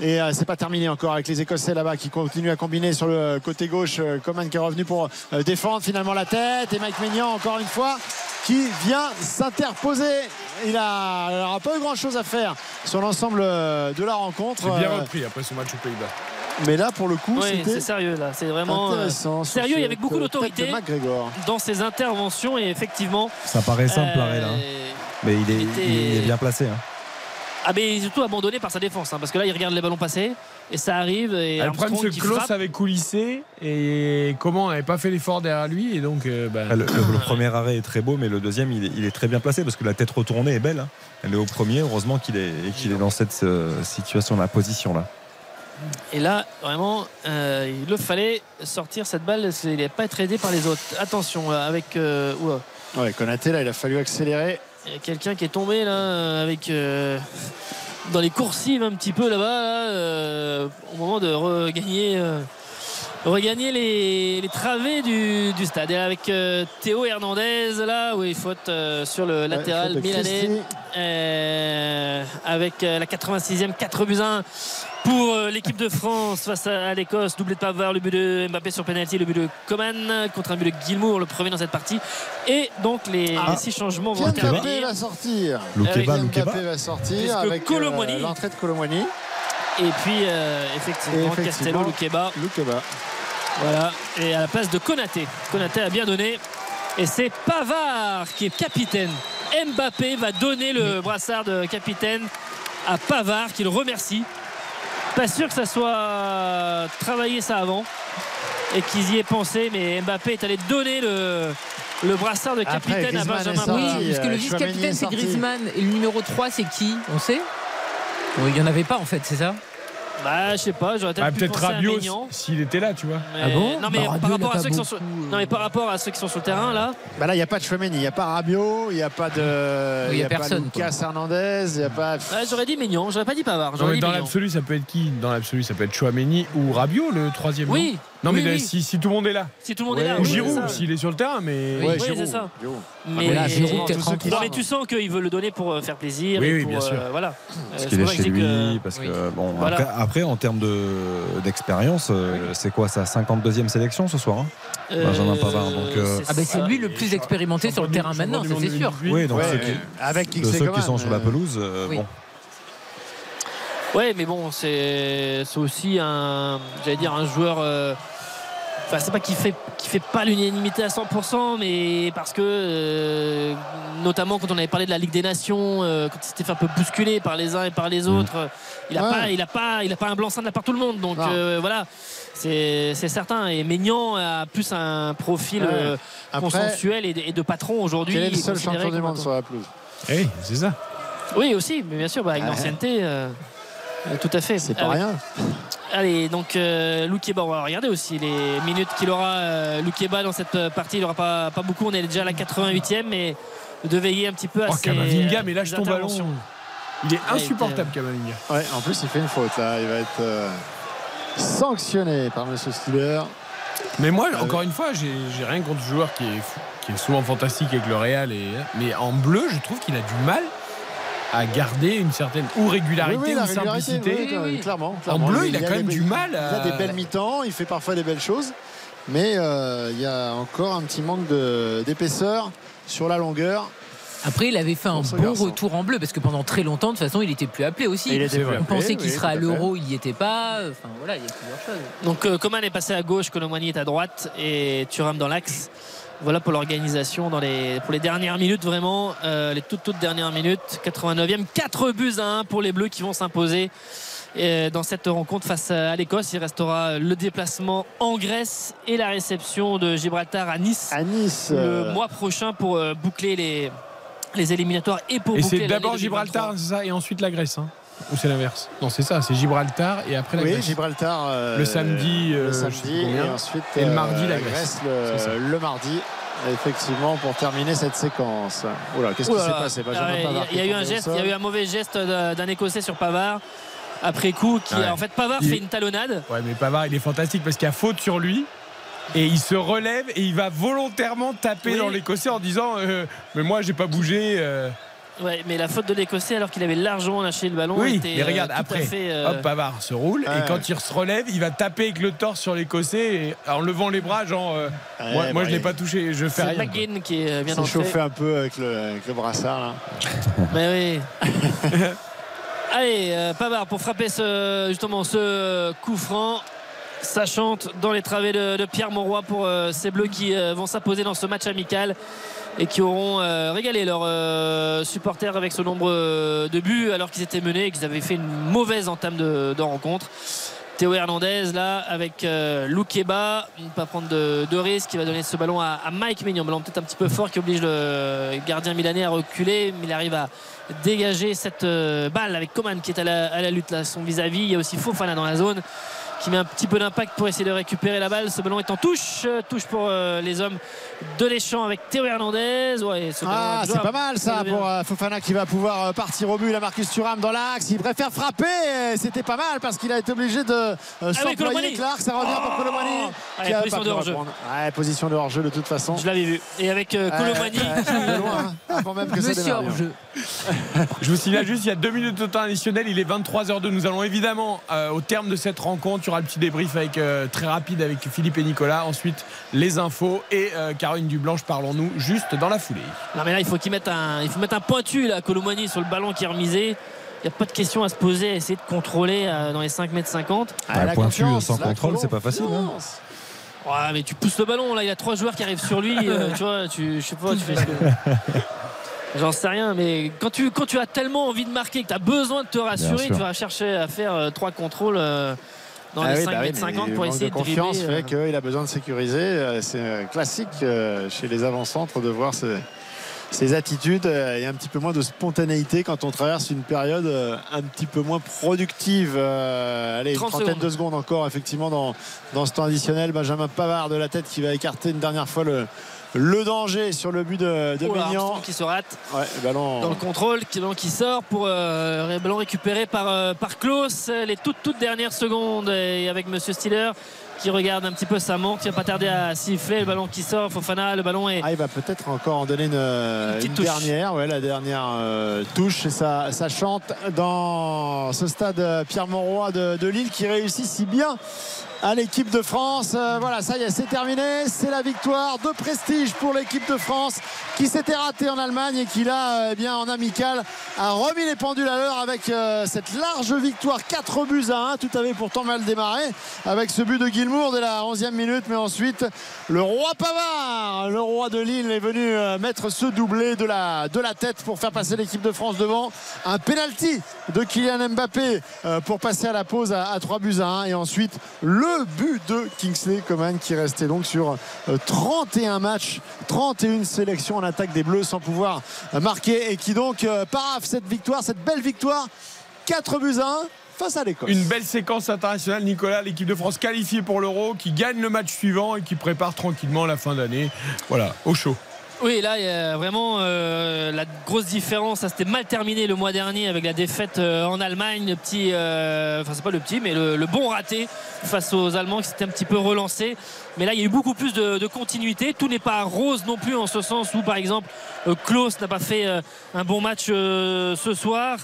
et euh, c'est pas terminé encore avec les Écossais là-bas qui continuent à combiner sur le côté gauche. Euh, Coman qui est revenu pour euh, défendre finalement la tête et Mike Maignan encore une fois qui vient s'interposer. Il n'aura pas eu grand chose à faire sur l'ensemble de la rencontre. C'est bien repris après son match aux Pays-Bas. mais là, pour le coup, Oui, c'était c'est sérieux là. C'est vraiment euh, sérieux et avec beaucoup d'autorité. dans ses interventions et effectivement. Ça paraît simple euh, l'arrêt là. hein. Mais il est, il était- il est bien placé. hein. Ah, mais surtout abandonné par sa défense hein, parce que là, il regarde les ballons passer et ça arrive. Et Ah, le problème, c'est que Klaus avait coulissé et comment on n'avait pas fait l'effort derrière lui et donc. euh, bah, Ah, Le, le- le premier arrêt est très beau, mais le deuxième, il est, il est très bien placé parce que la tête retournée est belle. hein. Elle est au premier, heureusement qu'il est, qu'il est dans cette euh, situation, la position là. Et là, vraiment, euh, il le fallait sortir cette balle. parce qu'il n'allait pas être aidé par les autres. Attention, avec. euh. Ouais, Konaté, là, il a fallu accélérer. Il y a quelqu'un qui est tombé là euh, avec euh, dans les coursives un petit peu là-bas là, euh, au moment de regagner euh, regagner les, les travées du, du stade. Et avec euh, Théo Hernandez là où il faute euh, sur le latéral milanais euh, avec euh, la 86e 4 buts 1 pour euh, l'équipe de France face à, l'Écosse doublé de Pavard le but de Mbappé sur penalty le but de Coman contre un but de Gilmour le premier dans cette partie et donc les, Ah. six changements vont intervenir va sortir. Loukeba. Mbappé va sortir avec euh, l'entrée de Colomboigny. Et puis euh, effectivement, Et effectivement, Castello, Loukeba. Loukeba. Voilà. Et à la place de Konaté. Konaté a bien donné. Et c'est Pavard qui est capitaine. Mbappé va donner le brassard de capitaine à Pavard qui le remercie. Pas sûr que ça soit travaillé ça avant et qu'ils y aient pensé, mais Mbappé est allé donner le, le brassard de Après, capitaine à Benjamin sorti. Oui, parce que euh, le est vice-capitaine, c'est. Griezmann. Et le numéro 3, c'est qui? On sait? Il n'y en avait pas, en fait, c'est ça? Bah, je sais pas, j'aurais peut-être ah, pu peut-être Rabiot s'il était là, tu vois. Mais- Ah bon non mais, Bah, par rapport a à ceux pas qui sont sur... euh. non mais par rapport à ceux qui sont sur le terrain là Bah là, il n'y a pas de Chouameni, il n'y a pas Rabiot, il n'y a pas de. Oui, il y a pas personne, Lucas Hernandez, il n'y a pas. ouais, j'aurais dit Maignan j'aurais pas dit Pavard Non, j'aurais mais dit dans l'absolu, ça peut être qui? Dans l'absolu, ça peut être Chouameni ou Rabiot, le troisième. oui Non, mais Oui, de- oui. Si, si tout le monde est là. Si tout le monde Ouais, est là. Ou Giroud, s'il est sur le terrain, mais. Oui, Ouais, oui, Giroud, c'est ça. Giroud. Mais, Mais là, Giroud, peut-être Non, mais tu sens qu'il veut le donner pour euh, faire plaisir. Oui, et oui, pour, bien sûr. euh, voilà. Parce Euh, qu'il est chez lui, que- parce Oui. que bon. Voilà. Après, après, en termes de- d'expérience, euh, c'est quoi sa 52e sélection ce soir hein Benjamin Pavard, donc, euh, c'est Ah ben c'est lui le plus expérimenté sur le terrain maintenant, ça c'est sûr. Oui, donc ceux qui, de sont sur la euh, pelouse, euh, Oui. bon. Ouais, mais bon, c'est c'est aussi un, j'allais dire un joueur. Enfin, c'est pas qu'il fait qui fait pas l'unanimité à 100%, mais parce que euh, notamment quand on avait parlé de la Ligue des Nations, euh, quand il s'était fait un peu bousculer par les uns et par les autres, euh, il a Ouais. pas, il a pas, il a pas un blanc-seing de la part de tout le monde. Donc euh, voilà, c'est c'est certain. Et Maignan a plus un profil Ouais. Après, consensuel et de, et de patron aujourd'hui. quel est le seul champion du monde sur la pelouse? Eh, c'est ça. Oui, aussi, mais bien sûr, bah, avec Ouais. l'ancienneté. tout à fait. C'est pas Ah, rien. Allez, donc euh, Loukeba, on va regarder aussi les minutes qu'il aura. Euh, Loukeba dans cette partie, il n'aura pas, pas beaucoup. On est déjà à la 88e, mais de veiller un petit peu à Oh, ses Kamavinga, mais lâche ton ballon. Il est Ouais, insupportable, Kamavinga. Ouais, en plus, il fait une faute là. Il va être euh, sanctionné par Monsieur Stiller. Mais moi, encore une fois, j'ai rien contre ce joueur qui est, qui est souvent fantastique avec le Real. Et, mais en bleu, je trouve qu'il a du mal à garder une certaine ou régularité Oui, oui, la ou régularité, simplicité. oui, oui, oui. clairement, clairement. bleu, il a quand même des- du mal à- Il a des belles mi-temps, il fait parfois des belles choses, mais euh, il y a encore un petit manque d'épaisseur sur la longueur. Après, il avait fait un bon garçon. retour en bleu parce que pendant très longtemps, de toute façon, il était plus appelé aussi. Il était. On pensait qu'il oui, serait à l'euro, il n'y était pas. Enfin voilà, il y a plusieurs choses. Donc euh, Coman est passé à gauche, Colomani est à droite et Thuram dans l'axe. Voilà pour l'organisation dans les, pour les dernières minutes, vraiment, euh, les toutes, toutes dernières minutes. 89e, 4 buts à 1 pour les Bleus qui vont s'imposer euh, dans cette rencontre face à l'Écosse. Il restera le déplacement en Grèce et la réception de Gibraltar à Nice À Nice, le euh, mois prochain pour euh, boucler les, les éliminatoires et pour Et boucler c'est d'abord 2023. Gibraltar, c'est ça, et ensuite la Grèce. hein. Ou c'est l'inverse? Non, c'est ça, c'est Gibraltar et après la oui, Grèce. Gibraltar euh, Le samedi, euh, le samedi et ensuite Et le euh, mardi, la Grèce. le, mardi. Effectivement, pour terminer cette séquence. Oula, qu'est-ce qui s'est passé? Ah Il y a eu un tombé au geste, il y a sol. eu un mauvais geste d'un d'un Écossais sur Pavard. Après coup, qui Ouais. en fait Pavard Il- fait une talonnade. Ouais, mais Pavard, il est fantastique parce qu'il y a faute sur lui. Et il se relève et il va volontairement taper Oui. dans l'Écossais en disant euh, Mais moi, j'ai pas bougé. euh. Ouais, mais la faute de l'Écossais alors qu'il avait largement lâché le ballon. Oui, était, mais regarde, euh, tout à après, fait, euh, hop, Pavard se roule. Ouais. Et quand il se relève, il va taper avec le torse sur l'Écossais et- en levant les bras, genre euh, Ouais, Moi, moi bah, je l'ai il- pas touché, je fais c'est rien. quoi. McGinn qui est bien chauffé un peu avec le, avec le brassard là. Mais oui. Allez, euh, Pavard pour frapper ce, justement ce coup franc. Ça chante dans les travées de, de Pierre Monroy pour euh, ces Bleus qui euh, vont s'imposer dans ce match amical et qui auront euh, régalé leurs euh, supporters avec ce nombre euh, de buts alors qu'ils étaient menés et qu'ils avaient fait une mauvaise entame de, rencontre. Théo Hernandez là avec euh, Loukeba, ne pas prendre de, risque, il va donner ce ballon à, Mike Mignon, ballon peut-être un petit peu fort qui oblige le gardien milanais à reculer, mais il arrive à dégager cette balle avec Coman qui est à la, lutte là, son vis-à-vis. Il y a aussi Fofana dans la zone qui met un petit peu d'impact pour essayer de récupérer la balle. Ce ballon est en touche, euh, touche pour euh, les hommes de Deschamps avec Théo Hernandez. Ouais, ce ballon Ah, est c'est pas mal ça pour euh, Fofana qui va pouvoir partir au but. La Marcus Thuram dans l'axe. Il préfère frapper. C'était pas mal parce qu'il a été obligé de euh, oui, s'employer. Colomani. Clark, ça revient pour Colomani. Allez, position pas de hors-jeu. Ouais, position de hors-jeu de toute façon. Je l'avais vu. Et avec euh, Colomani. Hein, Monsieur hors-jeu. Je vous signale juste, il y a deux minutes de temps additionnel, il est 23h02. Nous allons évidemment, euh, au terme de cette rencontre, aura le petit débrief avec, euh, très rapide avec Philippe et Nicolas. Ensuite, les infos et euh, Caroline Dublanche, parlons-nous juste dans la foulée. Non mais là il faut qu'il mette un, il faut mettre un pointu là, Colomani sur le ballon qui est remisé. Il n'y a pas de question à se poser, à essayer de contrôler euh, dans les 5 mètres 50. Ah, la pointu sans contrôle, c'est pas facile, hein. Ouais, mais tu pousses le ballon là, il y a trois joueurs qui arrivent sur lui. euh, tu vois, tu, je sais pas, tu fais ce que. J'en sais rien, mais quand tu, quand tu as tellement envie de marquer, que tu as besoin de te rassurer, tu vas chercher à faire euh, trois contrôles euh, dans Ah les oui, 5 bah oui, mètres mais 50 le pour essayer de confiance euh. fait qu'il a besoin de sécuriser. Euh, C'est euh, classique euh, chez les avant-centres de voir ce- ces attitudes euh, et un petit peu moins de spontanéité quand on traverse une période euh, un petit peu moins productive. Euh, allez, une 30 trentaine secondes. de secondes encore effectivement dans, dans ce temps additionnel. Benjamin Pavard de la tête qui va écarter une dernière fois le, le danger sur le but de, de Oh là, Maignan. Armstrong qui se rate Ouais, ballon. dans le contrôle, qui, qui sort pour euh, ballon récupéré par, euh, par Klaus. Les toutes, toutes dernières secondes et avec Monsieur Stiller qui regarde un petit peu sa montre, qui va pas tarder à siffler. Le ballon qui sort, Fofana, le ballon est. Ah, il va peut-être encore en donner une, dernière, ouais, la dernière euh, touche. Et ça, ça chante dans ce stade euh, Pierre Monroy de, de Lille qui réussit si bien à l'équipe de France. Euh, voilà, ça y est, c'est terminé. C'est la victoire de prestige pour l'équipe de France qui s'était ratée en Allemagne et qui là, euh, eh bien, en amical, a remis les pendules à l'heure avec euh, cette large victoire 4 buts à 1. Tout avait pourtant mal démarré avec ce but de Guilmour dès la 11e minute. Mais ensuite, le roi Pavard, le roi de Lille, est venu mettre ce doublé de la, de la tête pour faire passer l'équipe de France devant. Un penalty de Kylian Mbappé pour passer à la pause à, à 3 buts à 1. Et ensuite, le but de Kingsley Coman qui restait donc sur euh, 31 matchs, 31 sélections en attaque des Bleus sans pouvoir euh, marquer et qui donc euh, paraffe cette victoire, cette belle victoire. 4 buts à 1 face à l'Écosse. Une belle séquence internationale, Nicolas, l'équipe de France qualifiée pour l'Euro, qui gagne le match suivant et qui prépare tranquillement la fin d'année. Voilà, au chaud. Oui, là, il y a vraiment euh, la grosse différence. Ça s'était mal terminé le mois dernier avec la défaite euh, en Allemagne. Le petit, euh, enfin, c'est pas le petit, mais le, bon raté face aux Allemands qui s'était un petit peu relancé. Mais là, il y a eu beaucoup plus de, continuité. Tout n'est pas rose non plus en ce sens où, par exemple, Klaus n'a pas fait un bon match ce soir.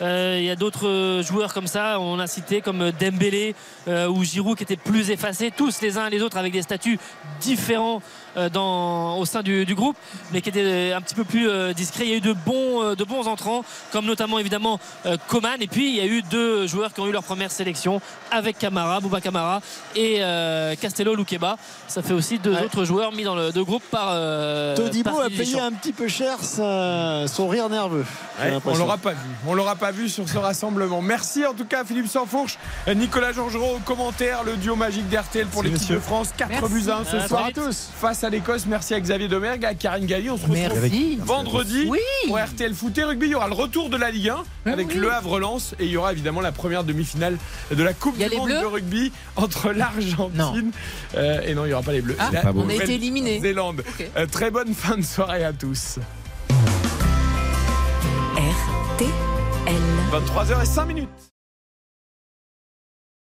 Il y a d'autres joueurs comme ça, on a cité comme Dembélé ou Giroud qui étaient plus effacés, tous les uns les autres avec des statuts différents dans, au sein du, du groupe, mais qui étaient un petit peu plus euh, discrets. Il y a eu de bons, euh, de bons entrants, comme notamment évidemment euh, Coman, et puis il y a eu deux joueurs qui ont eu leur première sélection avec Camara, Bouba Camara et euh, Castello Luqueba. Ça fait aussi deux Ouais. autres joueurs mis dans le deux groupes par. Euh, Todibo par a payé un petit peu cher sa- son rire nerveux. Ouais, on l'aura pas vu. On l'aura pas vu sur ce rassemblement. Merci en tout cas Philippe Sansfourche, Nicolas Georgerot au commentaire, le duo magique d'RTL pour l'équipe de. France. 4 Merci. buts à 1 ce À soir vite. tous. face à l'Écosse. Merci à Xavier Domergue, à Karine Galli. On se retrouve Merci. vendredi Oui. pour RTL Foot et Rugby. Il y aura le retour de la Ligue 1 Ah avec oui. Le Havre Lens et il y aura évidemment la première demi-finale de la Coupe du Monde Bleus de rugby entre l'Argentine euh, et non, il n'y aura pas les Bleus. Ah, La pas on a été éliminés. Euh, très bonne fin de soirée à tous. RTL. 23h05 minutes.